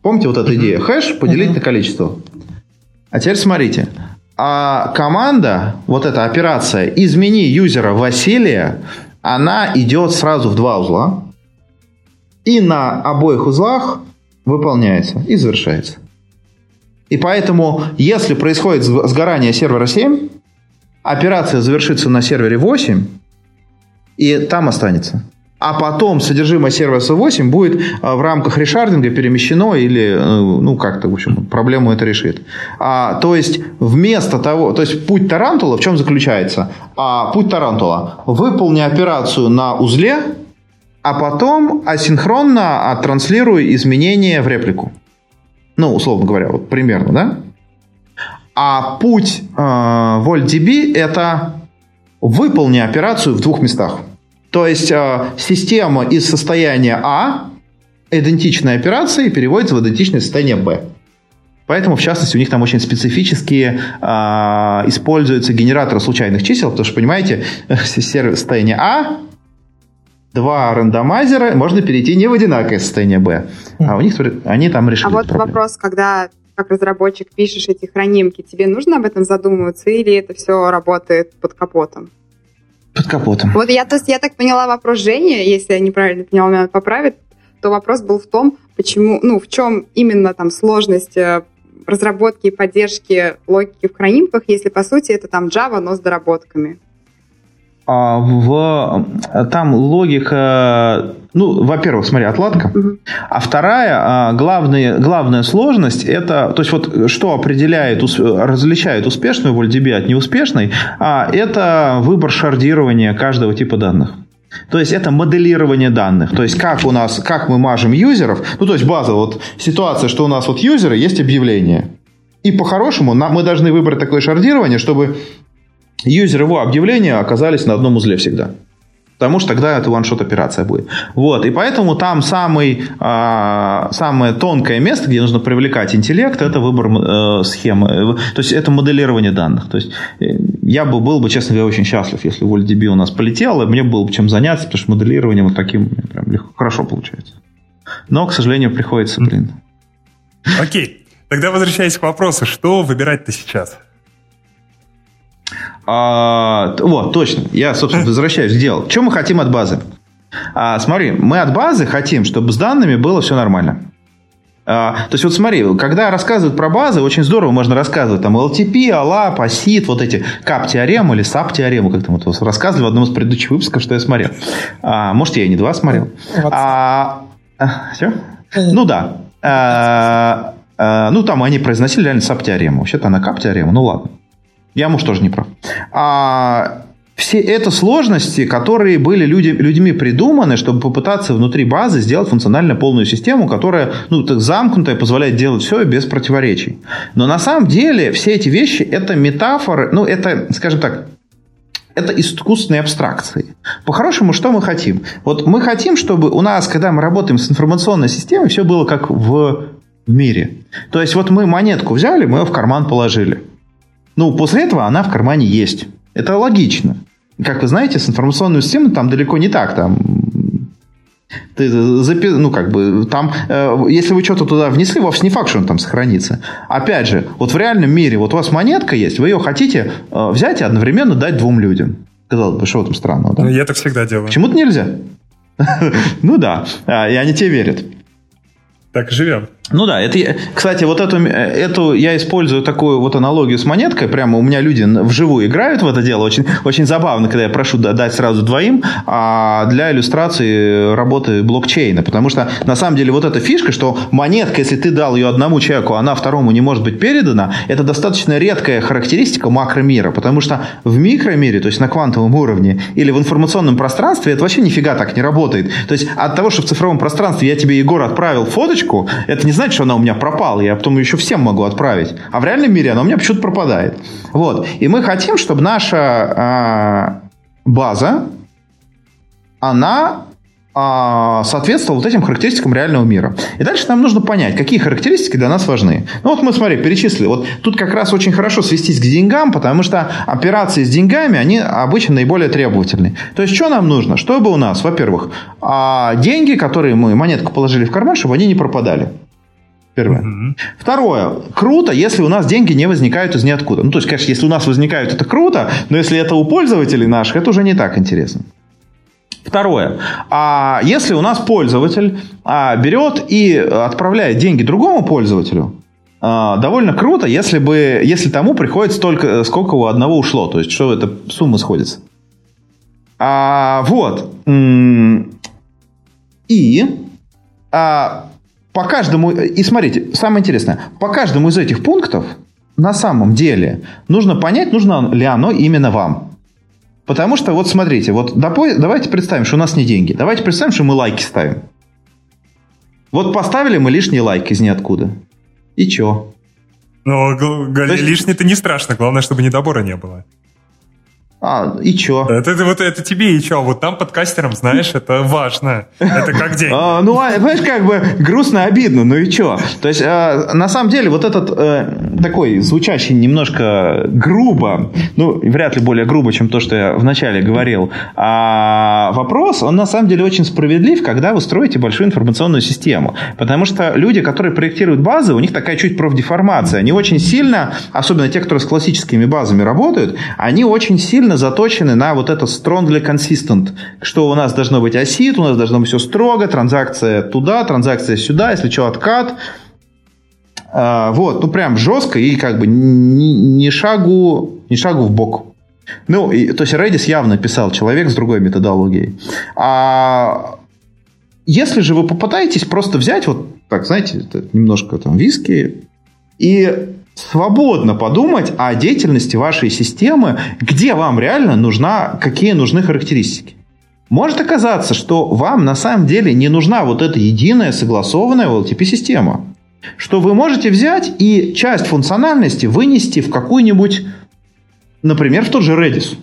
Помните вот эта идея? Хэш поделить на количество. А теперь смотрите. А команда, вот эта операция «измени юзера Василия», она идет сразу в два узла и на обоих узлах выполняется и завершается. И поэтому, если происходит сгорание сервера 7, операция завершится на сервере 8, и там останется. А потом содержимое сервера 8 будет а, в рамках решардинга перемещено или, э, ну, как-то, в общем, проблему это решит. А, то есть, вместо того, то есть, путь Tarantool а в чем заключается? А, путь Tarantool а. Выполни операцию на узле, а потом асинхронно оттранслирую изменения в реплику. Ну, условно говоря, вот примерно, да? А путь э, VoltDB – это выполни операцию в двух местах. То есть э, система из состояния А идентичной операции переводится в идентичное состояние Б. Поэтому, в частности, у них там очень специфические э, используются генераторы случайных чисел, потому что, понимаете, состояние А два рандомайзера, можно перейти не в одинаковое состояние B. А у них они там решили. А вот проблему. вопрос, когда как разработчик пишешь эти хранимки, тебе нужно об этом задумываться или это все работает под капотом? Под капотом. Вот я, то есть, я так поняла вопрос Жени, если я неправильно поняла, меня поправит, то вопрос был в том, почему, ну, в чем именно там сложность э, разработки и поддержки логики в хранимках, если по сути это там Java, но с доработками. А, в, там логика, ну, во-первых, смотри, отладка, а вторая, а, главная, главная сложность, это, то есть вот что определяет, различает успешную VolDB от неуспешной, а это выбор шардирования каждого типа данных. То есть это моделирование данных. То есть как у нас, как мы мажем юзеров. Ну, то есть база, вот ситуация, что у нас вот юзеры, есть объявление. И по-хорошему мы должны выбрать такое шардирование, чтобы юзер его объявления оказались на одном узле всегда. Потому что тогда это ваншот операция будет. Вот. И поэтому там самый, э, самое тонкое место, где нужно привлекать интеллект, это выбор э, схемы. То есть это моделирование данных. То есть э, я бы был бы, честно говоря, очень счастлив, если VolDB у нас полетел, и мне было бы чем заняться, потому что моделирование вот таким прям легко, хорошо получается. Но, к сожалению, приходится, блин. Окей. Тогда возвращаясь к вопросу, что выбирать-то сейчас? А, вот, точно. Я, собственно, возвращаюсь к делу. Что мы хотим от базы? А, смотри, мы от базы хотим, чтобы с данными было все нормально. А, то есть, вот смотри, когда рассказывают про базы, очень здорово можно рассказывать там LTP, ALAP, ASID, вот эти кап-теоремы или SAP-теоремы, как там вот рассказывали в одном из предыдущих выпусков, что я смотрел. А, может, я и не два смотрел. А, а, все? Ну да. А, а, ну, там они произносили реально SAP-теорему. Вообще-то она кап-теорема, ну ладно. Я, может, тоже не прав. А, все это сложности, которые были люди, людьми придуманы, чтобы попытаться внутри базы сделать функционально полную систему, которая ну, так замкнутая, позволяет делать все без противоречий. Но на самом деле все эти вещи это метафоры, ну это, скажем так, это искусственные абстракции. По-хорошему, что мы хотим? Вот мы хотим, чтобы у нас, когда мы работаем с информационной системой, все было как в мире. То есть вот мы монетку взяли, мы ее в карман положили. Ну, после этого она в кармане есть. Это логично. Как вы знаете, с информационной системой там далеко не так. Там ты запи... ну, как бы, там, э, если вы что-то туда внесли, вовсе не факт, что он там сохранится. Опять же, вот в реальном мире, вот у вас монетка есть, вы ее хотите э, взять и одновременно дать двум людям. Казалось бы, что этом странного, да? Ну, я так всегда делаю. Почему-то нельзя. Ну да, а, и они тебе верят. Так живем. Ну да, это, кстати, вот эту, эту я использую такую вот аналогию с монеткой. Прямо у меня люди вживую играют в это дело. Очень, очень забавно, когда я прошу дать сразу двоим а для иллюстрации работы блокчейна. Потому что на самом деле вот эта фишка, что монетка, если ты дал ее одному человеку, она второму не может быть передана, это достаточно редкая характеристика макромира. Потому что в микромире, то есть на квантовом уровне или в информационном пространстве, это вообще нифига так не работает. То есть от того, что в цифровом пространстве я тебе, Егор, отправил фоточку, это не значит, что она у меня пропала, я потом еще всем могу отправить. А в реальном мире она у меня почему-то пропадает. Вот. И мы хотим, чтобы наша э, база, она а, соответствовал вот этим характеристикам реального мира. И дальше нам нужно понять, какие характеристики для нас важны. Ну вот мы, смотри, перечислили. Вот тут как раз очень хорошо свестись к деньгам, потому что операции с деньгами, они обычно наиболее требовательны. То есть, что нам нужно? Чтобы у нас, во-первых, а, деньги, которые мы монетку положили в карман, чтобы они не пропадали. Первое. Угу. Второе. Круто, если у нас деньги не возникают из ниоткуда. Ну, то есть, конечно, если у нас возникают, это круто, но если это у пользователей наших, это уже не так интересно. Второе. А если у нас пользователь а, берет и отправляет деньги другому пользователю, а, довольно круто, если бы, если тому приходится столько, сколько у одного ушло, то есть что эта сумма сходится. А, вот. И а, по каждому, и смотрите, самое интересное, по каждому из этих пунктов на самом деле нужно понять, нужно ли оно именно вам. Потому что, вот смотрите, вот давайте представим, что у нас не деньги. Давайте представим, что мы лайки ставим. Вот поставили мы лишний лайк из ниоткуда. И чё? Ну, есть... лишний-то не страшно, главное, чтобы недобора не было. А, и чё? Это, это, вот, это тебе и чё? Вот там подкастерам, знаешь, это важно. Это как день. А, ну, а, понимаешь, как бы грустно, обидно, ну и чё? То есть, а, на самом деле, вот этот э, такой звучащий немножко грубо, ну, вряд ли более грубо, чем то, что я вначале говорил, а вопрос, он на самом деле очень справедлив, когда вы строите большую информационную систему. Потому что люди, которые проектируют базы, у них такая чуть профдеформация. Они очень сильно, особенно те, которые с классическими базами работают, они очень сильно сильно заточены на вот это strongly consistent, что у нас должно быть осит, у нас должно быть все строго, транзакция туда, транзакция сюда, если что, откат. А, вот, ну прям жестко и как бы ни, шагу, ни шагу в бок. Ну, и, то есть Redis явно писал человек с другой методологией. А если же вы попытаетесь просто взять вот так, знаете, немножко там виски и свободно подумать о деятельности вашей системы, где вам реально нужна, какие нужны характеристики. Может оказаться, что вам на самом деле не нужна вот эта единая согласованная LTP-система. Что вы можете взять и часть функциональности вынести в какую-нибудь например, в тот же Redis.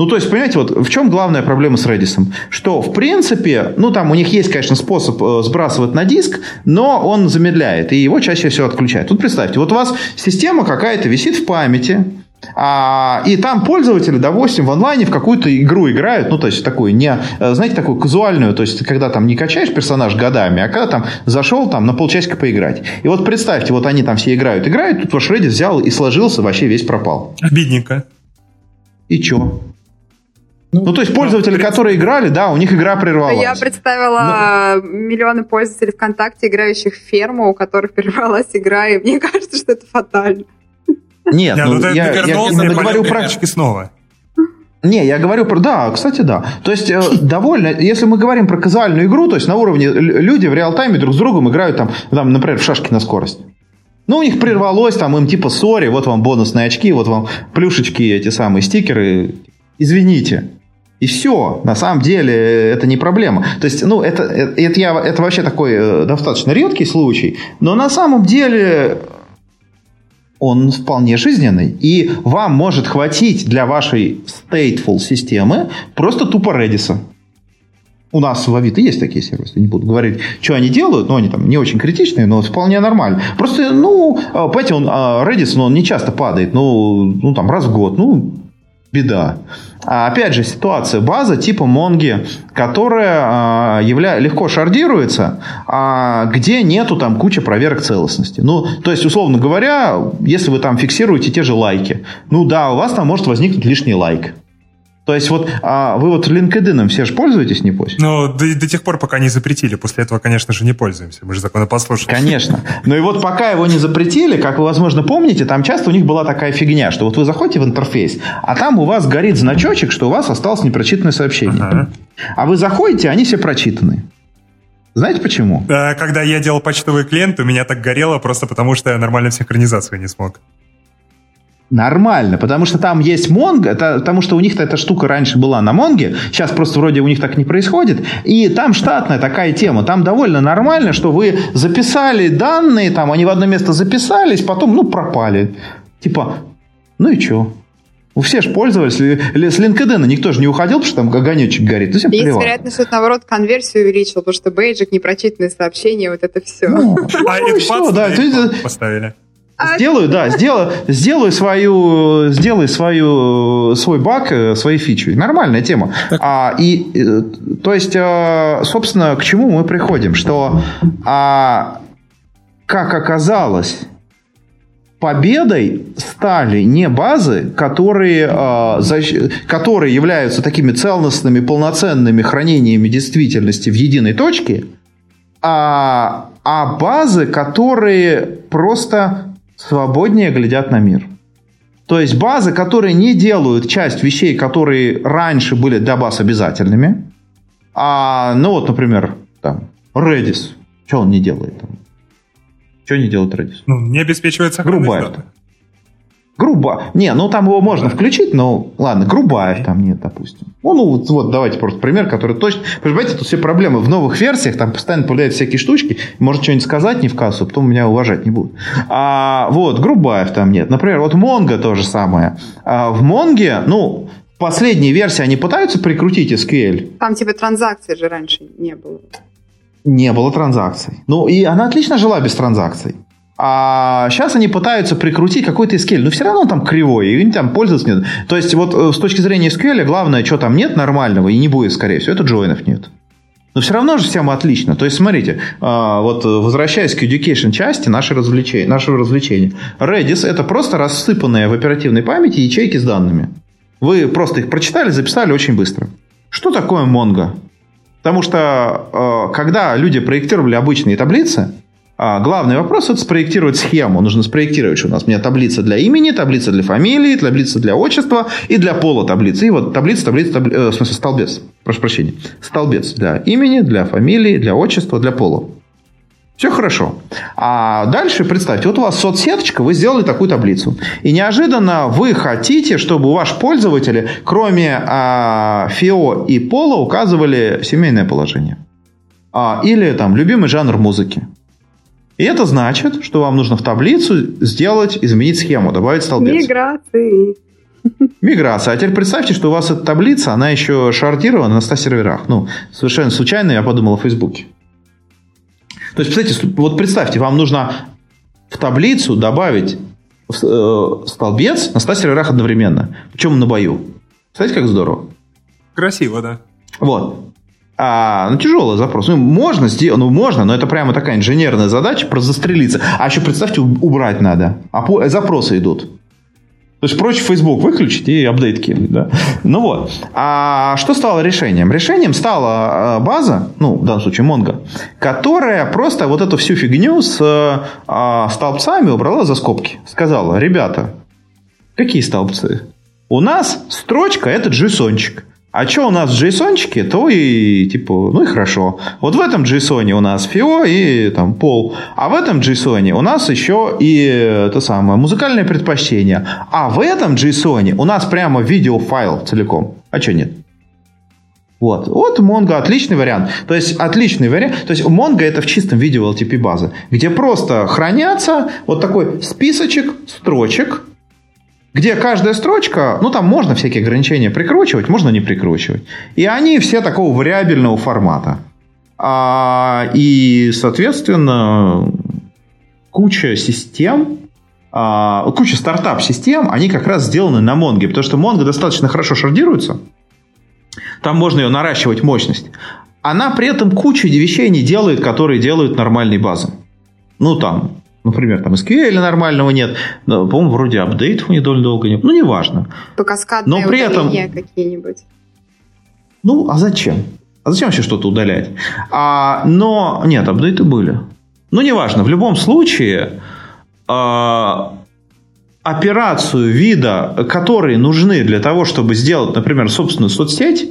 Ну, то есть, понимаете, вот в чем главная проблема с Redis? Что, в принципе, ну, там у них есть, конечно, способ э, сбрасывать на диск, но он замедляет, и его чаще всего отключает. Тут представьте, вот у вас система какая-то висит в памяти, а, и там пользователи, допустим, в онлайне в какую-то игру играют, ну, то есть, такую не, э, знаете, такую казуальную, то есть, когда там не качаешь персонаж годами, а когда там зашел там на полчасика поиграть. И вот представьте, вот они там все играют, играют, тут ваш Reddit взял и сложился, вообще весь пропал. Обидненько. И чё? Ну, ну, то есть пользователи, ну, которые играли, да, у них игра прервалась. Я представила Но... миллионы пользователей ВКонтакте, играющих в ферму, у которых прервалась игра, и мне кажется, что это фатально. Нет, ну, ну я, я, я, я говорю про... снова. Не, я говорю про... Да, кстати, да. То есть, э, довольно... Если мы говорим про казуальную игру, то есть, на уровне люди в реал-тайме друг с другом играют, там, там, например, в шашки на скорость. Ну, у них прервалось, там, им типа, сори, вот вам бонусные очки, вот вам плюшечки, эти самые стикеры. Извините. И все. На самом деле это не проблема. То есть, ну, это, это, я, это вообще такой э, достаточно редкий случай. Но на самом деле он вполне жизненный. И вам может хватить для вашей stateful системы просто тупо Redis. У нас в Авито есть такие сервисы, не буду говорить, что они делают, но они там не очень критичные, но вполне нормально. Просто, ну, понимаете, он, Redis, но он не часто падает, ну, ну, там, раз в год, ну, беда. А опять же, ситуация база типа Монги, которая а, явля... легко шардируется, а где нету там куча проверок целостности. Ну, то есть, условно говоря, если вы там фиксируете те же лайки, ну да, у вас там может возникнуть лишний лайк. То есть вот а вы вот LinkedIn все же пользуетесь, не пусть? Ну, до, до тех пор, пока не запретили. После этого, конечно же, не пользуемся. Мы же законопослушные. Конечно. Но и вот пока его не запретили, как вы, возможно, помните, там часто у них была такая фигня, что вот вы заходите в интерфейс, а там у вас горит значочек, что у вас осталось непрочитанное сообщение. Ага. А вы заходите, они все прочитаны. Знаете почему? Когда я делал почтовый клиент, у меня так горело просто потому, что я нормально синхронизацию не смог. Нормально, потому что там есть Монго, потому что у них-то эта штука раньше была на Монге, сейчас просто вроде у них так не происходит, и там штатная такая тема, там довольно нормально, что вы записали данные, там они в одно место записались, потом, ну, пропали. Типа, ну и что? У все же пользовались. С LinkedIn никто же не уходил, потому что там огонечек горит. Ну, всем Есть плевать. вероятность, что это, наоборот, конверсию увеличил, потому что бейджик, непрочитанные сообщения, вот это все. Ну, а ну, все, да, поставили. А сделаю, да, сделаю, сделаю свою, сделай свою, свой баг, э, свои фичи. Нормальная тема. А, и, э, то есть, э, собственно, к чему мы приходим? Что, а, как оказалось, победой стали не базы, которые, которые являются такими целостными, полноценными хранениями действительности в единой точке, а, а базы, которые просто свободнее глядят на мир. То есть базы, которые не делают часть вещей, которые раньше были для баз обязательными. А, ну вот, например, там, Redis. Что он не делает? Там? Что не делает Redis? Ну, не обеспечивается Грубая. Грубо. Не, ну там его можно включить, но ладно, грубая там нет, допустим. Ну, ну вот, вот давайте просто пример, который точно... Понимаете, тут все проблемы. В новых версиях там постоянно появляются всякие штучки. Может что-нибудь сказать не в кассу, потом меня уважать не будут. А, вот, грубаев там нет. Например, вот Mongo то же самое. А, в Mongo, ну, в последней версии они пытаются прикрутить SQL. Там типа транзакций же раньше не было. Не было транзакций. Ну, и она отлично жила без транзакций. А сейчас они пытаются прикрутить какой-то SQL, но все равно он там кривой, и они там пользоваться нет. То есть, вот э, с точки зрения SQL, главное, что там нет нормального, и не будет, скорее всего, это джойнов нет. Но все равно же всем отлично. То есть, смотрите, а, вот возвращаясь к education части нашей развлечения, нашего развлечения. Redis – это просто рассыпанные в оперативной памяти ячейки с данными. Вы просто их прочитали, записали очень быстро. Что такое Mongo? Потому что, когда люди проектировали обычные таблицы, а главный вопрос – это спроектировать схему. Нужно спроектировать, что у нас у меня таблица для имени, таблица для фамилии, таблица для отчества и для пола таблицы. И вот таблица, таблица, таблица э, в смысле столбец, прошу прощения. Столбец для имени, для фамилии, для отчества, для пола. Все хорошо. А дальше представьте, вот у вас соцсеточка, вы сделали такую таблицу. И неожиданно вы хотите, чтобы ваш пользователи, кроме а, ФИО и пола, указывали семейное положение. А, или там любимый жанр музыки. И это значит, что вам нужно в таблицу сделать, изменить схему, добавить столбец. Миграции. Миграция. А теперь представьте, что у вас эта таблица, она еще шардирована на 100 серверах. Ну, совершенно случайно я подумал о Фейсбуке. То есть, представьте, вот представьте, вам нужно в таблицу добавить э, столбец на 100 серверах одновременно. Причем на бою. Представляете, как здорово? Красиво, да. Вот. А, ну, тяжелый запрос. Ну, можно сделать, ну, можно, но это прямо такая инженерная задача, просто застрелиться. А еще, представьте, убрать надо. А запросы идут. То есть проще Facebook выключить и апдейт кинуть. Да? Ну вот. А что стало решением? Решением стала э, база, ну, в данном случае Mongo, которая просто вот эту всю фигню с а, столбцами убрала за скобки. Сказала, ребята, какие столбцы? У нас строчка – это JSON-чик. А что у нас в JSON, то и типа, ну и хорошо. Вот в этом JSON у нас FIO и там пол. А в этом JSON у нас еще и это самое музыкальное предпочтение. А в этом JSON у нас прямо видеофайл целиком. А что нет? Вот. Вот Mongo отличный вариант. То есть отличный вариант. То есть Mongo это в чистом виде LTP база, где просто хранятся вот такой списочек строчек, где каждая строчка, ну там можно всякие ограничения прикручивать, можно не прикручивать. И они все такого вариабельного формата. А, и, соответственно, куча систем, а, куча стартап-систем, они как раз сделаны на Монге, потому что Монго достаточно хорошо шардируется. Там можно ее наращивать мощность. Она при этом кучу вещей не делает, которые делают нормальные базы. Ну, там, Например, там SQL нормального нет. Но, по-моему, вроде апдейтов у них довольно долго нет. Ну, неважно. То каскадные Но при этом... какие-нибудь. Ну, а зачем? А зачем вообще что-то удалять? А, но нет, апдейты были. Ну, неважно. В любом случае, а, операцию вида, которые нужны для того, чтобы сделать, например, собственную соцсеть,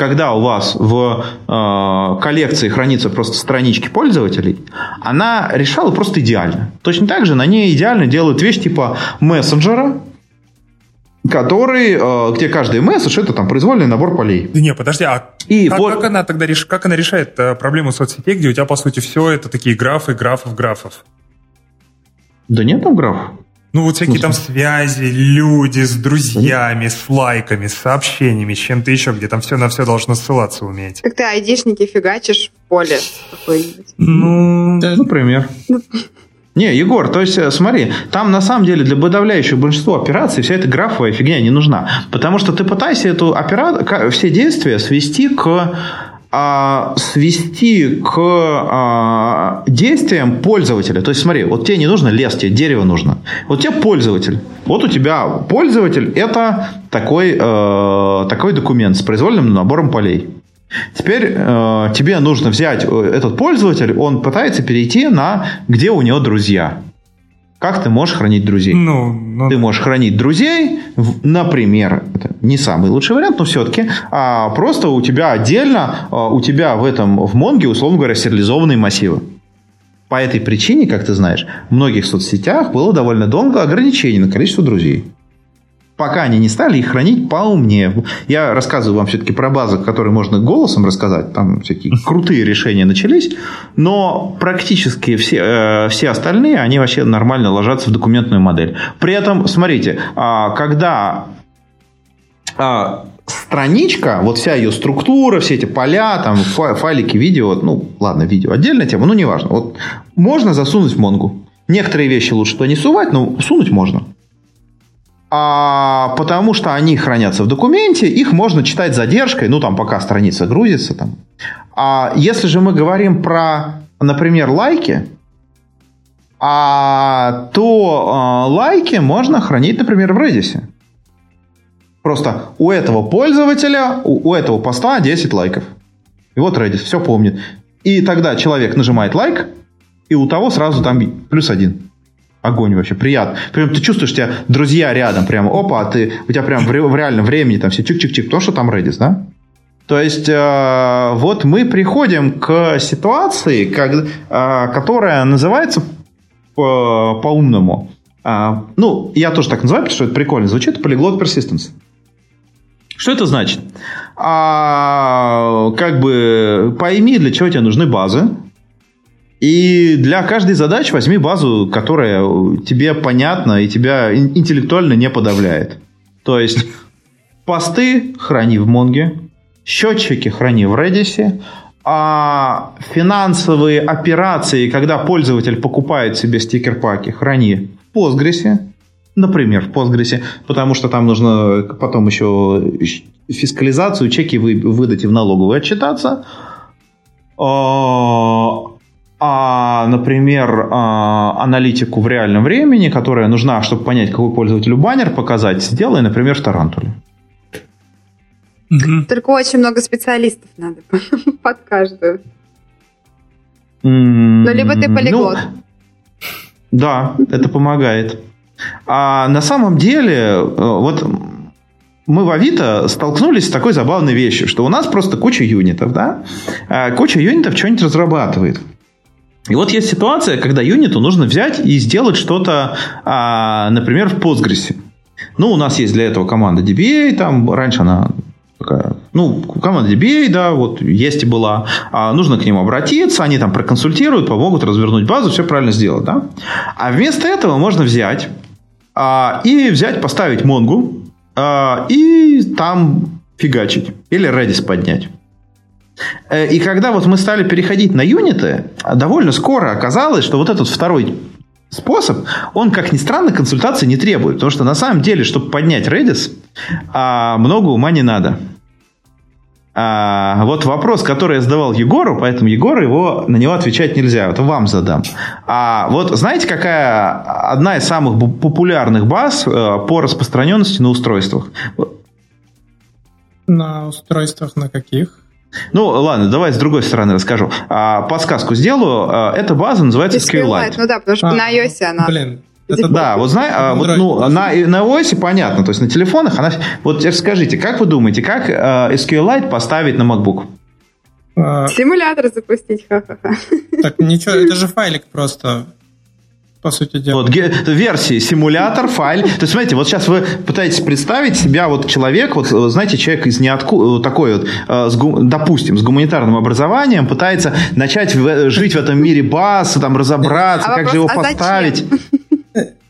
когда у вас в э, коллекции хранится просто странички пользователей, она решала просто идеально. Точно так же на ней идеально делают вещь типа мессенджера, который, э, где каждый месседж это там произвольный набор полей. Да не, подожди, а и как, вот... как она тогда реш... как она решает э, проблему соцсетей, где у тебя по сути все это такие графы, графов, графов? Да нет там графов. Ну, вот всякие там связи, люди с друзьями, с лайками, с сообщениями, с чем-то еще, где там все на все должно ссылаться уметь. Так ты айдишники фигачишь в поле какой-нибудь. Ну, да, например. Не, Егор, то есть, э, смотри, там на самом деле для подавляющего большинства операций вся эта графовая фигня не нужна. Потому что ты пытаешься эту операцию, все действия свести к а, свести к а, действиям пользователя. То есть, смотри, вот тебе не нужно лес, тебе дерево нужно. Вот тебе пользователь. Вот у тебя пользователь – это такой, э, такой документ с произвольным набором полей. Теперь э, тебе нужно взять э, этот пользователь, он пытается перейти на где у него друзья. Как ты можешь хранить друзей? Ну, ну... Ты можешь хранить друзей, например, это не самый лучший вариант, но все-таки а, просто у тебя отдельно, а, у тебя в этом, в Монге, условно говоря, сериализованные массивы. По этой причине, как ты знаешь, в многих соцсетях было довольно долго ограничение на количество друзей пока они не стали их хранить поумнее. Я рассказываю вам все-таки про базы, которые можно голосом рассказать, там всякие крутые решения начались, но практически все, э, все остальные, они вообще нормально ложатся в документную модель. При этом, смотрите, а, когда а, страничка, вот вся ее структура, все эти поля, там файлики, видео, ну, ладно, видео отдельная тема, ну, неважно. Вот можно засунуть в Монгу. Некоторые вещи лучше туда не сувать, но сунуть можно а потому что они хранятся в документе, их можно читать задержкой, ну там пока страница грузится. Там. А если же мы говорим про, например, лайки, а, то а, лайки можно хранить, например, в Redis. Просто у этого пользователя, у, у этого поста 10 лайков. И вот Redis все помнит. И тогда человек нажимает лайк, и у того сразу там плюс один огонь вообще, приятно. Прям ты чувствуешь, у тебя друзья рядом, прямо, опа, а ты, у тебя прям в, в реальном времени там все чик-чик-чик, потому что там Redis, да? То есть, э, вот мы приходим к ситуации, как, э, которая называется по, по-умному. Э, ну, я тоже так называю, потому что это прикольно звучит, полиглот persistence. Что это значит? А, как бы пойми, для чего тебе нужны базы, и для каждой задачи возьми базу, которая тебе понятна и тебя интеллектуально не подавляет. То есть посты храни в Монге, счетчики храни в Redis, а финансовые операции, когда пользователь покупает себе стикер-паки, храни в Postgres, например, в Postgres, потому что там нужно потом еще фискализацию, чеки вы, выдать и в налоговую отчитаться. А, например, а, аналитику в реальном времени, которая нужна, чтобы понять, какой пользователю баннер показать, сделай, например, в Тарантуле. Только очень много специалистов надо под каждую. Ну, либо ты полиглот. Ну, да, это помогает. А на самом деле, э, вот мы в Авито столкнулись с такой забавной вещью, что у нас просто куча юнитов, да? А куча юнитов что-нибудь разрабатывает. И вот есть ситуация, когда юниту нужно взять и сделать что-то, а, например, в Postgres. Ну, у нас есть для этого команда DBA, там раньше она такая, ну, команда DBA, да, вот есть и была. А нужно к ним обратиться, они там проконсультируют, помогут развернуть базу, все правильно сделать, да. А вместо этого можно взять а, и взять, поставить Монгу а, и там фигачить. Или Redis поднять. Э, и когда вот мы стали переходить на юниты, довольно скоро оказалось, что вот этот второй способ, он, как ни странно, консультации не требует. Потому что на самом деле, чтобы поднять Redis, а, много ума не надо. А, вот вопрос, который я задавал Егору, поэтому Егор его на него отвечать нельзя. Вот вам задам. А вот знаете, какая одна из самых популярных баз э, по распространенности на устройствах? На устройствах на каких? Ну, ладно, давай с другой стороны расскажу. А, подсказку сделаю. А, эта база называется SQLite. Ну да, потому что а, на iOS она... Блин, это да, вот знаешь, а, вот, ну, на, на iOS понятно, то есть на телефонах она... Вот теперь скажите, как вы думаете, как uh, SQLite поставить на MacBook? Симулятор запустить, ха-ха-ха. Так ничего, это же файлик просто по сути дела. Вот версии, симулятор, файл. То есть, смотрите, вот сейчас вы пытаетесь представить себя вот человек, вот знаете, человек из ниоткуда, такой вот, э, с, допустим, с гуманитарным образованием, пытается начать в, жить в этом мире баз, там разобраться, а как вопрос, же его а поставить. Зачем?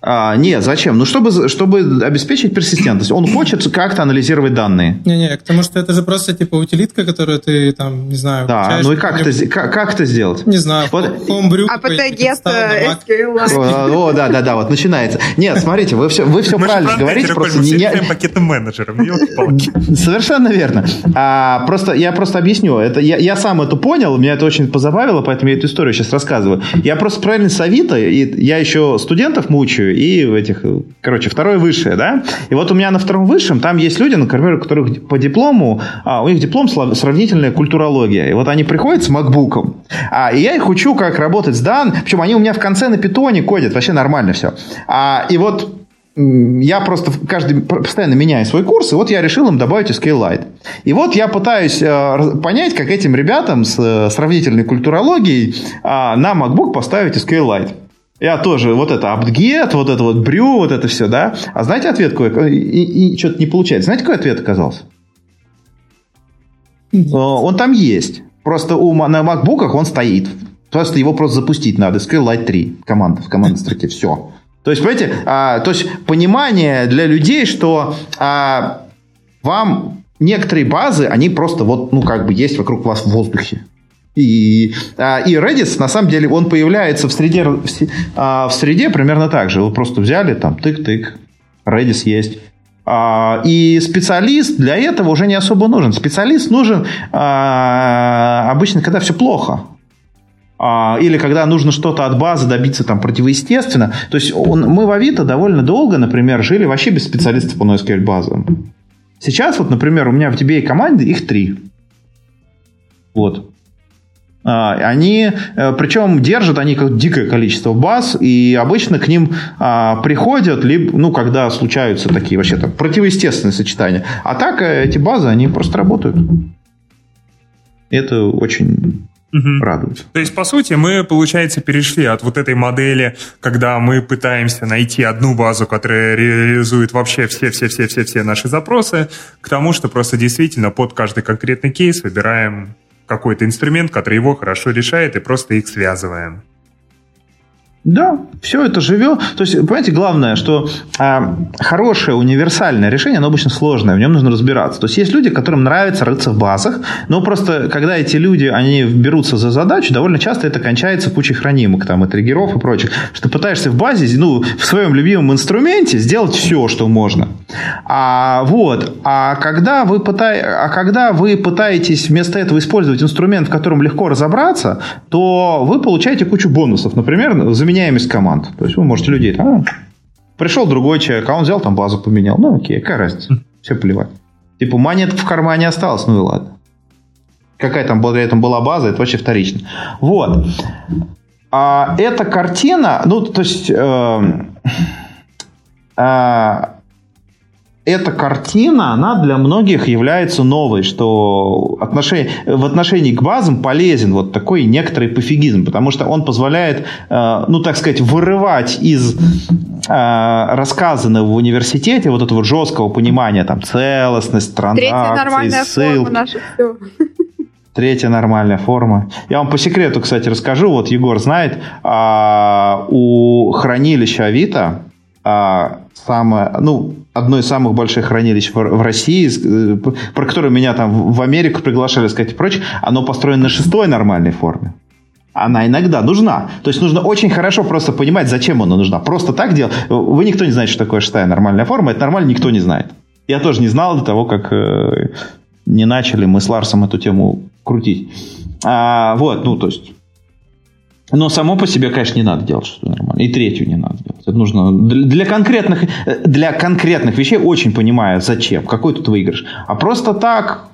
А, нет, зачем? Ну, чтобы, чтобы обеспечить персистентность. Он хочет как-то анализировать данные. Не-не, потому что это же просто типа утилитка, которую ты там, не знаю... Да, ну и как это, как, как это сделать? Не знаю, вот. homebrew. А PTGet SQL. О, да, да, да, вот начинается. Нет, смотрите, вы все, вы все правильно говорите. Просто не, не... пакетным менеджером, Совершенно верно. А, просто, я просто объясню. Это, я, я сам это понял, меня это очень позабавило, поэтому я эту историю сейчас рассказываю. Я просто правильно с Авито, и я еще студентов мучаю, и в этих, короче, второе высшее, да. И вот у меня на втором высшем там есть люди, например, у которых по диплому, а, у них диплом сравнительная культурология. И вот они приходят с макбуком, а, и я их учу, как работать с дан, причем они у меня в конце на питоне кодят, вообще нормально все. А, и вот я просто каждый постоянно меняю свой курс, и вот я решил им добавить SQLite. И вот я пытаюсь э, понять, как этим ребятам с э, сравнительной культурологией э, на MacBook поставить SQLite. Я тоже, вот это apt вот это вот брю, вот это все, да. А знаете ответ какой? И, и что-то не получается. Знаете, какой ответ оказался? Он там есть. Просто у, на макбуках он стоит. Просто его просто запустить надо. SQLite 3 команда в командной строке. Все. То есть, понимаете, а, то есть понимание для людей, что а, вам некоторые базы, они просто вот, ну, как бы есть вокруг вас в воздухе. И, а, и Redis, на самом деле, он появляется в среде, а, в среде примерно так же. Вы просто взяли там тык-тык, Redis есть. А, и специалист для этого уже не особо нужен. Специалист нужен обычно, когда все плохо. Или когда нужно что-то от базы добиться там противоестественно. То есть он, мы в Авито довольно долго, например, жили вообще без специалистов по NoSQL базам. Сейчас вот, например, у меня в DBA команде их три. Вот. А, они, э, причем держат они как дикое количество баз, и обычно к ним а, приходят, либо, ну, когда случаются такие вообще там противоестественные сочетания. А так э, эти базы, они просто работают. Это очень Угу. радует. То есть, по сути, мы, получается, перешли от вот этой модели, когда мы пытаемся найти одну базу, которая реализует вообще все-все-все-все-все наши запросы, к тому, что просто действительно под каждый конкретный кейс выбираем какой-то инструмент, который его хорошо решает, и просто их связываем. Да, все это живет. То есть, понимаете, главное, что а, хорошее универсальное решение, оно обычно сложное, в нем нужно разбираться. То есть, есть люди, которым нравится рыться в базах, но просто, когда эти люди, они берутся за задачу, довольно часто это кончается кучей хранимок, там, и триггеров, и прочих. Что пытаешься в базе, ну, в своем любимом инструменте сделать все, что можно. А, вот. А когда вы, пытай, а когда вы пытаетесь вместо этого использовать инструмент, в котором легко разобраться, то вы получаете кучу бонусов. Например, заменяемость команд. То есть вы можете людей там, пришел другой человек, а он взял там базу поменял. Ну окей, какая разница? Все плевать. Типа монет в кармане осталось, ну и ладно. Какая там благодаря этому была база, это вообще вторично. Вот. А эта картина, ну, то есть... Э, э, эта картина, она для многих является новой, что отношение, в отношении к базам полезен вот такой некоторый пофигизм, потому что он позволяет, э, ну, так сказать, вырывать из э, рассказанного в университете вот этого жесткого понимания, там, целостность, транзакции, ссыл. Третья нормальная форма. Я вам по секрету, кстати, расскажу. Вот Егор знает, а, у хранилища Авито а, самое, ну, одно из самых больших хранилищ в, в России, э, про которое меня там в Америку приглашали, сказать и прочее, оно построено на шестой нормальной форме. Она иногда нужна. То есть нужно очень хорошо просто понимать, зачем она нужна. Просто так делать. Вы никто не знаете, что такое шестая нормальная форма. Это нормально никто не знает. Я тоже не знал до того, как э, не начали мы с Ларсом эту тему крутить. А, вот, ну, то есть но само по себе, конечно, не надо делать что-то нормально. И третью не надо делать. Это нужно для конкретных, для конкретных вещей очень понимаю, зачем, какой тут выигрыш. А просто так,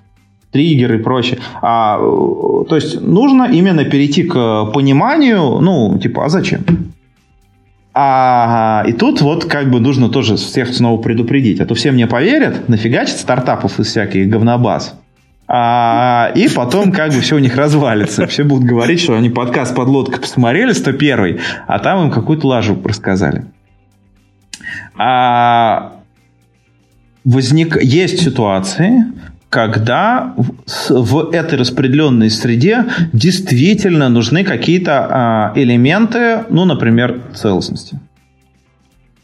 триггеры и прочее. А, то есть нужно именно перейти к пониманию, ну, типа, а зачем? А, и тут вот как бы нужно тоже всех снова предупредить. А то все мне поверят, нафигачат стартапов из всяких говнобаз. А, и потом как бы все у них развалится. Все будут говорить, что они подкаст «Подлодка» посмотрели 101 а там им какую-то лажу рассказали. А, возник... Есть ситуации, когда в, в этой распределенной среде действительно нужны какие-то а, элементы, ну, например, целостности.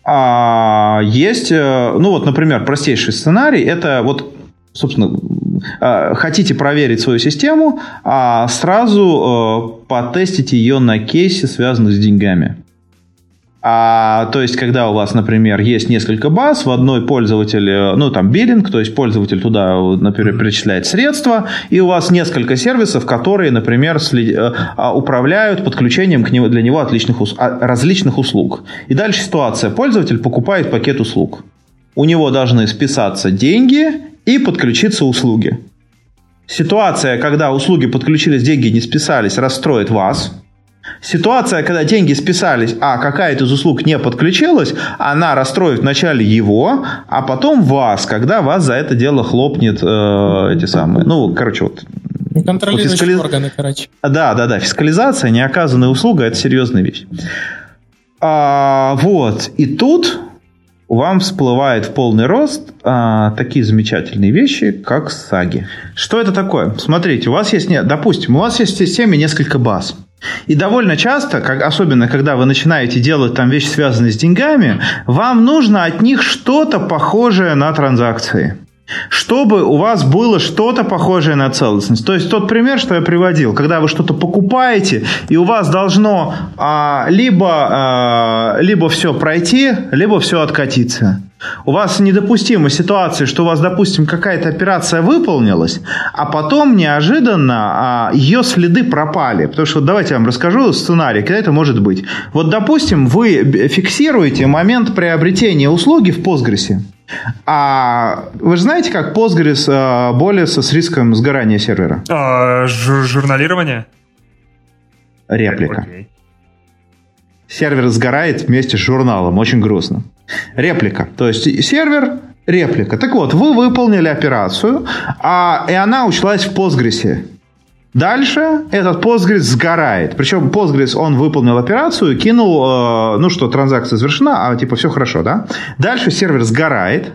А, есть, э, ну вот, например, простейший сценарий, это вот, собственно, хотите проверить свою систему, а сразу э, потестите ее на кейсе, связанных с деньгами. А, то есть, когда у вас, например, есть несколько баз, в одной пользователь, э, ну, там, биллинг, то есть пользователь туда, например, перечисляет средства, и у вас несколько сервисов, которые, например, след... А, управляют подключением к нему, для него отличных, а, различных услуг. И дальше ситуация. Пользователь покупает пакет услуг. У него должны списаться деньги и подключиться услуги. Ситуация, когда услуги подключились, деньги не списались, расстроит вас. Ситуация, когда деньги списались, а какая-то из услуг не подключилась, она расстроит вначале его, а потом вас, когда вас за это дело хлопнет э, эти самые. Ну, короче, вот Контролирующие фискали... органы, короче. Да, да, да. Фискализация, неоказанная услуга – это серьезная вещь. А, вот. И тут вам всплывает в полный рост а, такие замечательные вещи, как саги. Что это такое? Смотрите, у вас есть, не, допустим, у вас есть в системе несколько баз. И довольно часто, как, особенно когда вы начинаете делать там вещи, связанные с деньгами, вам нужно от них что-то похожее на транзакции чтобы у вас было что-то похожее на целостность. То есть тот пример, что я приводил, когда вы что-то покупаете, и у вас должно а, либо, а, либо все пройти, либо все откатиться. У вас недопустима ситуация, что у вас, допустим, какая-то операция выполнилась, а потом неожиданно а, ее следы пропали. Потому что давайте я вам расскажу сценарий, когда это может быть. Вот, допустим, вы фиксируете момент приобретения услуги в Postgres. А вы же знаете, как Postgres а, борется с риском сгорания сервера? А, жур журналирование? Реплика. Okay. Сервер сгорает вместе с журналом. Очень грустно. Реплика. То есть сервер реплика. Так вот, вы выполнили операцию, а, и она учлась в Postgres. Дальше этот Postgres сгорает. Причем Postgres, он выполнил операцию, кинул, э, ну что, транзакция завершена, а типа все хорошо, да? Дальше сервер сгорает,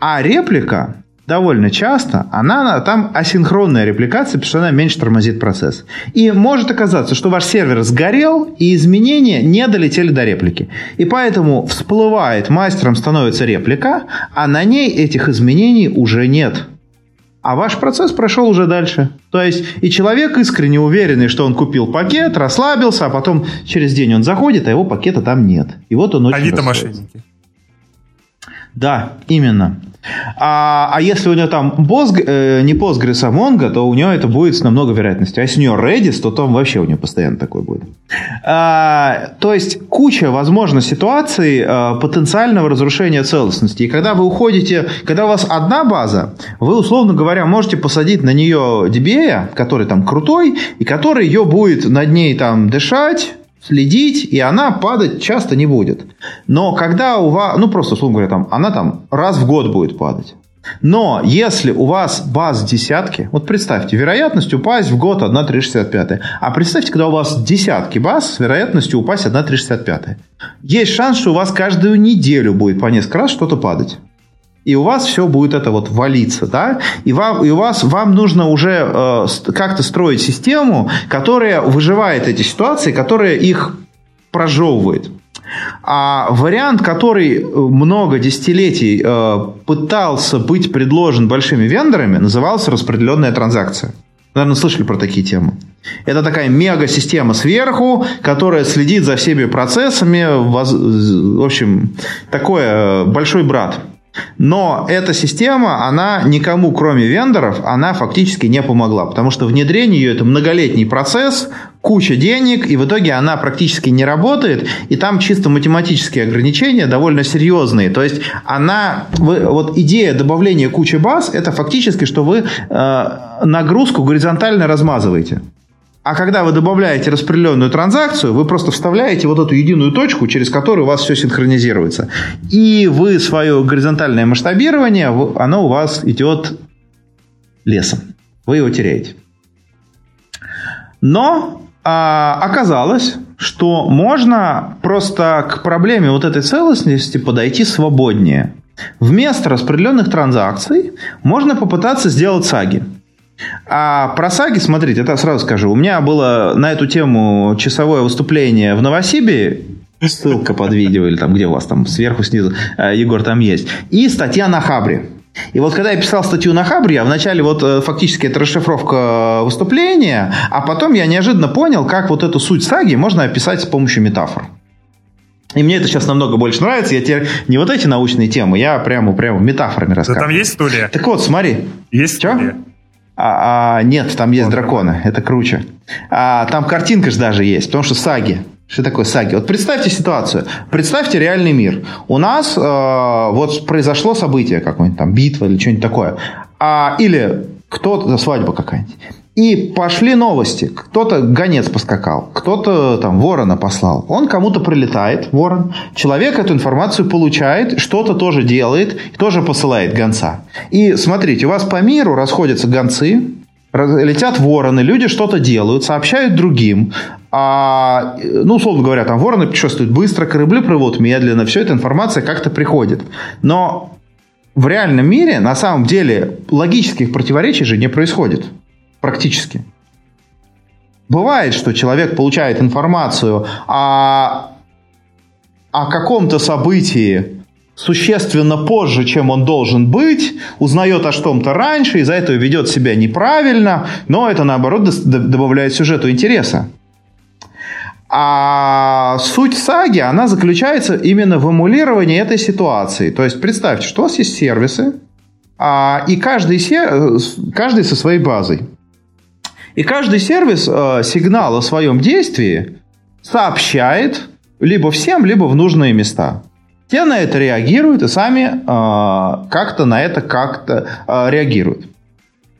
а реплика довольно часто, она там асинхронная репликация, потому что она меньше тормозит процесс. И может оказаться, что ваш сервер сгорел, и изменения не долетели до реплики. И поэтому всплывает, мастером становится реплика, а на ней этих изменений уже нет. А ваш процесс прошел уже дальше. То есть и человек искренне уверенный, что он купил пакет, расслабился, а потом через день он заходит, а его пакета там нет. И вот он очень Авито мошенники. Да, именно. А, а если у него там Postgres, э, не Postgres, а Mongo, то у него это будет с намного вероятностью. А если у него Redis, то там вообще у него постоянно такой будет. А, то есть куча, возможно, ситуаций а, потенциального разрушения целостности. И когда вы уходите, когда у вас одна база, вы, условно говоря, можете посадить на нее DBA, который там крутой, и который ее будет над ней там дышать, следить, и она падать часто не будет. Но когда у вас, ну просто, условно говоря, там, она там раз в год будет падать. Но если у вас баз десятки, вот представьте, вероятность упасть в год 1,365. А представьте, когда у вас десятки баз с вероятностью упасть 1,365. Есть шанс, что у вас каждую неделю будет по несколько раз что-то падать и у вас все будет это вот валиться, да, и, вам, и у вас, вам нужно уже э, как-то строить систему, которая выживает эти ситуации, которая их прожевывает. А вариант, который много десятилетий э, пытался быть предложен большими вендорами, назывался распределенная транзакция. Наверное, слышали про такие темы. Это такая мега-система сверху, которая следит за всеми процессами. В общем, такой э, большой брат. Но эта система, она никому, кроме вендоров, она фактически не помогла, потому что внедрение ее – это многолетний процесс, куча денег, и в итоге она практически не работает, и там чисто математические ограничения довольно серьезные. То есть она, вы, вот идея добавления кучи баз – это фактически, что вы э, нагрузку горизонтально размазываете. А когда вы добавляете распределенную транзакцию, вы просто вставляете вот эту единую точку, через которую у вас все синхронизируется. И вы свое горизонтальное масштабирование, оно у вас идет лесом. Вы его теряете. Но а, оказалось, что можно просто к проблеме вот этой целостности подойти свободнее. Вместо распределенных транзакций можно попытаться сделать саги. А про саги, смотрите, это сразу скажу. У меня было на эту тему часовое выступление в Новосибе. Ссылка под видео или там где у вас там сверху, снизу. Э, Егор там есть. И статья на Хабре. И вот когда я писал статью на Хабре, я вначале вот э, фактически это расшифровка выступления, а потом я неожиданно понял, как вот эту суть саги можно описать с помощью метафор. И мне это сейчас намного больше нравится. Я теперь не вот эти научные темы, я прямо, прямо метафорами рассказываю. Да там есть стулья? Так вот, смотри. Есть стулья? А, а, нет, там есть драконы, это круче. А, там картинка же даже есть, потому что саги. Что такое саги? Вот представьте ситуацию. Представьте реальный мир. У нас э, вот произошло событие какое-нибудь там, битва или что-нибудь такое. А, или кто-то, свадьба какая-нибудь. И пошли новости. Кто-то гонец поскакал, кто-то там ворона послал. Он кому-то прилетает, ворон. Человек эту информацию получает, что-то тоже делает, тоже посылает гонца. И смотрите, у вас по миру расходятся гонцы, летят вороны, люди что-то делают, сообщают другим. А, ну, условно говоря, там вороны путешествуют быстро, корабли плывут медленно, все эта информация как-то приходит. Но в реальном мире на самом деле логических противоречий же не происходит. Практически. Бывает, что человек получает информацию о, о каком-то событии существенно позже, чем он должен быть, узнает о том-то раньше, из-за этого ведет себя неправильно, но это, наоборот, добавляет сюжету интереса. А суть саги, она заключается именно в эмулировании этой ситуации. То есть представьте, что у вас есть сервисы, а, и каждый, каждый со своей базой. И каждый сервис э, сигнал о своем действии сообщает либо всем, либо в нужные места. Те на это реагируют и сами э, как-то на это как-то э, реагируют.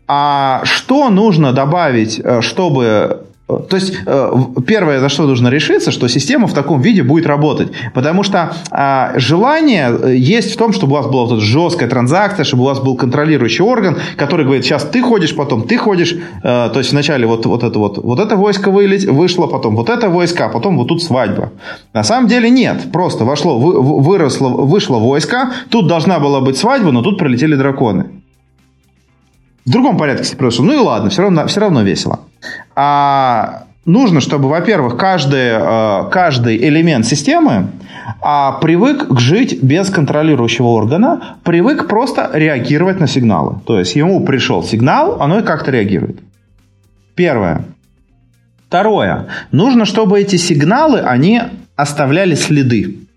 А что нужно добавить, э, чтобы то есть э, первое, за что нужно решиться, что система в таком виде будет работать. Потому что а, желание э, есть в том, чтобы у вас была вот эта жесткая транзакция, чтобы у вас был контролирующий орган, который говорит, сейчас ты ходишь, потом ты ходишь. Э, то есть вначале вот, вот, это, вот, вот это войско вышло, потом вот это войско, а потом вот тут свадьба. На самом деле нет. Просто вошло, выросло, вышло войско, тут должна была быть свадьба, но тут прилетели драконы. в другом порядке спрошу. Ну и ладно, все равно, все равно весело. А нужно, чтобы, во-первых, каждый, э, каждый элемент системы а, привык жить без контролирующего органа, привык просто реагировать на сигналы. То есть ему пришел сигнал, оно и как-то реагирует. Первое. Второе. Нужно, чтобы эти сигналы, они оставляли следы.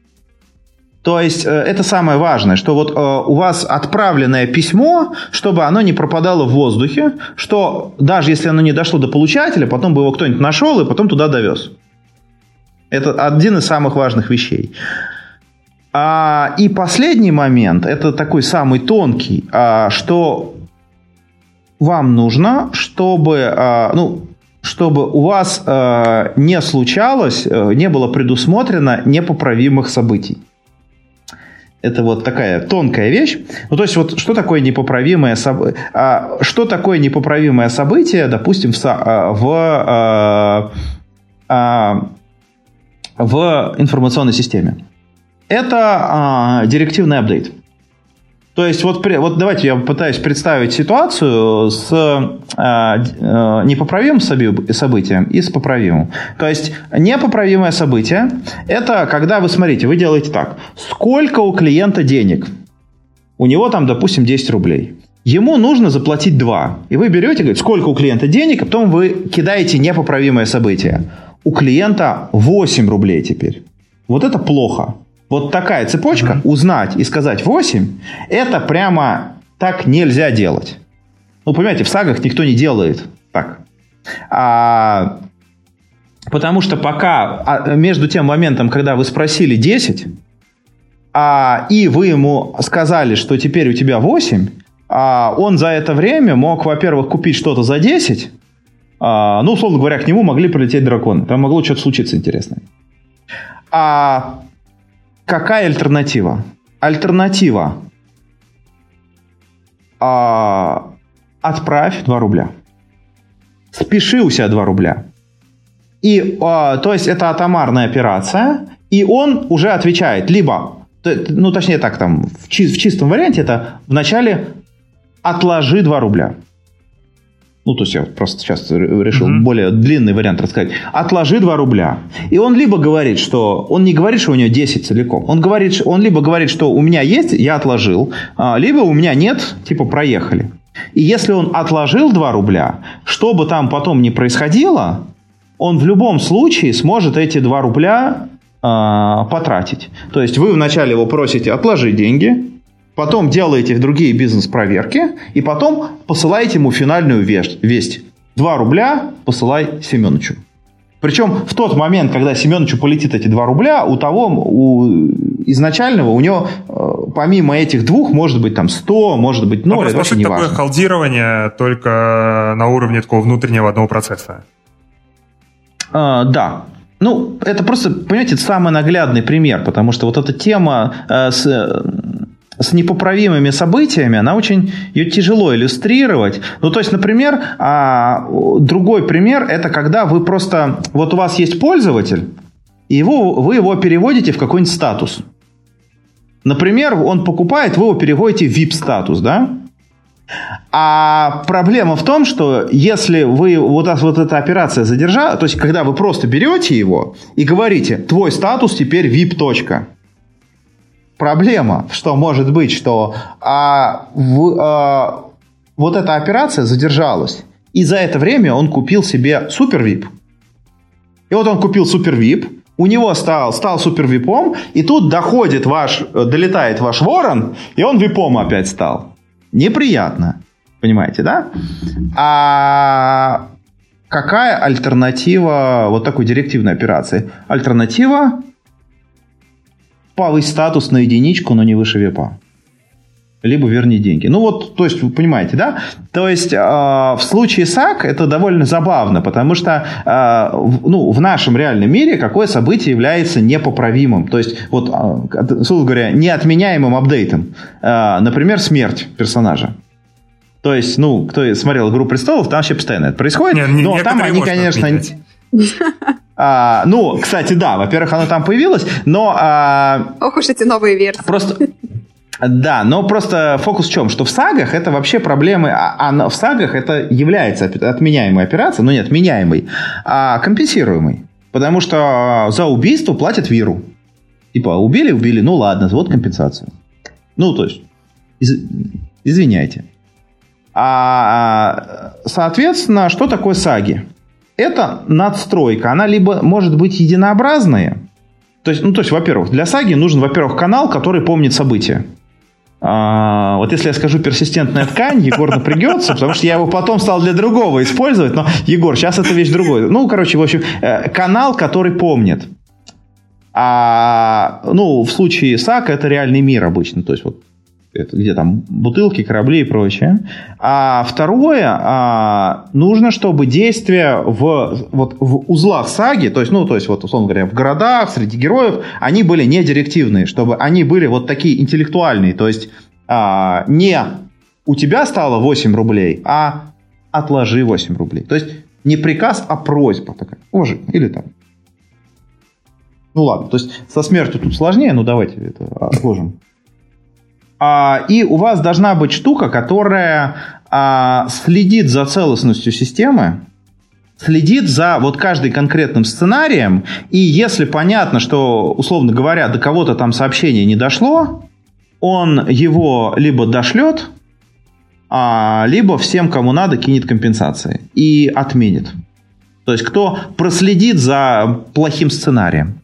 То есть э, это самое важное, что вот э, у вас отправленное письмо, чтобы оно не пропадало в воздухе, что даже если оно не дошло до получателя, потом бы его кто-нибудь нашел и потом туда довез. Это один из самых важных вещей. А, и последний момент, это такой самый тонкий, а, что вам нужно, чтобы, а, ну, чтобы у вас а, не случалось, а, не было предусмотрено непоправимых событий. Это вот такая тонкая вещь. Ну, то есть, вот что такое непоправимое событие? А, что такое непоправимое событие, допустим, в, а, в, а, а, в информационной системе? Это а, директивный апдейт. То есть вот, вот давайте я пытаюсь представить ситуацию с э, э, непоправимым событием и с поправимым. То есть непоправимое событие – это когда вы смотрите, вы делаете так. Сколько у клиента денег? У него там, допустим, 10 рублей. Ему нужно заплатить 2. И вы берете, говорите, сколько у клиента денег, а потом вы кидаете непоправимое событие. У клиента 8 рублей теперь. Вот это плохо. Вот такая цепочка, mm-hmm. узнать и сказать 8, это прямо так нельзя делать. Ну, понимаете, в сагах никто не делает так. А, потому что пока а, между тем моментом, когда вы спросили 10, а, и вы ему сказали, что теперь у тебя 8, а, он за это время мог, во-первых, купить что-то за 10, а, ну, условно говоря, к нему могли прилететь драконы. Там могло что-то случиться интересное. А Какая альтернатива? Альтернатива. А, отправь 2 рубля. Спеши у себя 2 рубля. И, а, то есть, это атомарная операция, и он уже отвечает либо, ну, точнее так, там, в, чи- в чистом варианте это вначале отложи 2 рубля. Ну, то есть я просто сейчас решил mm-hmm. более длинный вариант рассказать. Отложи 2 рубля. И он либо говорит, что... Он не говорит, что у него 10 целиком. Он, говорит, он либо говорит, что у меня есть, я отложил, а, либо у меня нет, типа проехали. И если он отложил 2 рубля, что бы там потом ни происходило, он в любом случае сможет эти 2 рубля э, потратить. То есть вы вначале его просите отложить деньги, потом делаете другие бизнес-проверки, и потом посылаете ему финальную весть. 2 рубля посылай Семеновичу. Причем в тот момент, когда Семеновичу полетит эти 2 рубля, у того, у изначального, у него э, помимо этих двух может быть там 100, может быть 0, а это не такое важно. халдирование только на уровне такого внутреннего одного процесса. А, да, ну, это просто, понимаете, самый наглядный пример, потому что вот эта тема э, с с непоправимыми событиями, она очень ее тяжело иллюстрировать. Ну, то есть, например, а, другой пример это когда вы просто вот у вас есть пользователь, и его, вы его переводите в какой-нибудь статус. Например, он покупает, вы его переводите в VIP статус, да? А проблема в том, что если вы вот, вот эта операция задержала, то есть когда вы просто берете его и говорите, твой статус теперь VIP. Проблема, что может быть, что а, в, а, вот эта операция задержалась. И за это время он купил себе супер VIP. И вот он купил супер VIP, у него стал, стал супер випом, и тут доходит ваш, долетает ваш ворон, и он випом опять стал. Неприятно. Понимаете, да? А какая альтернатива вот такой директивной операции? Альтернатива повысь статус на единичку, но не выше вепа. Либо верни деньги. Ну вот, то есть, вы понимаете, да? То есть, э, в случае САК это довольно забавно, потому что э, в, ну, в нашем реальном мире какое событие является непоправимым. То есть, вот, э, слово говоря, неотменяемым апдейтом. Э, например, смерть персонажа. То есть, ну, кто смотрел «Игру престолов», там вообще постоянно это происходит. Не, не, но там они, конечно... А, ну, кстати, да, во-первых, оно там появилось, но... А, Ох уж эти новые версии. Просто... Да, но просто фокус в чем? Что в сагах это вообще проблемы, а, а в сагах это является отменяемой операцией, ну не отменяемой, а компенсируемой. Потому что за убийство платят Виру. Типа, убили, убили, ну ладно, вот компенсацию. Ну, то есть, из, извиняйте. А, соответственно, что такое саги? Это надстройка. Она либо может быть единообразная. То есть, ну, то есть, во-первых, для саги нужен, во-первых, канал, который помнит события. А, вот если я скажу персистентная ткань, Егор напрягется, потому что я его потом стал для другого использовать. Но, Егор, сейчас это вещь другой. Ну, короче, в общем, э, канал, который помнит. А, ну, в случае САК это реальный мир обычно. То есть, вот это где там бутылки, корабли и прочее. А второе, а, нужно, чтобы действия в, вот, в узлах саги, то есть, ну, то есть, вот, условно говоря, в городах, среди героев, они были не директивные, чтобы они были вот такие интеллектуальные, то есть а, не у тебя стало 8 рублей, а отложи 8 рублей. То есть не приказ, а просьба такая. Уважи. Или там. Ну ладно, то есть со смертью тут сложнее, но давайте это отложим. А, и у вас должна быть штука, которая а, следит за целостностью системы, следит за вот каждым конкретным сценарием, и если понятно, что, условно говоря, до кого-то там сообщение не дошло, он его либо дошлет, а, либо всем, кому надо, кинет компенсации и отменит. То есть кто проследит за плохим сценарием.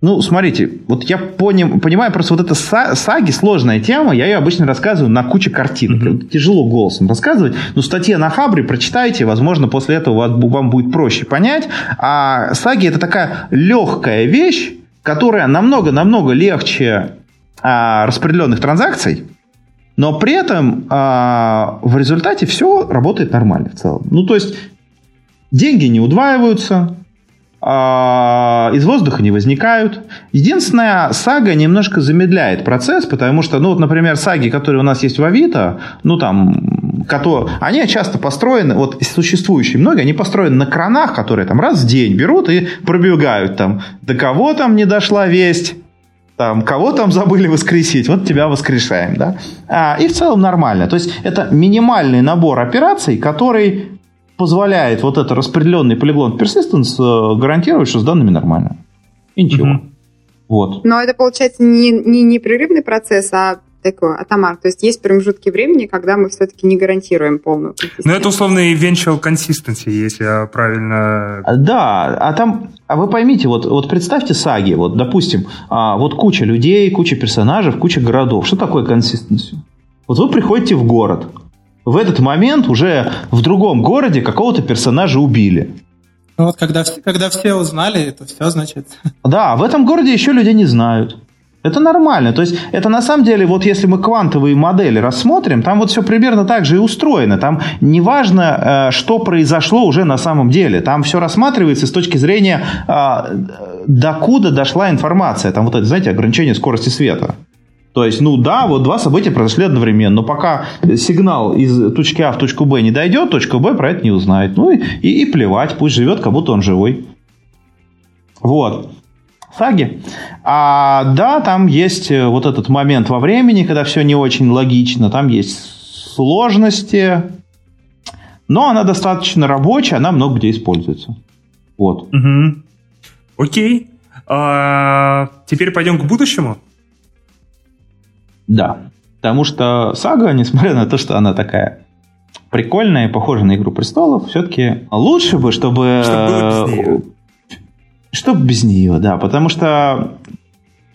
Ну, смотрите, вот я поним, понимаю, просто вот эта саги сложная тема, я ее обычно рассказываю на куче картинок. Mm-hmm. Тяжело голосом рассказывать, но статья на Хабре прочитайте, возможно, после этого вам будет проще понять. А саги это такая легкая вещь, которая намного-намного легче а, распределенных транзакций, но при этом а, в результате все работает нормально в целом. Ну, то есть деньги не удваиваются, из воздуха не возникают. Единственная сага немножко замедляет процесс, потому что, ну вот, например, саги, которые у нас есть в Авито, ну там, которые, они часто построены, вот существующие многие, они построены на кранах, которые там раз в день берут и пробегают там, до кого там не дошла весть, там, кого там забыли воскресить, вот тебя воскрешаем, да. А, и в целом нормально. То есть это минимальный набор операций, который позволяет вот это распределенный полиглон persistence э, гарантировать, что с данными нормально. И ничего. Угу. Вот. Но это получается не, не непрерывный процесс, а такой атомар. То есть есть промежутки времени, когда мы все-таки не гарантируем полную Ну, это условно eventual consistency, если я правильно... А, да, а там... А вы поймите, вот, вот представьте саги, вот, допустим, а, вот куча людей, куча персонажей, куча городов. Что такое consistency? Вот вы приходите в город, в этот момент уже в другом городе какого-то персонажа убили. Ну вот когда, когда все узнали, это все значит. Да, в этом городе еще люди не знают. Это нормально. То есть это на самом деле, вот если мы квантовые модели рассмотрим, там вот все примерно так же и устроено. Там не важно, э, что произошло уже на самом деле. Там все рассматривается с точки зрения, э, докуда дошла информация. Там вот это, знаете, ограничение скорости света. То есть, ну да, вот два события произошли одновременно, но пока сигнал из точки А в точку Б не дойдет, точка Б про это не узнает. Ну и, и, и плевать, пусть живет, как будто он живой. Вот. Саги. А, да, там есть э, вот этот момент во времени, когда все не очень логично, там есть сложности, но она достаточно рабочая, она много где используется. Вот. Угу. Окей. А, теперь пойдем к будущему. Да. Потому что сага, несмотря на то, что она такая прикольная и похожа на Игру престолов, все-таки лучше бы, чтобы... Чтобы без нее. Чтобы без нее, да. Потому что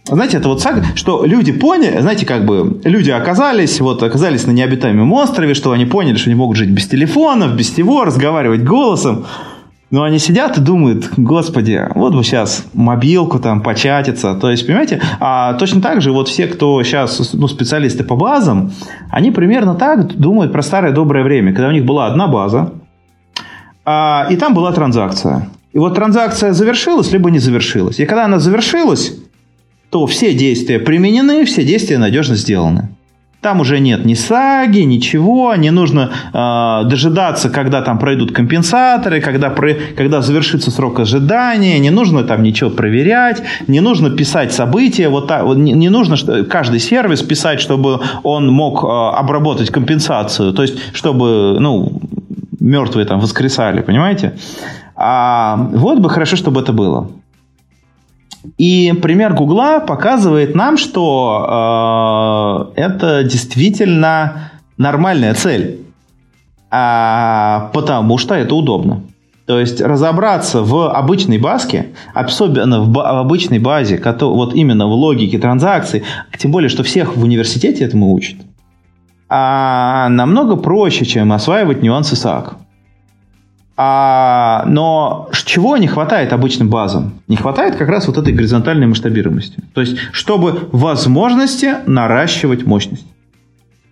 знаете, это вот сага, что люди поняли, знаете, как бы люди оказались, вот оказались на необитаемом острове, что они поняли, что они могут жить без телефонов, без всего, разговаривать голосом. Но они сидят и думают, господи, вот бы сейчас мобилку там початиться. То есть, понимаете, а точно так же вот все, кто сейчас ну, специалисты по базам, они примерно так думают про старое доброе время, когда у них была одна база, а, и там была транзакция. И вот транзакция завершилась, либо не завершилась. И когда она завершилась, то все действия применены, все действия надежно сделаны. Там уже нет ни саги, ничего, не нужно э, дожидаться, когда там пройдут компенсаторы, когда, про, когда завершится срок ожидания, не нужно там ничего проверять, не нужно писать события, вот так, не, не нужно каждый сервис писать, чтобы он мог э, обработать компенсацию, то есть чтобы ну, мертвые там воскресали, понимаете? А вот бы хорошо, чтобы это было. И пример Гугла показывает нам, что э, это действительно нормальная цель, а, потому что это удобно. То есть разобраться в обычной базке, особенно в, в обычной базе, вот именно в логике транзакций, тем более, что всех в университете этому учат, а намного проще, чем осваивать нюансы САК. А, но чего не хватает обычным базам? Не хватает как раз вот этой горизонтальной масштабируемости. То есть, чтобы возможности наращивать мощность.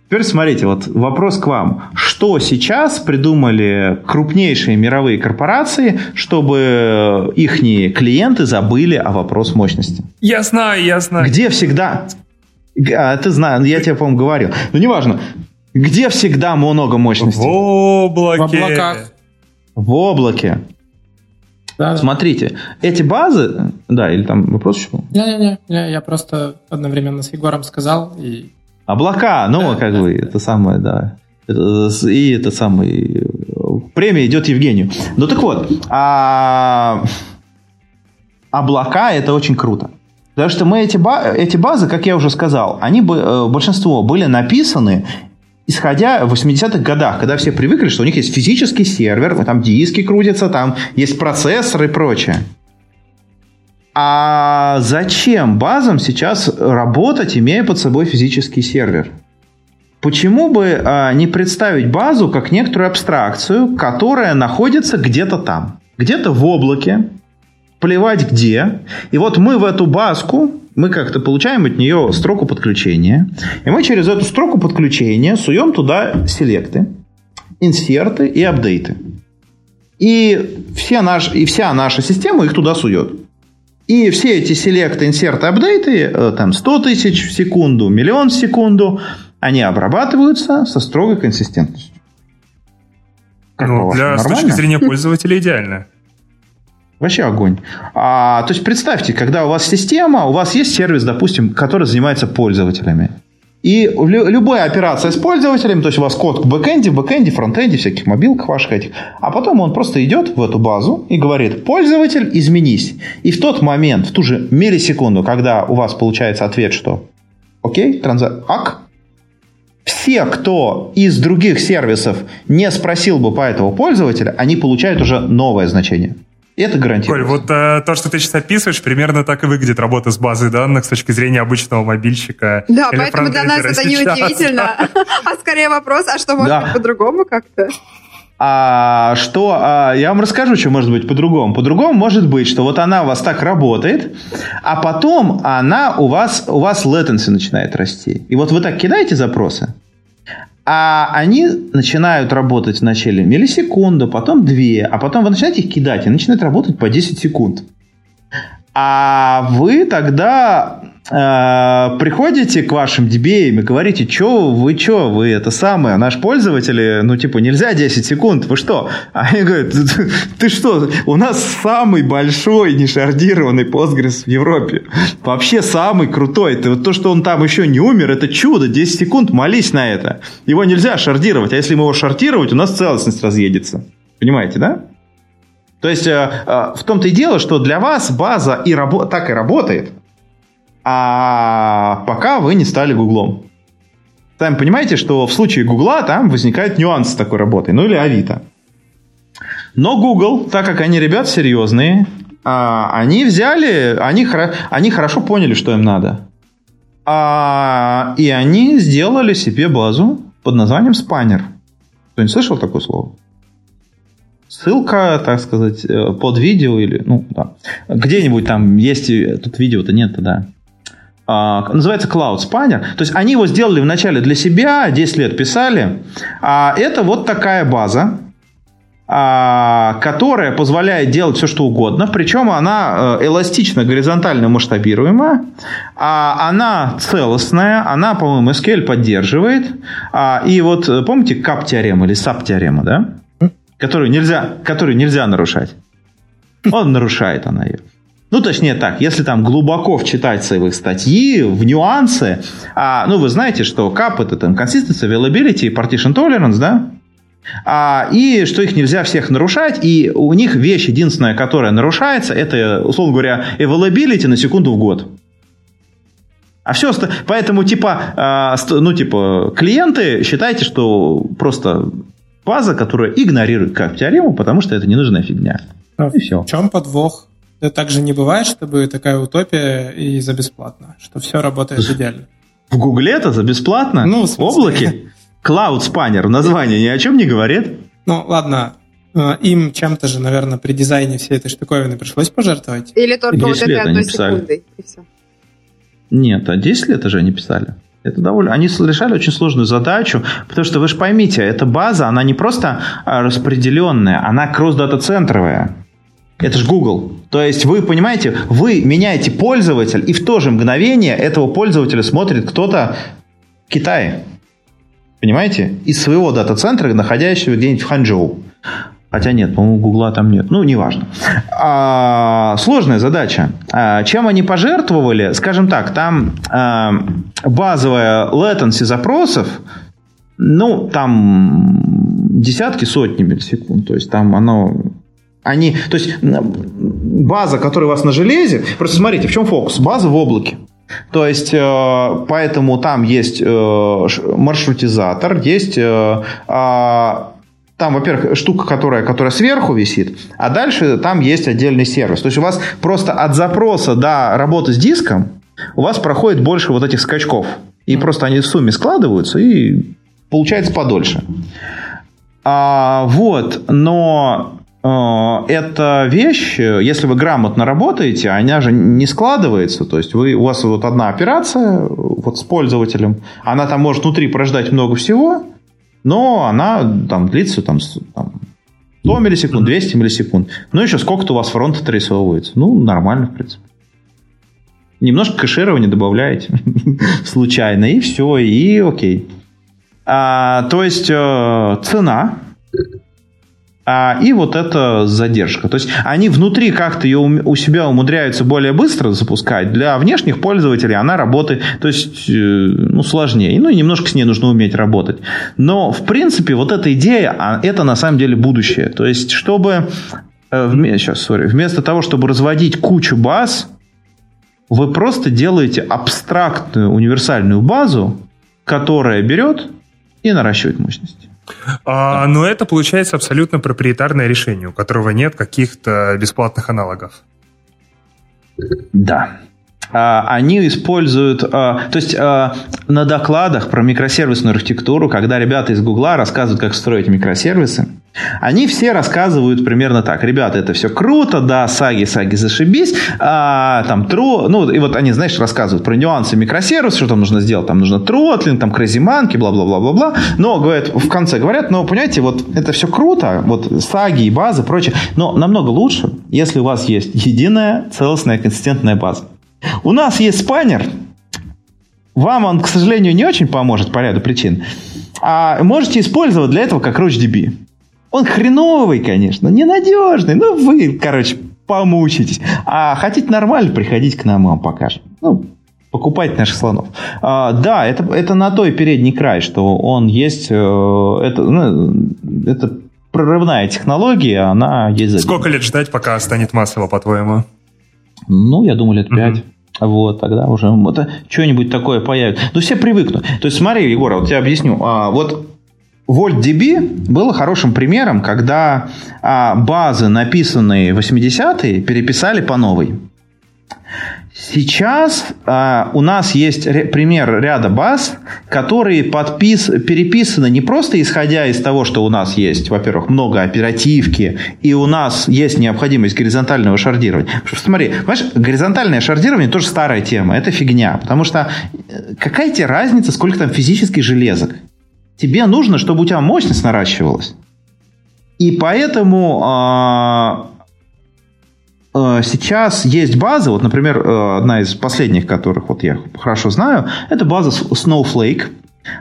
Теперь смотрите, вот вопрос к вам. Что сейчас придумали крупнейшие мировые корпорации, чтобы их клиенты забыли о вопрос мощности? Я знаю, я знаю. Где всегда... А, ты знаешь, я тебе, по-моему, говорил. Ну, неважно. Где всегда много мощности? В облаке. В облаках. В облаке. Да, Смотрите, эти базы... Да, или там вопрос еще был? Не-не-не, я просто одновременно с Егором сказал и... Облака, ну, да, как да, бы, да. это самое, да. И это самый... Премия идет Евгению. Ну, так вот, а... облака – это очень круто. Потому что мы эти, эти базы, как я уже сказал, они бы, э, большинство были написаны исходя в 80-х годах, когда все привыкли, что у них есть физический сервер, там диски крутятся, там есть процессор и прочее. А зачем базам сейчас работать, имея под собой физический сервер? Почему бы а, не представить базу как некоторую абстракцию, которая находится где-то там, где-то в облаке, плевать где. И вот мы в эту базку мы как-то получаем от нее строку подключения, и мы через эту строку подключения суем туда селекты, инсерты и апдейты. И, все наш, и вся наша система их туда сует. И все эти селекты, инсерты, апдейты, э, там 100 тысяч в секунду, миллион в секунду, они обрабатываются со строгой консистентностью. Как ну, для, с точки зрения пользователя идеально. Вообще огонь. А, то есть представьте, когда у вас система, у вас есть сервис, допустим, который занимается пользователями. И любая операция с пользователем, то есть у вас код в бэкэнде, бэкэнде, фронтенде, всяких мобилках ваших этих, а потом он просто идет в эту базу и говорит, пользователь, изменись. И в тот момент, в ту же миллисекунду, когда у вас получается ответ, что окей, транзакция, ак, все, кто из других сервисов не спросил бы по этого пользователя, они получают уже новое значение. Это гарантируется. Коль, вот э, то, что ты сейчас описываешь, примерно так и выглядит работа с базой данных с точки зрения обычного мобильщика. Да, поэтому для нас это не удивительно. А скорее вопрос, а что может быть по-другому как-то? А что, а, я вам расскажу, что может быть по-другому. По-другому может быть, что вот она у вас так работает, а потом она у вас, у вас latency начинает расти. И вот вы так кидаете запросы, а они начинают работать вначале миллисекунду, потом 2, а потом вы начинаете их кидать, и начинают работать по 10 секунд. А вы тогда э, приходите к вашим DBA и говорите, что вы, что вы, это самое, наш пользователь, ну, типа, нельзя 10 секунд, вы что? А они говорят, ты что, у нас самый большой нешардированный Postgres в Европе. Вообще самый крутой. Это вот то, что он там еще не умер, это чудо, 10 секунд, молись на это. Его нельзя шардировать, а если мы его шартировать, у нас целостность разъедется. Понимаете, да? То есть э, э, в том-то и дело, что для вас база и рабо- так и работает, а пока вы не стали Гуглом. Сами понимаете, что в случае Гугла там возникают нюансы такой работы, ну или Авито. Но Google, так как они ребят серьезные, а, они взяли, они, они хорошо поняли, что им надо. А, и они сделали себе базу под названием Spanner. Кто-нибудь слышал такое слово? ссылка, так сказать, э, под видео или, ну, да. Где-нибудь там есть, э, тут видео-то нет, да. А, называется Cloud Spanner. То есть они его сделали вначале для себя, 10 лет писали. А это вот такая база, а, которая позволяет делать все, что угодно, причем она э, эластично, горизонтально масштабируемая, а она целостная, она, по-моему, SQL поддерживает. И вот э, помните кап-теорема или сап-теорема, да? Которую нельзя, которую нельзя нарушать. Он нарушает она ее. Ну, точнее так, если там глубоко вчитаться в их статьи, в нюансы, а, ну, вы знаете, что CAP это там consistency, availability и partition tolerance, да? А, и что их нельзя всех нарушать, и у них вещь единственная, которая нарушается, это, условно говоря, availability на секунду в год. А все, поэтому типа, а, ну типа, клиенты считайте, что просто база, которая игнорирует как теорему, потому что это ненужная фигня. А и все. В чем подвох? Это также не бывает, чтобы такая утопия и за бесплатно, что все работает идеально. В Гугле это за бесплатно? Ну, облаке? Cloud Spanner, название ни о чем не говорит. Ну, ладно, э, им чем-то же, наверное, при дизайне всей этой штуковины пришлось пожертвовать. Или только вот этой одной секундой, и все. Нет, а 10 лет уже они писали. Это довольно... Они решали очень сложную задачу, потому что вы же поймите, эта база, она не просто а, распределенная, она кросс-дата-центровая. Это же Google. То есть вы понимаете, вы меняете пользователь, и в то же мгновение этого пользователя смотрит кто-то в Китае. Понимаете? Из своего дата-центра, находящего где-нибудь в Ханчжоу. Хотя нет, по-моему, Гугла там нет. Ну, неважно. А, сложная задача. А, чем они пожертвовали? Скажем так, там а, базовая latency запросов, ну, там десятки, сотни миллисекунд. То есть там оно они, то есть база, которая у вас на железе, просто смотрите, в чем фокус? База в облаке. То есть, э, поэтому там есть э, маршрутизатор, есть э, а, там, во-первых, штука, которая, которая сверху висит, а дальше там есть отдельный сервис. То есть у вас просто от запроса до работы с диском у вас проходит больше вот этих скачков. И просто они в сумме складываются, и получается подольше. А, вот, но эта вещь, если вы грамотно работаете, она же не складывается. То есть вы, у вас вот одна операция вот с пользователем, она там может внутри прождать много всего, но она там длится там, там 100 миллисекунд, 200 миллисекунд. Ну, еще сколько-то у вас фронт отрисовывается. Ну, нормально, в принципе. Немножко кэширования добавляете случайно, и все, и окей. А, то есть э, цена а, и вот эта задержка. То есть они внутри как-то ее у себя умудряются более быстро запускать. Для внешних пользователей она работает, то есть, э, ну, сложнее. Ну, и немножко с ней нужно уметь работать. Но, в принципе, вот эта идея, а, это на самом деле будущее. То есть, чтобы... Сейчас, э, sorry. Вместо того, чтобы разводить кучу баз, вы просто делаете абстрактную универсальную базу, которая берет и наращивает мощность. А, но это получается абсолютно проприетарное решение, у которого нет каких-то бесплатных аналогов. Да. А, они используют, а, то есть а, на докладах про микросервисную архитектуру, когда ребята из Гугла рассказывают, как строить микросервисы, они все рассказывают примерно так. Ребята, это все круто, да, саги, саги, зашибись. А, там, тру, ну, и вот они, знаешь, рассказывают про нюансы микросервиса, что там нужно сделать. Там нужно тротлинг, там, кразиманки, бла-бла-бла-бла-бла. Но, говорят, в конце говорят, ну, понимаете, вот это все круто, вот саги и базы, прочее. Но намного лучше, если у вас есть единая, целостная, консистентная база. У нас есть спайнер. Вам он, к сожалению, не очень поможет по ряду причин. А можете использовать для этого как RouchDB. Он хреновый, конечно, ненадежный. Ну, вы, короче, помучитесь. А хотите нормально, приходите к нам, мы вам покажем. Ну, покупать наших слонов. А, да, это, это на той передний край, что он есть. Э, это, ну, это прорывная технология, она есть. Сколько лет ждать, пока станет массово, по-твоему? Ну, я думаю, лет пять. Mm-hmm. Вот, тогда уже это что-нибудь такое появится. Ну, все привыкнут. То есть, смотри, Егор, вот я объясню. А, вот VoltDB было хорошим примером, когда а, базы, написанные в 80-е, переписали по новой. Сейчас а, у нас есть ре, пример ряда баз, которые подпис, переписаны не просто исходя из того, что у нас есть, во-первых, много оперативки, и у нас есть необходимость горизонтального шардирования. Потому что, смотри, понимаешь, горизонтальное шардирование тоже старая тема, это фигня, потому что э, какая тебе разница, сколько там физических железок? Тебе нужно, чтобы у тебя мощность наращивалась. И поэтому а, а, сейчас есть базы, вот, например, э, одна из последних, которых вот я хорошо знаю, это база Snowflake,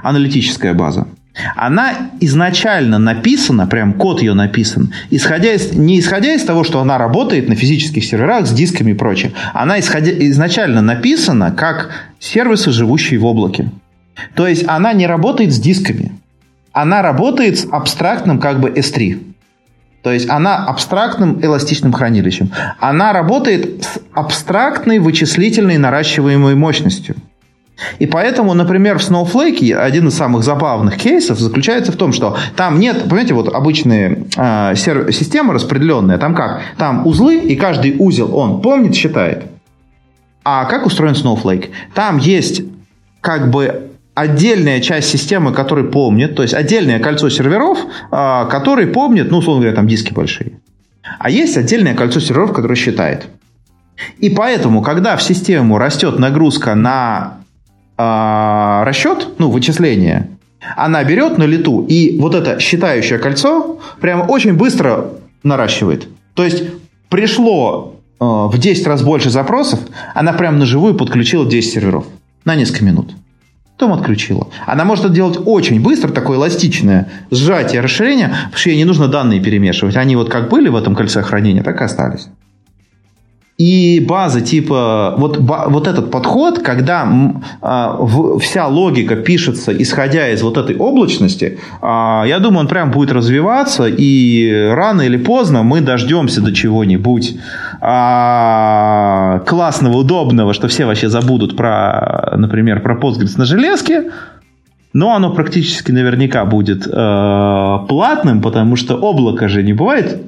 аналитическая база. Она изначально написана, прям код ее написан, исходя из, не исходя из того, что она работает на физических серверах с дисками и прочее. Она исходя, изначально написана как сервисы, живущие в облаке. То есть она не работает с дисками. Она работает с абстрактным как бы S3. То есть она абстрактным эластичным хранилищем. Она работает с абстрактной вычислительной наращиваемой мощностью. И поэтому, например, в Snowflake один из самых забавных кейсов заключается в том, что там нет, понимаете, вот обычные э, системы распределенные, там как? Там узлы, и каждый узел он помнит, считает. А как устроен Snowflake? Там есть как бы отдельная часть системы, которая помнит, то есть отдельное кольцо серверов, э, которые помнят, ну, условно говоря, там диски большие. А есть отдельное кольцо серверов, которое считает. И поэтому, когда в систему растет нагрузка на э, расчет, ну, вычисление, она берет на лету, и вот это считающее кольцо прямо очень быстро наращивает. То есть пришло э, в 10 раз больше запросов, она прямо на живую подключила 10 серверов на несколько минут. Потом отключила. Она может это делать очень быстро, такое эластичное сжатие, расширение, потому что ей не нужно данные перемешивать. Они вот как были в этом кольце хранения, так и остались. И база типа, вот, вот этот подход, когда а, в, вся логика пишется, исходя из вот этой облачности, а, я думаю, он прям будет развиваться, и рано или поздно мы дождемся до чего-нибудь а, классного, удобного, что все вообще забудут про, например, про Postgres на железке, но оно практически наверняка будет э, платным, потому что облако же не бывает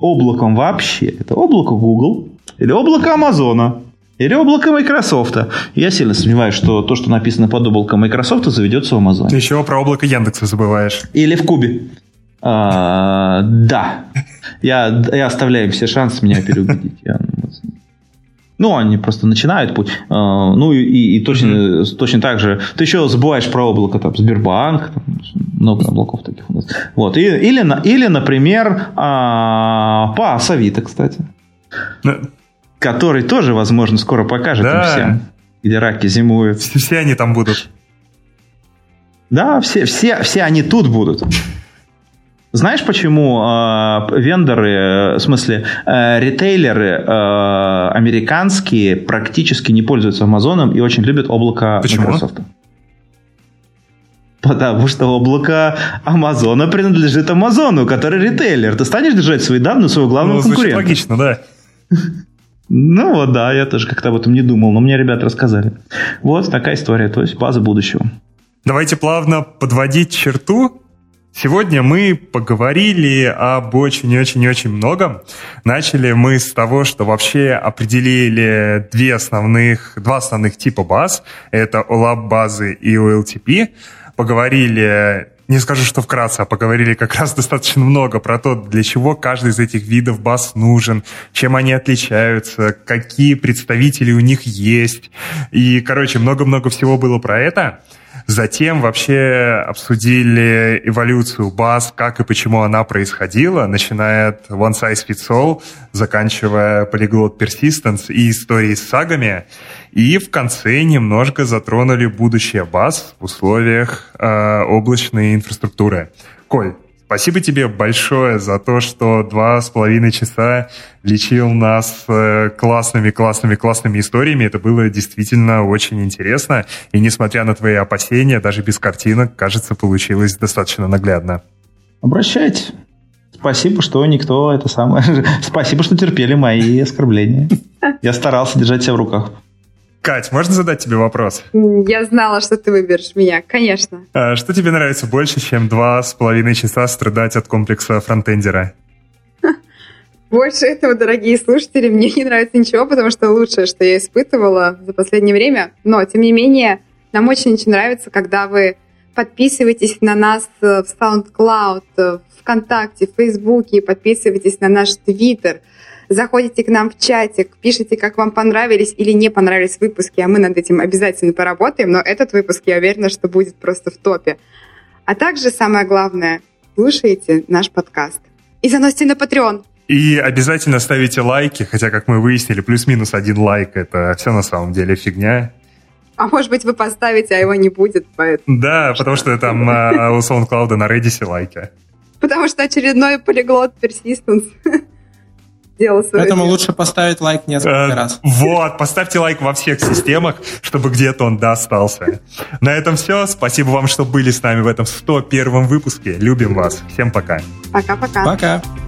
облаком вообще. Это облако Google, или облако Амазона, или облако Microsoft. Я сильно сомневаюсь, что то, что написано под облаком Microsoft, заведется в Амазоне. Ты еще про облако Яндекса забываешь. Или в Кубе. А, да. Я, я оставляю все шансы меня переубедить. Я, ну, они просто начинают путь. А, ну, и, и точно, mm-hmm. точно так же. Ты еще забываешь про облако, там, Сбербанк, там, много облаков таких у нас. Вот. И, или, или, например, а, по Авито, кстати. Который тоже, возможно, скоро покажет да. им всем, где раки зимуют. Все, все они там будут. Да, все, все, все они тут будут. Знаешь, почему э, вендоры, в смысле, э, ритейлеры э, американские практически не пользуются Амазоном и очень любят облако почему? Microsoft? Потому что облако Амазона принадлежит Амазону, который ритейлер. Ты станешь держать свои данные у своего главного ну, конкурента? логично, да. Ну вот, да, я тоже как-то об этом не думал, но мне ребята рассказали. Вот такая история, то есть база будущего. Давайте плавно подводить черту. Сегодня мы поговорили об очень-очень-очень многом. Начали мы с того, что вообще определили две основных, два основных типа баз. Это OLAP базы и OLTP. Поговорили не скажу, что вкратце, а поговорили как раз достаточно много про то, для чего каждый из этих видов баз нужен, чем они отличаются, какие представители у них есть. И, короче, много-много всего было про это. Затем вообще обсудили эволюцию баз, как и почему она происходила, начиная от One Size Fits All, заканчивая Polyglot Persistence и истории с сагами. И в конце немножко затронули будущее баз в условиях э, облачной инфраструктуры. Коль, Спасибо тебе большое за то, что два с половиной часа лечил нас э, классными, классными, классными историями. Это было действительно очень интересно. И несмотря на твои опасения, даже без картинок, кажется, получилось достаточно наглядно. Обращайтесь. Спасибо, что никто это самое... Спасибо, что терпели мои оскорбления. Я старался держать себя в руках. Кать, можно задать тебе вопрос? Я знала, что ты выберешь меня, конечно. А что тебе нравится больше, чем два с половиной часа страдать от комплекса фронтендера? Больше этого, дорогие слушатели, мне не нравится ничего, потому что лучшее, что я испытывала за последнее время. Но, тем не менее, нам очень-очень нравится, когда вы подписываетесь на нас в SoundCloud, в ВКонтакте, в Фейсбуке, подписывайтесь на наш Твиттер – заходите к нам в чатик, пишите, как вам понравились или не понравились выпуски, а мы над этим обязательно поработаем, но этот выпуск, я уверена, что будет просто в топе. А также самое главное, слушайте наш подкаст. И заносите на Patreon. И обязательно ставите лайки, хотя, как мы выяснили, плюс-минус один лайк – это все на самом деле фигня. А может быть, вы поставите, а его не будет, поэтому... Да, потому что там а, у SoundCloud на Redis лайки. Потому что очередной полиглот persistence дело свое. Поэтому дело. лучше поставить лайк несколько э, раз. Вот, поставьте лайк во всех системах, чтобы где-то он достался. На этом все. Спасибо вам, что были с нами в этом 101 выпуске. Любим вас. Всем пока. Пока-пока. Пока. -пока. пока.